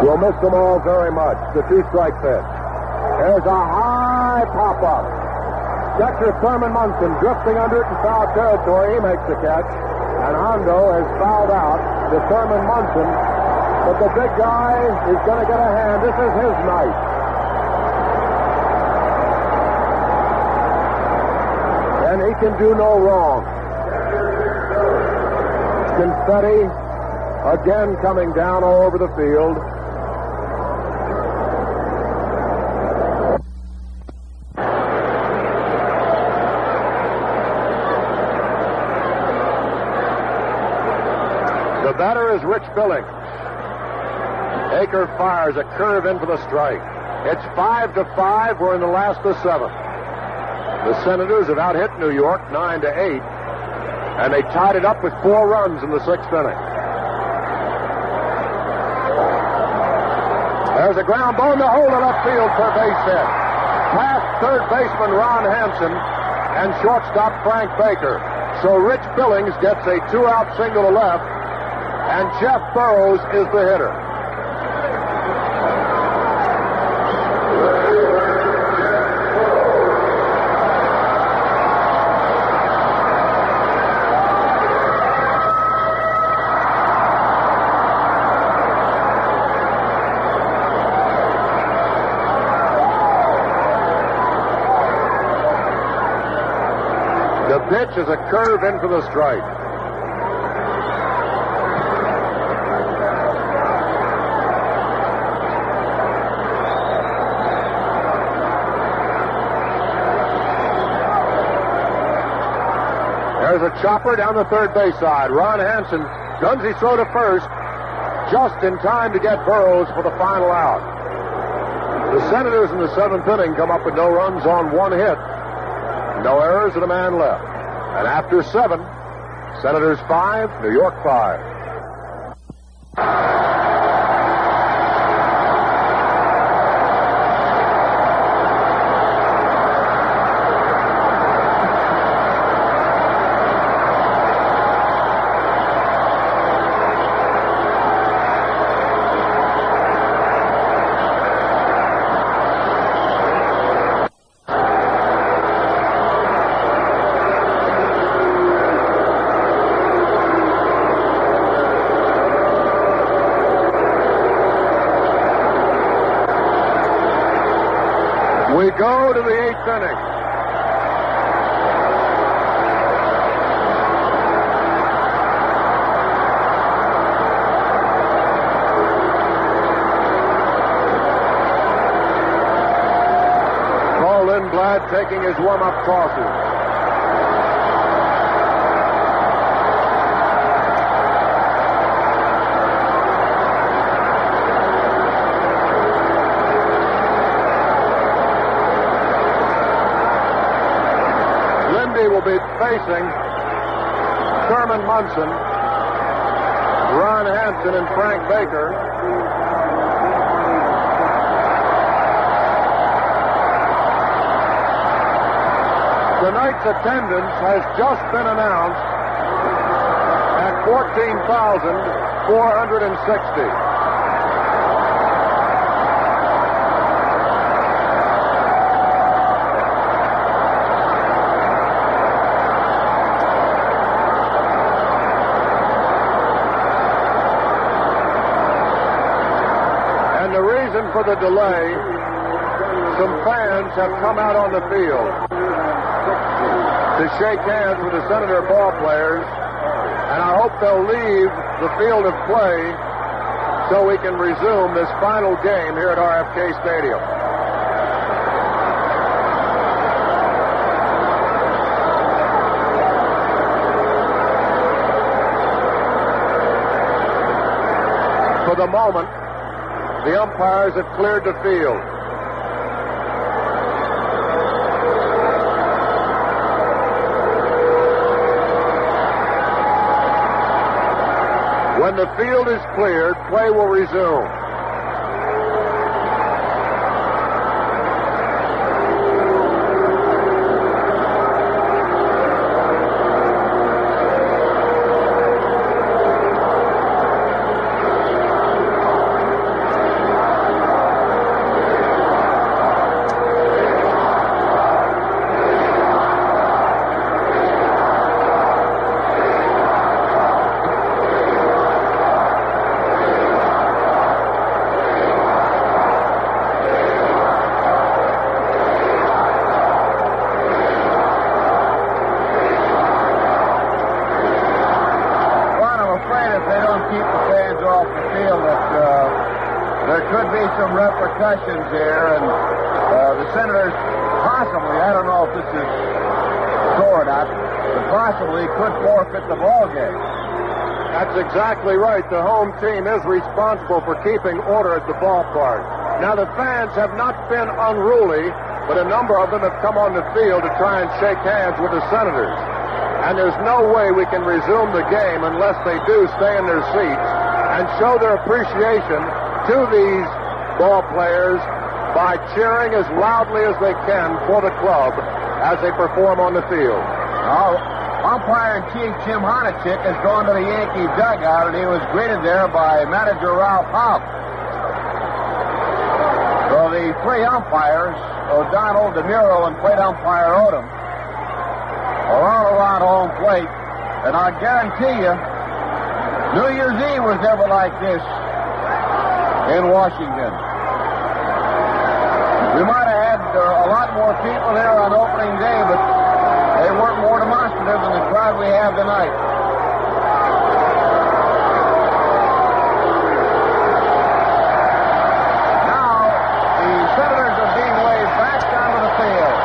Speaker 1: We'll miss them all very much. The two strike pitch. There's a high pop up. Catcher Thurman Munson drifting under it in foul territory. He makes the catch. And Hondo has fouled out to Thurman Munson. But the big guy is going to get a hand. This is his night. And he can do no wrong. Confetti again coming down all over the field. Batter is Rich Billings. Aker fires a curve in for the strike. It's five to five. We're in the last of seven. The Senators have out hit New York nine to eight, and they tied it up with four runs in the sixth inning. There's a ground ball in the hole in left field for base hit. Past third baseman Ron Hansen and shortstop Frank Baker. So Rich Billings gets a two-out single to left, and Jeff Burroughs is the hitter. The pitch is a curve in for the strike. A chopper down the third base side. Ron Hansen guns his throw to first, just in time to get Burroughs for the final out. The Senators in the seventh inning come up with no runs on one hit, no errors, and a man left. And after seven, Senators five, New York five. We go to the eighth inning. Paul Lindblad taking his warm-up tosses. Lindy will be facing Thurman Munson, Ron Hansen, and Frank Baker. Tonight's attendance has just been announced at 14,460. And the reason for the delay, some fans have come out on the field to shake hands with the Senator ball players, and I hope they'll leave the field of play so we can resume this final game here at RFK Stadium. For the moment, the umpires have cleared the field. When the field is cleared, play will resume.
Speaker 4: The
Speaker 1: home team is responsible for keeping order at the ballpark. Now, the fans have not been unruly, but a number of them have come on the field to try and shake hands with the Senators. And there's no way we can resume the game unless they do stay in their seats and show their appreciation to these ball players by cheering as loudly as they can for the club as they perform on the field.
Speaker 4: Umpire in chief Jim Honochick has gone to the Yankee dugout, and he was greeted there by manager Ralph Houk. So the three umpires, O'Donnell, DiMuro, and plate umpire Odom, are all around home plate. And I guarantee you, New Year's Eve was never like this in Washington. We might have had uh, a lot more people there on opening day, but they weren't more demonstrative than the crowd we have tonight. Now, the Senators are being waved back onto the field.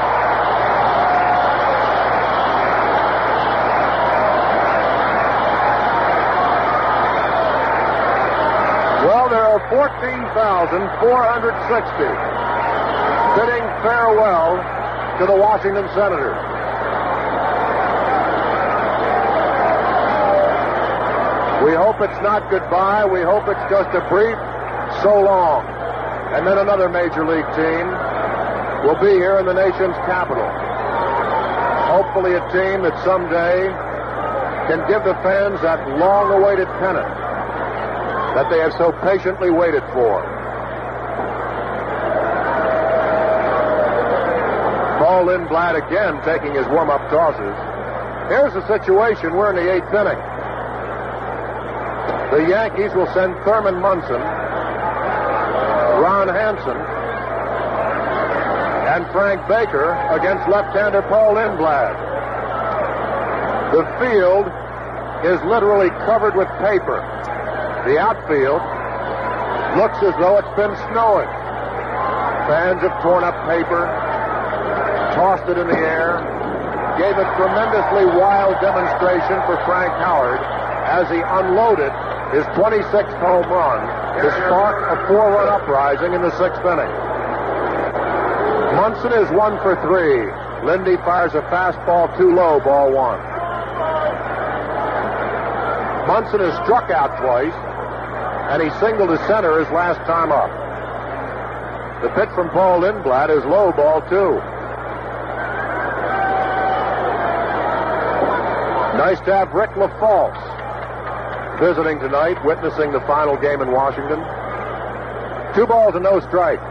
Speaker 1: Well, there are 14,460 bidding farewell to the Washington Senators. We hope it's not goodbye. We hope it's just a brief so long. And then another major league team will be here in the nation's capital. Hopefully a team that someday can give the fans that long-awaited pennant that they have so patiently waited for. Paul Lindblad again taking his warm-up tosses. Here's the situation. We're in the eighth inning. The Yankees will send Thurman Munson, Ron Hansen, and and Frank Baker against left-hander Paul Lindblad. The field is literally covered with paper. The outfield looks as though it's been snowing. Fans have torn up paper, tossed it in the air, gave a tremendously wild demonstration for Frank Howard as he unloaded his 26th home run to spark a four-run uprising in the sixth inning. Munson is one for three. Lindy fires a fastball too low, ball one. Munson has struck out twice, and he singled to center his last time up. The pitch from Paul Lindblad is low ball two. Nice to have Rick LaFalce visiting tonight, witnessing the final game in Washington. Two balls and no strikes.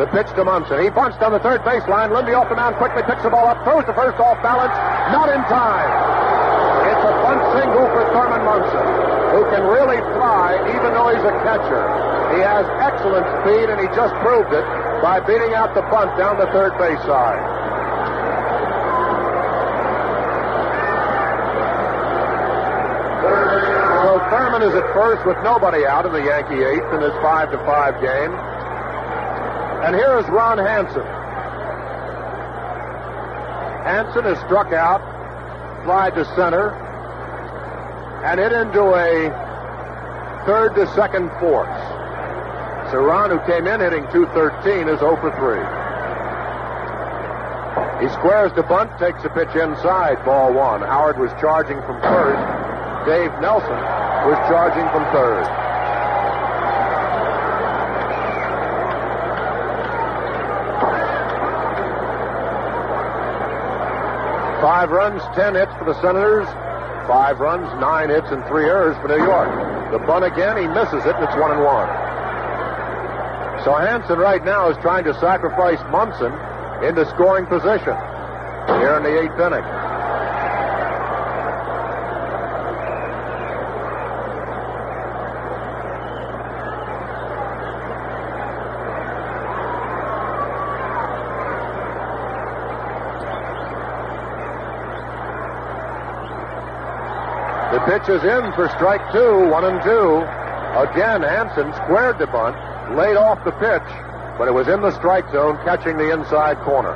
Speaker 1: The pitch to Munson. He bunched on the third baseline. Lindy off the mound quickly picks the ball up, throws the first off balance. Not in time. It's a bunt single for Thurman Munson, who can really fly even though he's a catcher. He has excellent speed, and he just proved it by beating out the bunt down the third base side. Is at first with nobody out in the Yankee eighth in this five to five game. And here is Ron Hansen. Hansen is struck out, fly to center, and hit into a third to second force. So Ron, who came in hitting 213, is 0 for 3. He squares the bunt, takes a pitch inside, ball one. Howard was charging from first. Dave Nelson was charging from third. Five runs, ten hits for the Senators. Five runs, nine hits, and three errors for New York. The bunt again, he misses it, and it's one and one. So Hansen right now is trying to sacrifice Munson into scoring position here in the eighth inning. Pitch is in for strike two, one and two. Again, Hansen squared the bunt, laid off the pitch, but it was in the strike zone, catching the inside corner.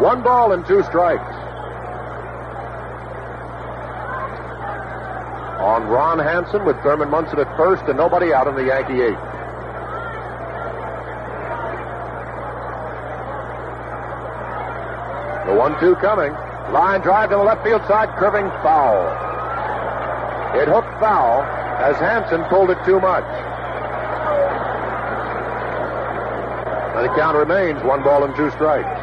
Speaker 1: One ball and two strikes. On Ron Hansen with Thurman Munson at first and nobody out in the Yankee eighth. The one-two coming. Line drive to the left field side, curving foul. It hooked foul as Hansen pulled it too much. And the count remains one ball and two strikes.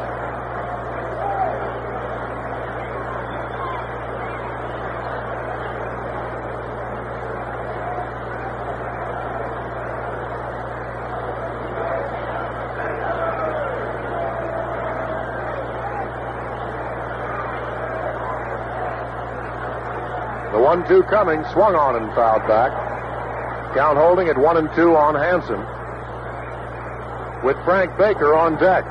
Speaker 1: The one-two coming, swung on and fouled back. Count holding at one and two on Hansen. With Frank Baker on deck.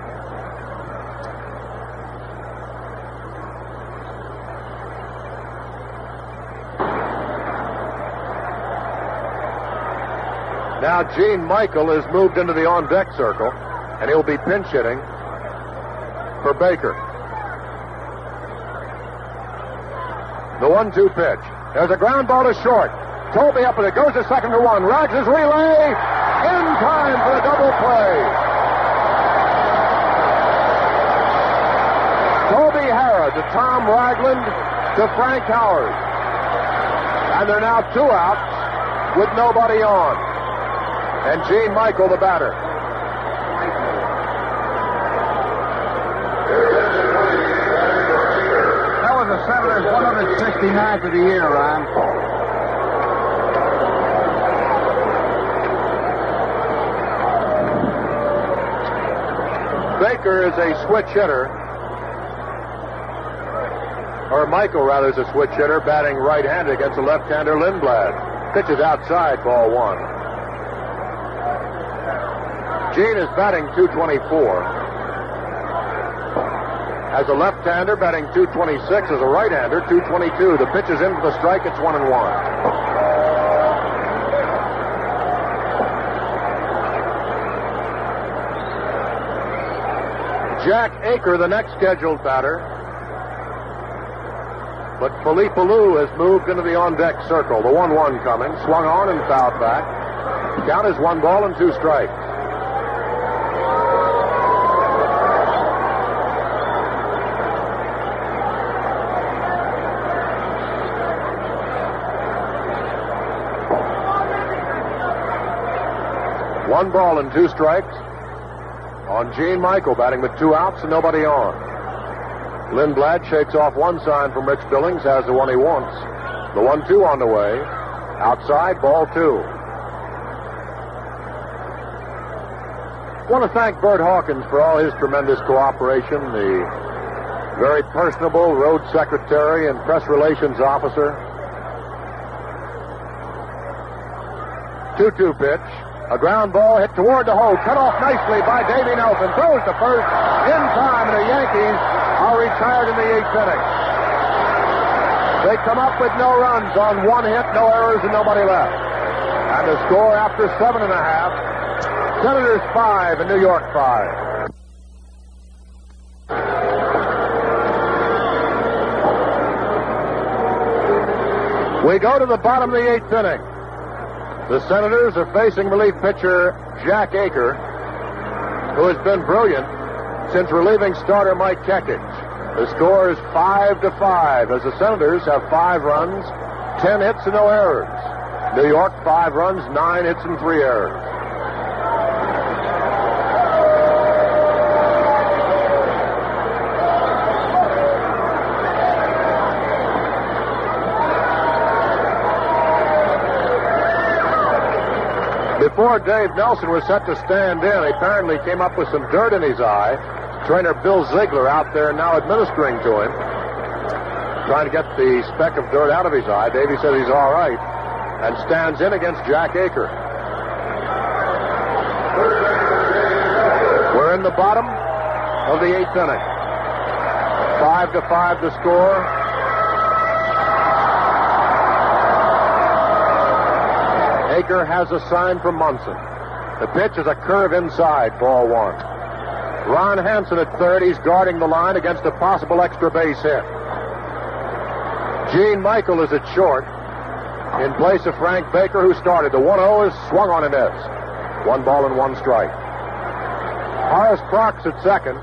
Speaker 1: Now Gene Michael is moved into the on-deck circle, and he'll be pinch hitting for Baker. The one-two pitch. There's a ground ball to short. Toby up and it goes to second to one. Rogers relay in time for the double play. Toby Harrah to Tom Ragland to Frank Howard. And they're now two outs with nobody on. And Gene Michael, the batter.
Speaker 4: The Senators' 169th of the year, Ron.
Speaker 1: Baker is a switch hitter. Or Michael, rather, is a switch hitter, batting right-handed against a left-hander, Lindblad. Pitches outside, ball one. Gene is batting 224. As a left-hander, batting 226. As a right-hander, 222. The pitch is in for the strike. It's one and one. Jack Aker, the next scheduled batter. But Felipe Alou has moved into the on-deck circle. The 1-1 coming. Swung on and fouled back. Count is one ball and two strikes. One ball and two strikes on Gene Michael, batting with two outs and nobody on. Lindblad shakes off one sign from Rich Billings, has the one he wants. The one-two on the way. Outside, ball two. I want to thank Burt Hawkins for all his tremendous cooperation, the very personable road secretary and press relations officer. 2-2 pitch. A ground ball hit toward the hole, cut off nicely by Davy Nelson. Throws to first in time, and the Yankees are retired in the eighth inning. They come up with no runs on one hit, no errors, and nobody left. And the score after seven and a half, Senators five and New York five. We go to the bottom of the eighth inning. The Senators are facing relief pitcher Jack Aker, who has been brilliant since relieving starter Mike Kekich. The score is five to five as the Senators have five runs, ten hits and no errors. New York five runs, nine hits and three errors. Dave Nelson was set to stand in, apparently came up with some dirt in his eye. Trainer Bill Ziegler out there now administering to him, trying to get the speck of dirt out of his eye. Davey says he's all right and stands in against Jack Aker. We're in the bottom of the eighth inning. Five to five the score. Aker has a sign from Munson. The pitch is a curve inside, ball one. Ron Hansen at third. He's guarding the line against a possible extra base hit. Gene Michael is at short in place of Frank Baker, who started. The 1-0 is swung on and missed. One ball and one strike. Horace Clarke at second.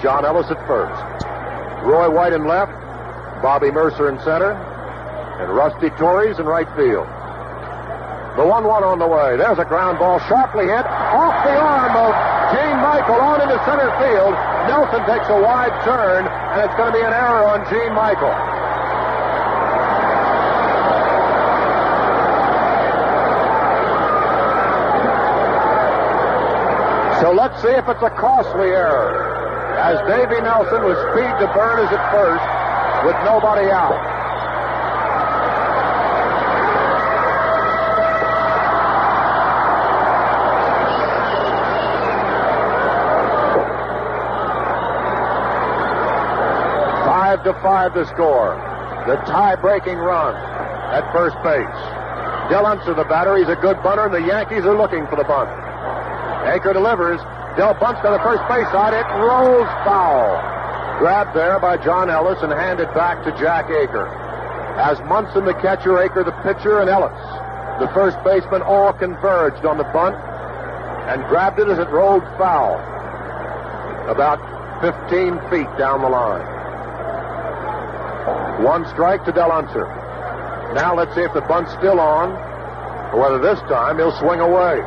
Speaker 1: John Ellis at first. Roy White in left. Bobby Murcer in center. And Rusty Torres in right field. The 1 1 on the way. There's a ground ball sharply hit off the arm of Gene Michael on into center field. Nelson takes a wide turn, and it's going to be an error on Gene Michael. So let's see if it's a costly error. As Davy Nelson was speed to burn as at first with nobody out. Five to five to score. The tie-breaking run at first base. Del Unser, the batter, he's a good bunter, and the Yankees are looking for the bunt. Aker delivers. Del bunts to the first base side. It rolls foul. Grabbed there by John Ellis and handed back to Jack Aker. As Munson, the catcher, Aker, the pitcher, and Ellis, the first baseman, all converged on the bunt and grabbed it as it rolled foul. About 15 feet down the line. One strike to Del Unser. Now let's see if the bunt's still on, or whether this time he'll swing away.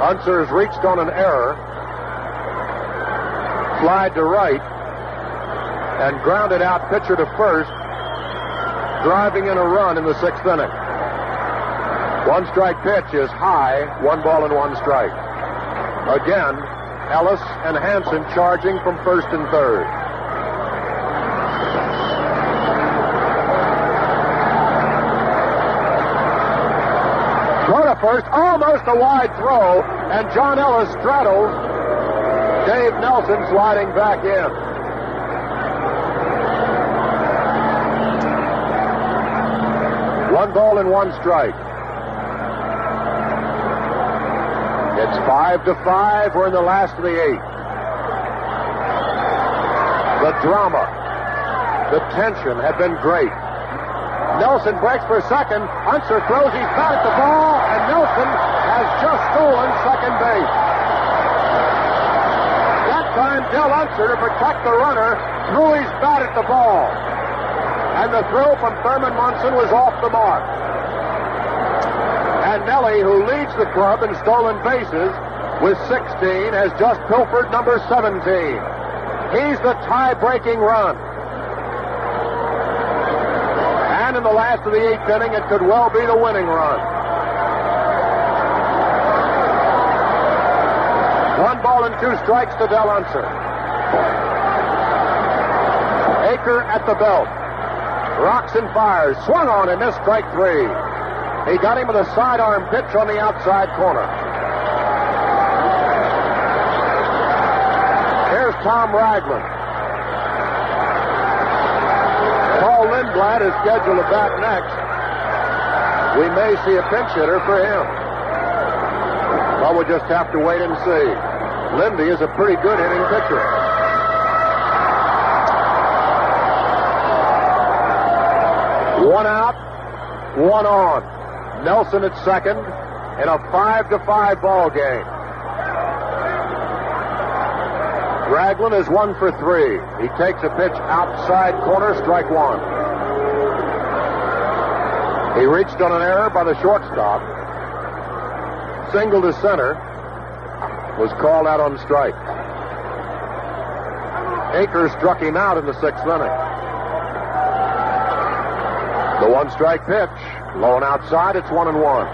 Speaker 1: Unser has reached on an error, slide to right, and grounded out pitcher to first, driving in a run in the sixth inning. One strike pitch is high, one ball and one strike. Again, Ellis and Hansen charging from first and third. First, almost a wide throw, and John Ellis straddles Dave Nelson sliding back in. One ball and one strike. It's five to five. We're in the last of the eight. The drama, the tension had been great. Nelson breaks for second. Unser throws. He's bat at the ball, and Nelson has just stolen second base. That time, Del Unser, to protect the runner, threw his bat at the ball. And the throw from Thurman Munson was off the mark. And Nelly, who leads the club in stolen bases with 16, has just pilfered number 17. He's the tie-breaking run. And in the last of the eighth inning, it could well be the winning run. One ball and two strikes to Del Unser. Aker at the belt. Rocks and fires. Swung on and missed strike three. He got him with a sidearm pitch on the outside corner. Here's Tom Ragland. Paul is scheduled to bat next. We may see a pinch hitter for him. Well, we'll just have to wait and see. Lindy is a pretty good hitting pitcher. One out, one on. Nelson at second in a five to five ball game. Ragland is one for three. He takes a pitch outside corner, strike one. He reached on an error by the shortstop. Single to center was called out on strike. Akers struck him out in the sixth inning. The one strike pitch. Low and outside, it's one and one.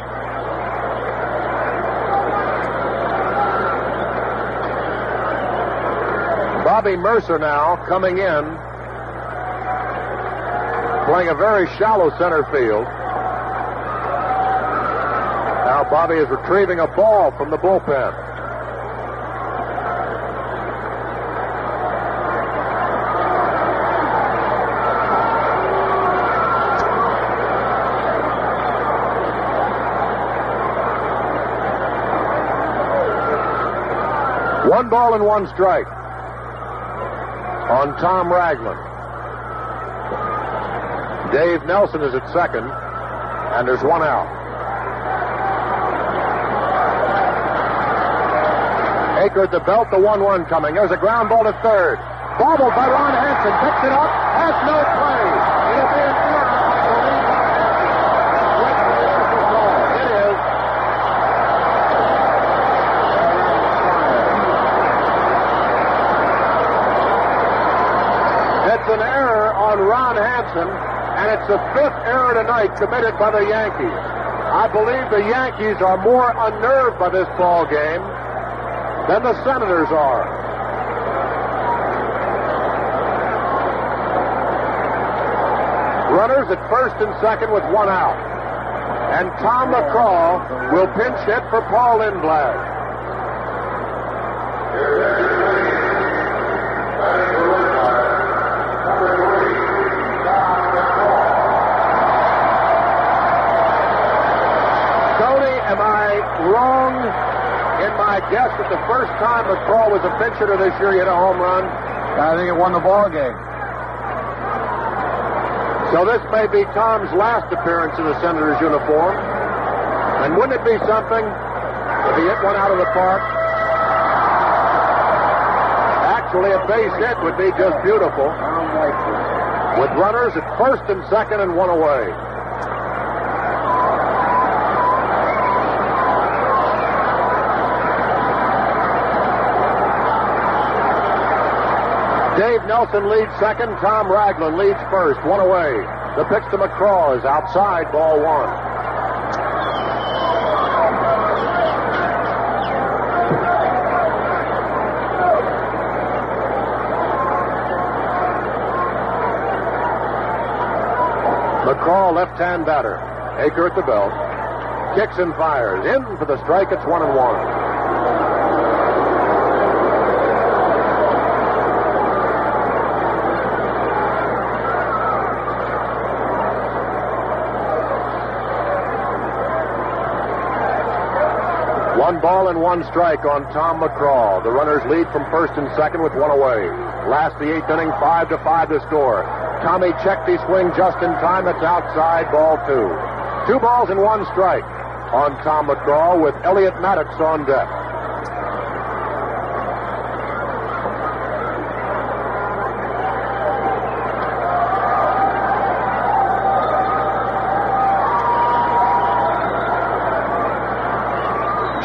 Speaker 1: Bobby Murcer now coming in, playing a very shallow center field. Bobby is retrieving a ball from the bullpen. One ball and one strike on Tom Ragland. Dave Nelson is at second, and there's one out. Aker at the belt, the 1 1 coming. There's a ground ball to third. Bobbled by Ron Hansen. Picks it up. Has no play. It'll be is. It's an error on Ron Hansen, and it's the fifth error tonight committed by the Yankees. I believe the Yankees are more unnerved by this ball game than the Senators are. Runners at first and second with one out. And Tom McCraw will pinch hit for Paul Lindblad. In my guess that the first time McCraw was a pinch hitter this year, he hit a home run?
Speaker 4: I think it won the ball game.
Speaker 1: So this may be Tom's last appearance in the Senators uniform. And wouldn't it be something if he hit one out of the park? Actually, a base hit would be just beautiful. With runners at first and second and one away. Dave Nelson leads second. Tom Ragland leads first. One away. The pitch to McCraw is outside. Ball one. McCraw, left-hand batter. Aker at the belt. Kicks and fires. In for the strike. It's one and one. One ball and one strike on Tom McCraw. The runners lead from first and second with one away. Last the eighth inning, five to five to score. Tommy checked his swing just in time. It's outside, ball two. Two balls and one strike on Tom McCraw with Elliott Maddox on deck.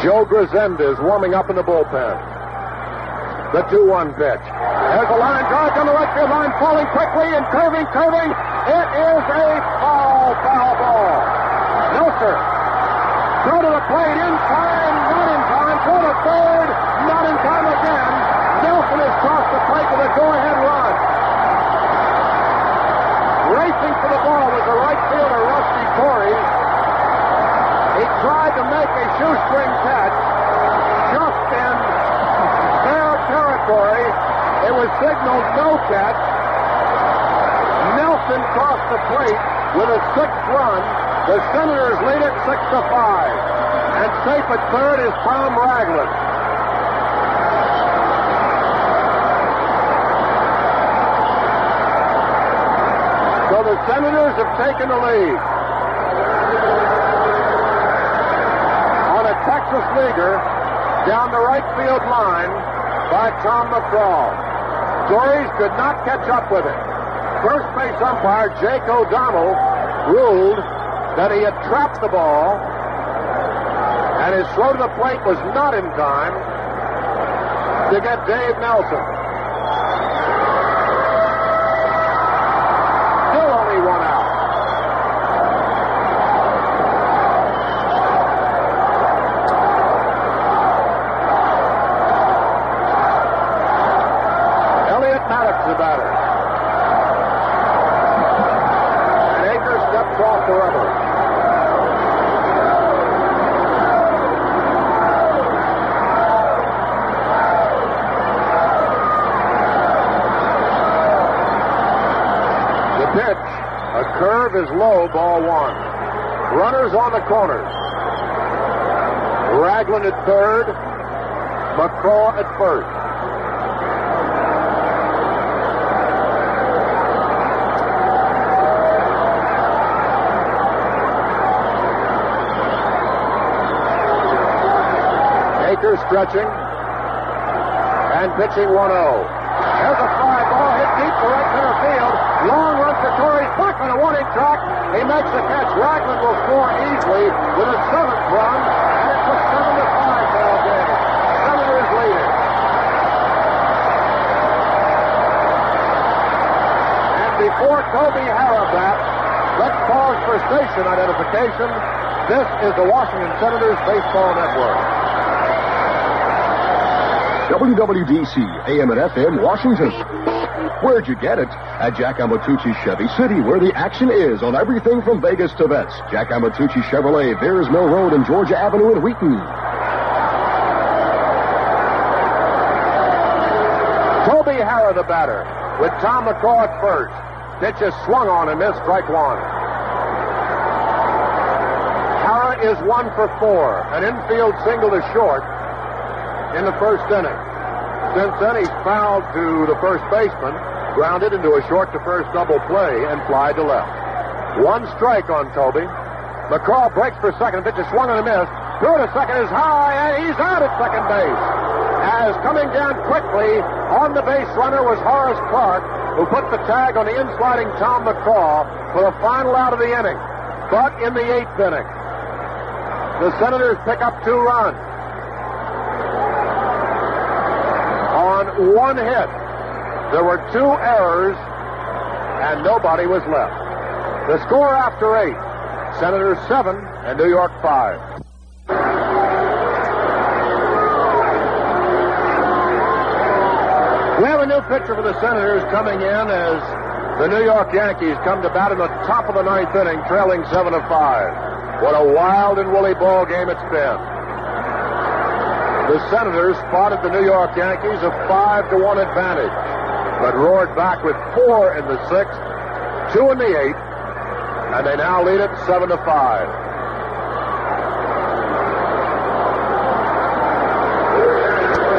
Speaker 1: Joe Grzenda is warming up in the bullpen. The 2-1 pitch. There's a line drive down the right field line, falling quickly and curving, curving. It is a foul, foul ball. Nelson. Throw to the plate, in time, not in time. Throw to third, not in time again. Nelson has crossed the plate with a go-ahead run. Racing for the ball was the right fielder. He tried to make a shoestring catch just in fair territory. It was signaled no catch. Nelson crossed the plate with a sixth run. The Senators lead it six to five. And safe at third is Tom Ragland. So the Senators have taken the lead. Leaguer down the right field line by Tom McCraw. Torres could not catch up with it. First base umpire Jake O'Donnell ruled that he had trapped the ball and his throw to the plate was not in time to get Dave Nelson. Is low, ball one. Runners on the corners. Ragland at third, McCraw at first. Akers stretching and pitching 1-0. There's a fly ball hit deep to right center field. Long run for Torres. Back on a one-inch track. He makes the catch. Ragland will score easily with a seventh run, and it's a seven to five ball game. Senators leading. And before Toby Harrah bats, let's pause for station identification. This is the Washington Senators Baseball Network.
Speaker 3: WWDC, AM and FM, Washington. Where'd you get it? At Jack Amatucci Chevy City, where the action is on everything from Vegas to vets. Jack Amatucci Chevrolet, Veirs Mill Road and Georgia Avenue in Wheaton.
Speaker 1: Toby Harrah, the batter, with Tom McCraw at first. Pitch is swung on and missed, strike one. Harrah is one for four. An infield single to short in the first inning. Since then, he's fouled to the first baseman, grounded into a short to first double play, and fly to left. One strike on Toby. McCraw breaks for second. Pitch is swung and a miss. Throw to second is high, and he's out at second base. As coming down quickly on the base runner was Horace Clarke, who put the tag on the in-sliding Tom McCraw for the final out of the inning. But in the eighth inning, the Senators pick up two runs. On one hit, there were two errors, and nobody was left. The score after eight, Senators seven and New York five. We have a new pitcher for the Senators coming in as the New York Yankees come to bat in the top of the ninth inning, trailing seven to five. What a wild and woolly ball game it's been. The Senators spotted the New York Yankees a five to one advantage, but roared back with four in the sixth, two in the eighth, and they now lead it seven to five.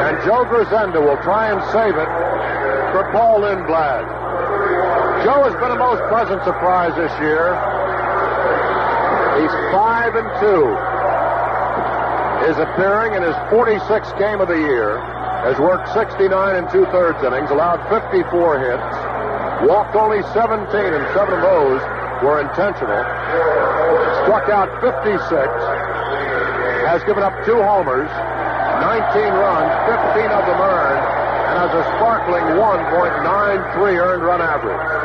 Speaker 1: And Joe Grzenda will try and save it for Paul Lindblad. Joe has been a most pleasant surprise this year. He's five and two. Is appearing in his 46th game of the year. Has worked 69 and two thirds innings, allowed 54 hits, walked only 17, and seven of those were intentional. Struck out 56, has given up two homers, 19 runs, 15 of them earned, and has a sparkling 1.93 earned run average.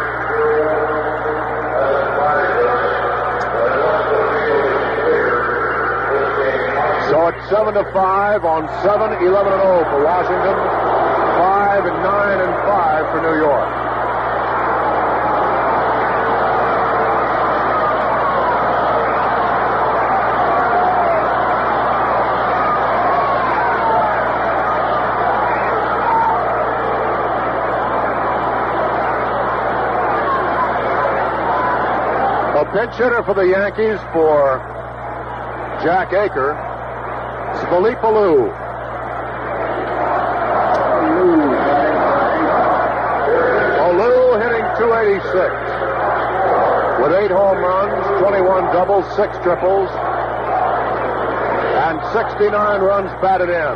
Speaker 1: So it's 7 to 5 on 7, 11 and 0 for Washington, 5 and 9 and 5 for New York. A pinch hitter for the Yankees for Jack Aker Felipe Alou. Alou hitting 286 with eight home runs, 21 doubles, six triples, and 69 runs batted in.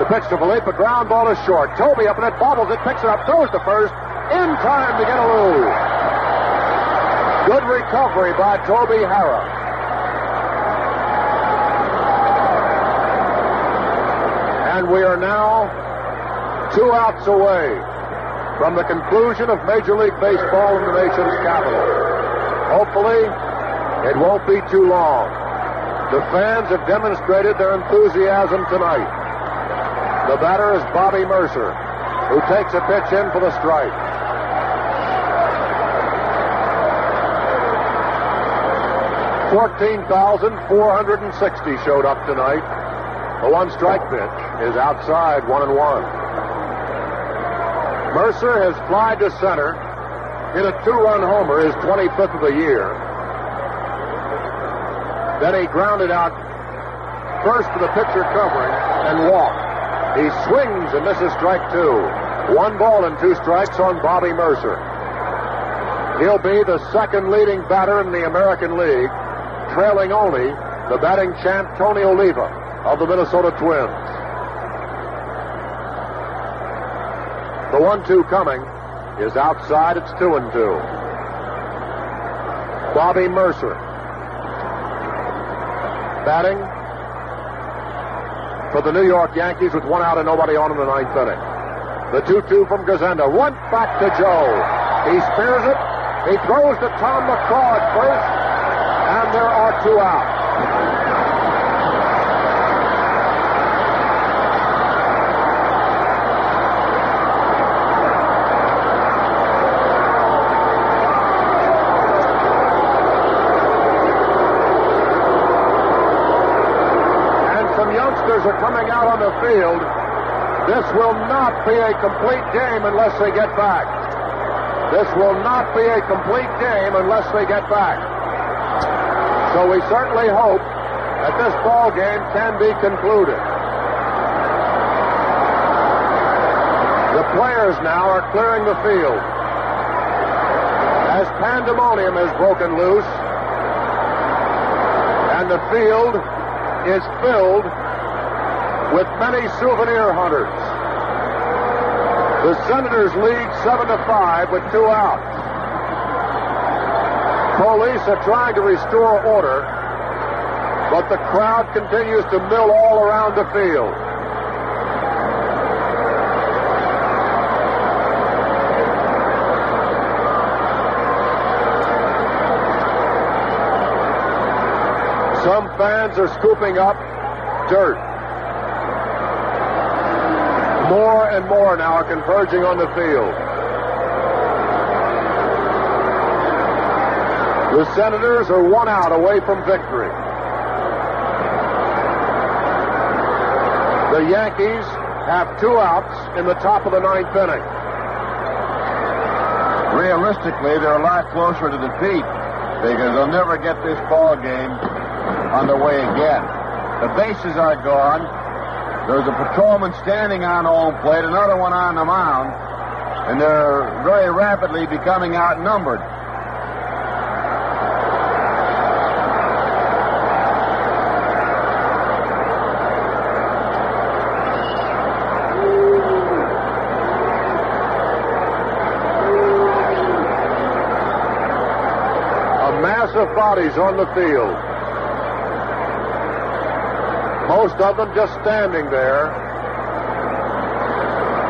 Speaker 1: The pitch to a ground ball is short. Toby up and it, bobbles it, picks it up, throws to first, in time to get Alou. Good recovery by Toby Harrah. And we are now two outs away from the conclusion of Major League Baseball in the nation's capital. Hopefully, it won't be too long. The fans have demonstrated their enthusiasm tonight. The batter is Bobby Murcer, who takes a pitch in for the strike. Fourteen thousand four hundred and sixty showed up tonight. The one strike pitch is outside, one and one. Murcer has flied to center, hit a two-run homer, his 25th of the year. Then he grounded out first to the pitcher covering and walked. He swings and misses strike two. One ball and two strikes on Bobby Murcer. He'll be the second leading batter in the American League, trailing only the batting champ Tony Oliva of the Minnesota Twins. The one-two coming is outside. It's two and two. Bobby Murcer batting for the New York Yankees with one out and nobody on in the ninth inning. The 2-2 from Grzenda. One back to Joe. He spears it. He throws to Tom McCraw at first, and there are two outs. And some youngsters are coming out on the field. This will not be a complete game unless they get back. This will not be a complete game unless they get back. So we certainly hope that this ball game can be concluded. The players now are clearing the field. As pandemonium has broken loose, and the field is filled with many souvenir hunters. The Senators lead 7 to 5 with two outs. Police are trying to restore order, but the crowd continues to mill all around the field. Some fans are scooping up dirt. More and more now are converging on the field. The Senators are one out away from victory. The Yankees have two outs in the top of the ninth inning.
Speaker 4: Realistically, they're a lot closer to defeat because they'll never get this ball game underway again. The bases are gone. There's a patrolman standing on home plate, another one on the mound, and they're very rapidly becoming outnumbered.
Speaker 1: A mass of bodies on the field. Most of them just standing there,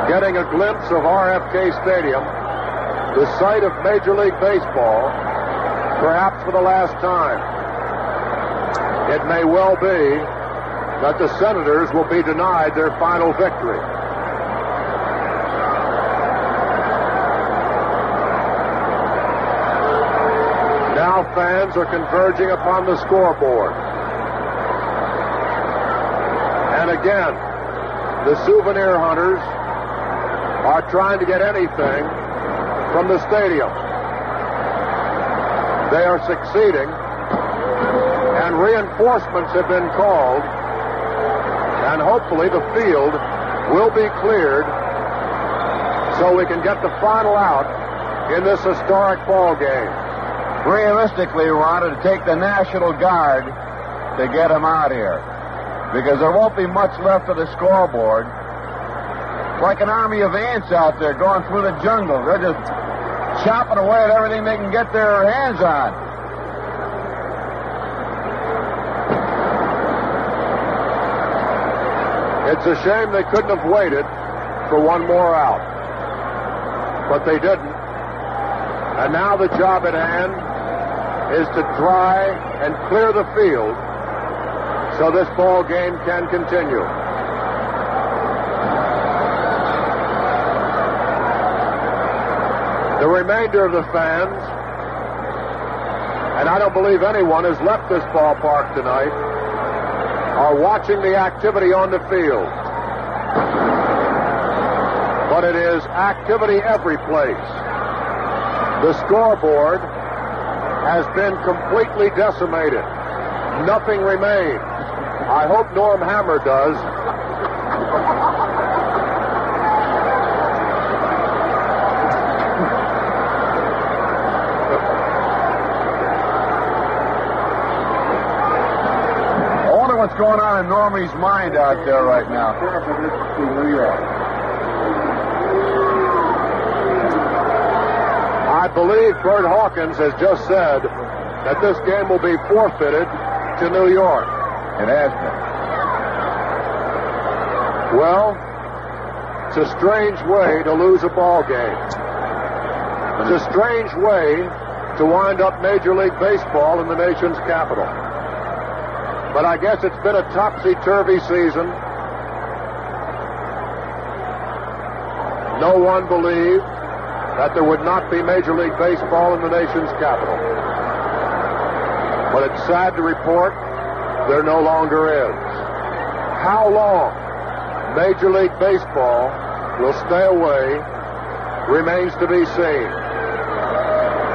Speaker 1: getting a glimpse of RFK Stadium, the site of Major League Baseball, perhaps for the last time. It may well be that the Senators will be denied their final victory. Now fans are converging upon the scoreboard. And again, the souvenir hunters are trying to get anything from the stadium. They are succeeding, and reinforcements have been called, and hopefully the field will be cleared so we can get the final out in this historic ball game.
Speaker 4: Realistically, Ron, it'd take the National Guard to get them out here because there won't be much left of the scoreboard. Like an army of ants out there going through the jungle. They're just chopping away at everything they can get their hands on.
Speaker 1: It's a shame they couldn't have waited for one more out. But they didn't. And now the job at hand is to try and clear the field so this ball game can continue. The remainder of the fans, and I don't believe anyone has left this ballpark tonight, are watching the activity on the field. But it is activity every place. The scoreboard has been completely decimated. Nothing remains. I hope Norm Hammer does.
Speaker 4: I wonder what's going on in Normie's mind out there right now.
Speaker 1: I believe Burt Hawkins has just said that this game will be forfeited to New York.
Speaker 4: It has been.
Speaker 1: Well, it's a strange way to lose a ball game. It's a strange way to wind up Major League Baseball in the nation's capital. But I guess it's been a topsy-turvy season. No one believed that there would not be Major League Baseball in the nation's capital. But it's sad to report there no longer is. How long Major League Baseball will stay away remains to be seen.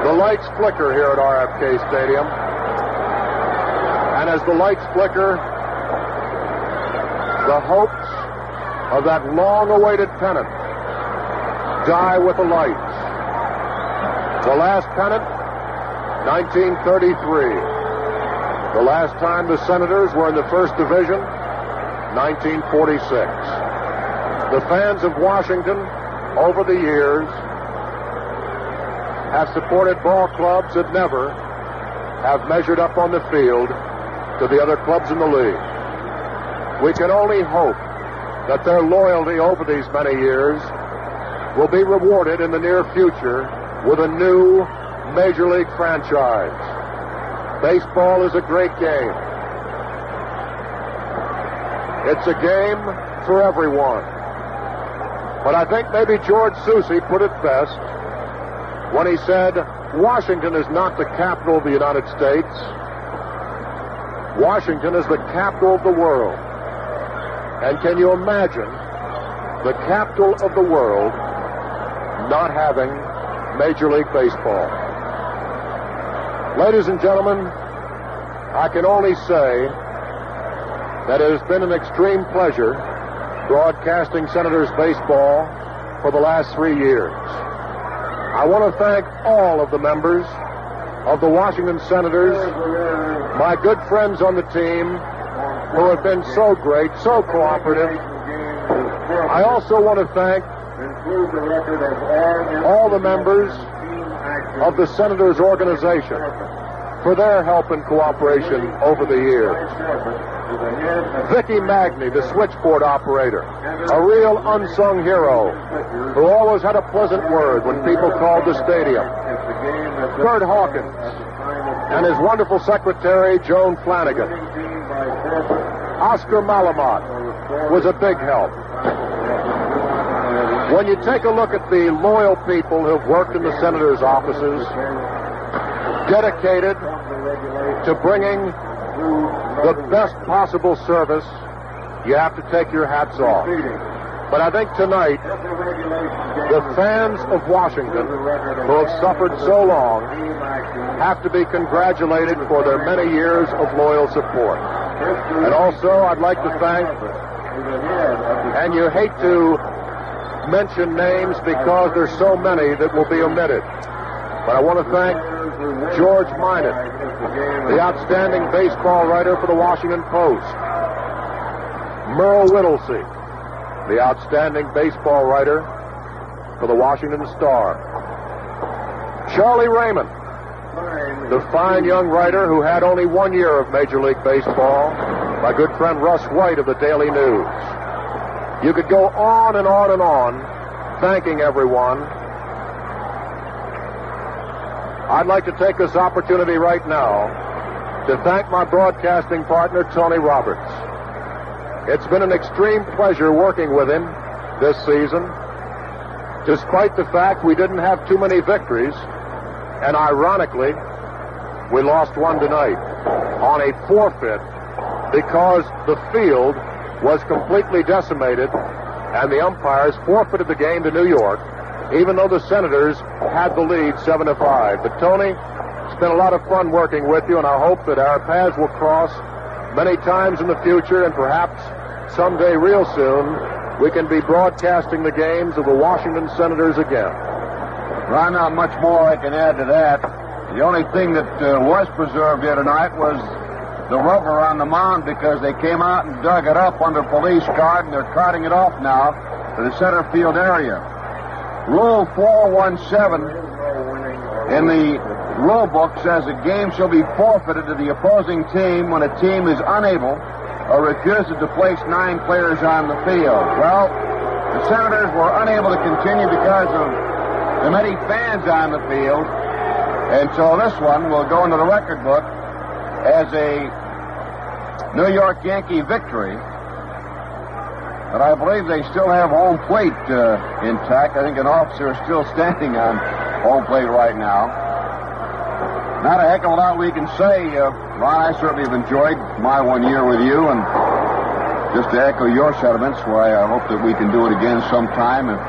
Speaker 1: The lights flicker here at RFK Stadium. And as the lights flicker, the hopes of that long-awaited pennant die with the lights. The last pennant, 1933. The last time the Senators were in the first division, 1946. The fans of Washington, over the years, have supported ball clubs that never have measured up on the field to the other clubs in the league. We can only hope that their loyalty over these many years will be rewarded in the near future with a new Major League franchise. Baseball is a great game. It's a game for everyone. But I think maybe George Susce put it best when he said, Washington is not the capital of the United States. Washington is the capital of the world. And can you imagine the capital of the world not having Major League Baseball? Ladies and gentlemen, I can only say that it has been an extreme pleasure broadcasting Senators baseball for the last three years. I want to thank all of the members of the Washington Senators, my good friends on the team, who have been so great, so cooperative. I also want to thank all the members of the Senators organization for their help and cooperation over the years. Vicky Magny, the switchboard operator, a real unsung hero who always had a pleasant word when people called the stadium. Burt Hawkins and his wonderful secretary, Joan Flanagan. Oscar Malamott was a big help. When you take a look at the loyal people who've worked in the senator's offices, dedicated to bringing the best possible service, you have to take your hats off. But I think tonight, the fans of Washington, who have suffered so long, have to be congratulated for their many years of loyal support. And also, I'd like to thank, and you hate to mention names because there's so many that will be omitted. But I want to thank George Minot, the outstanding baseball writer for the Washington Post. Merrell Whittlesey, the outstanding baseball writer for the Washington Star. Charlie Raymond, the fine young writer who had only one year of Major League Baseball, my good friend Russ White of the Daily News. You could go on and on and on thanking everyone. I'd like to take this opportunity right now to thank my broadcasting partner, Tony Roberts. It's been an extreme pleasure working with him this season, despite the fact we didn't have too many victories, and ironically, we lost one tonight on a forfeit because the field was completely decimated and the umpires forfeited the game to New York, even though the Senators had the lead 7 to 5. But Tony, it's been a lot of fun working with you, and I hope that our paths will cross many times in the future, and perhaps someday, real soon, we can be broadcasting the games of the Washington Senators again.
Speaker 4: Well, not much more I can add to that. The only thing that uh, was preserved here tonight was the rubber on the mound because they came out and dug it up under police guard and they're carting it off now to the center field area. Rule 417 in the rule book says a game shall be forfeited to the opposing team when a team is unable or refuses to place nine players on the field. Well, the Senators were unable to continue because of the many fans on the field, and so this one will go into the record book as a New York Yankee victory. But I believe they still have home plate uh, intact. I think an officer is still standing on home plate right now. Not a heck of a lot we can say. Uh, Ron, I certainly have enjoyed my one year with you, and just to echo your sentiments, why I hope that we can do it again sometime if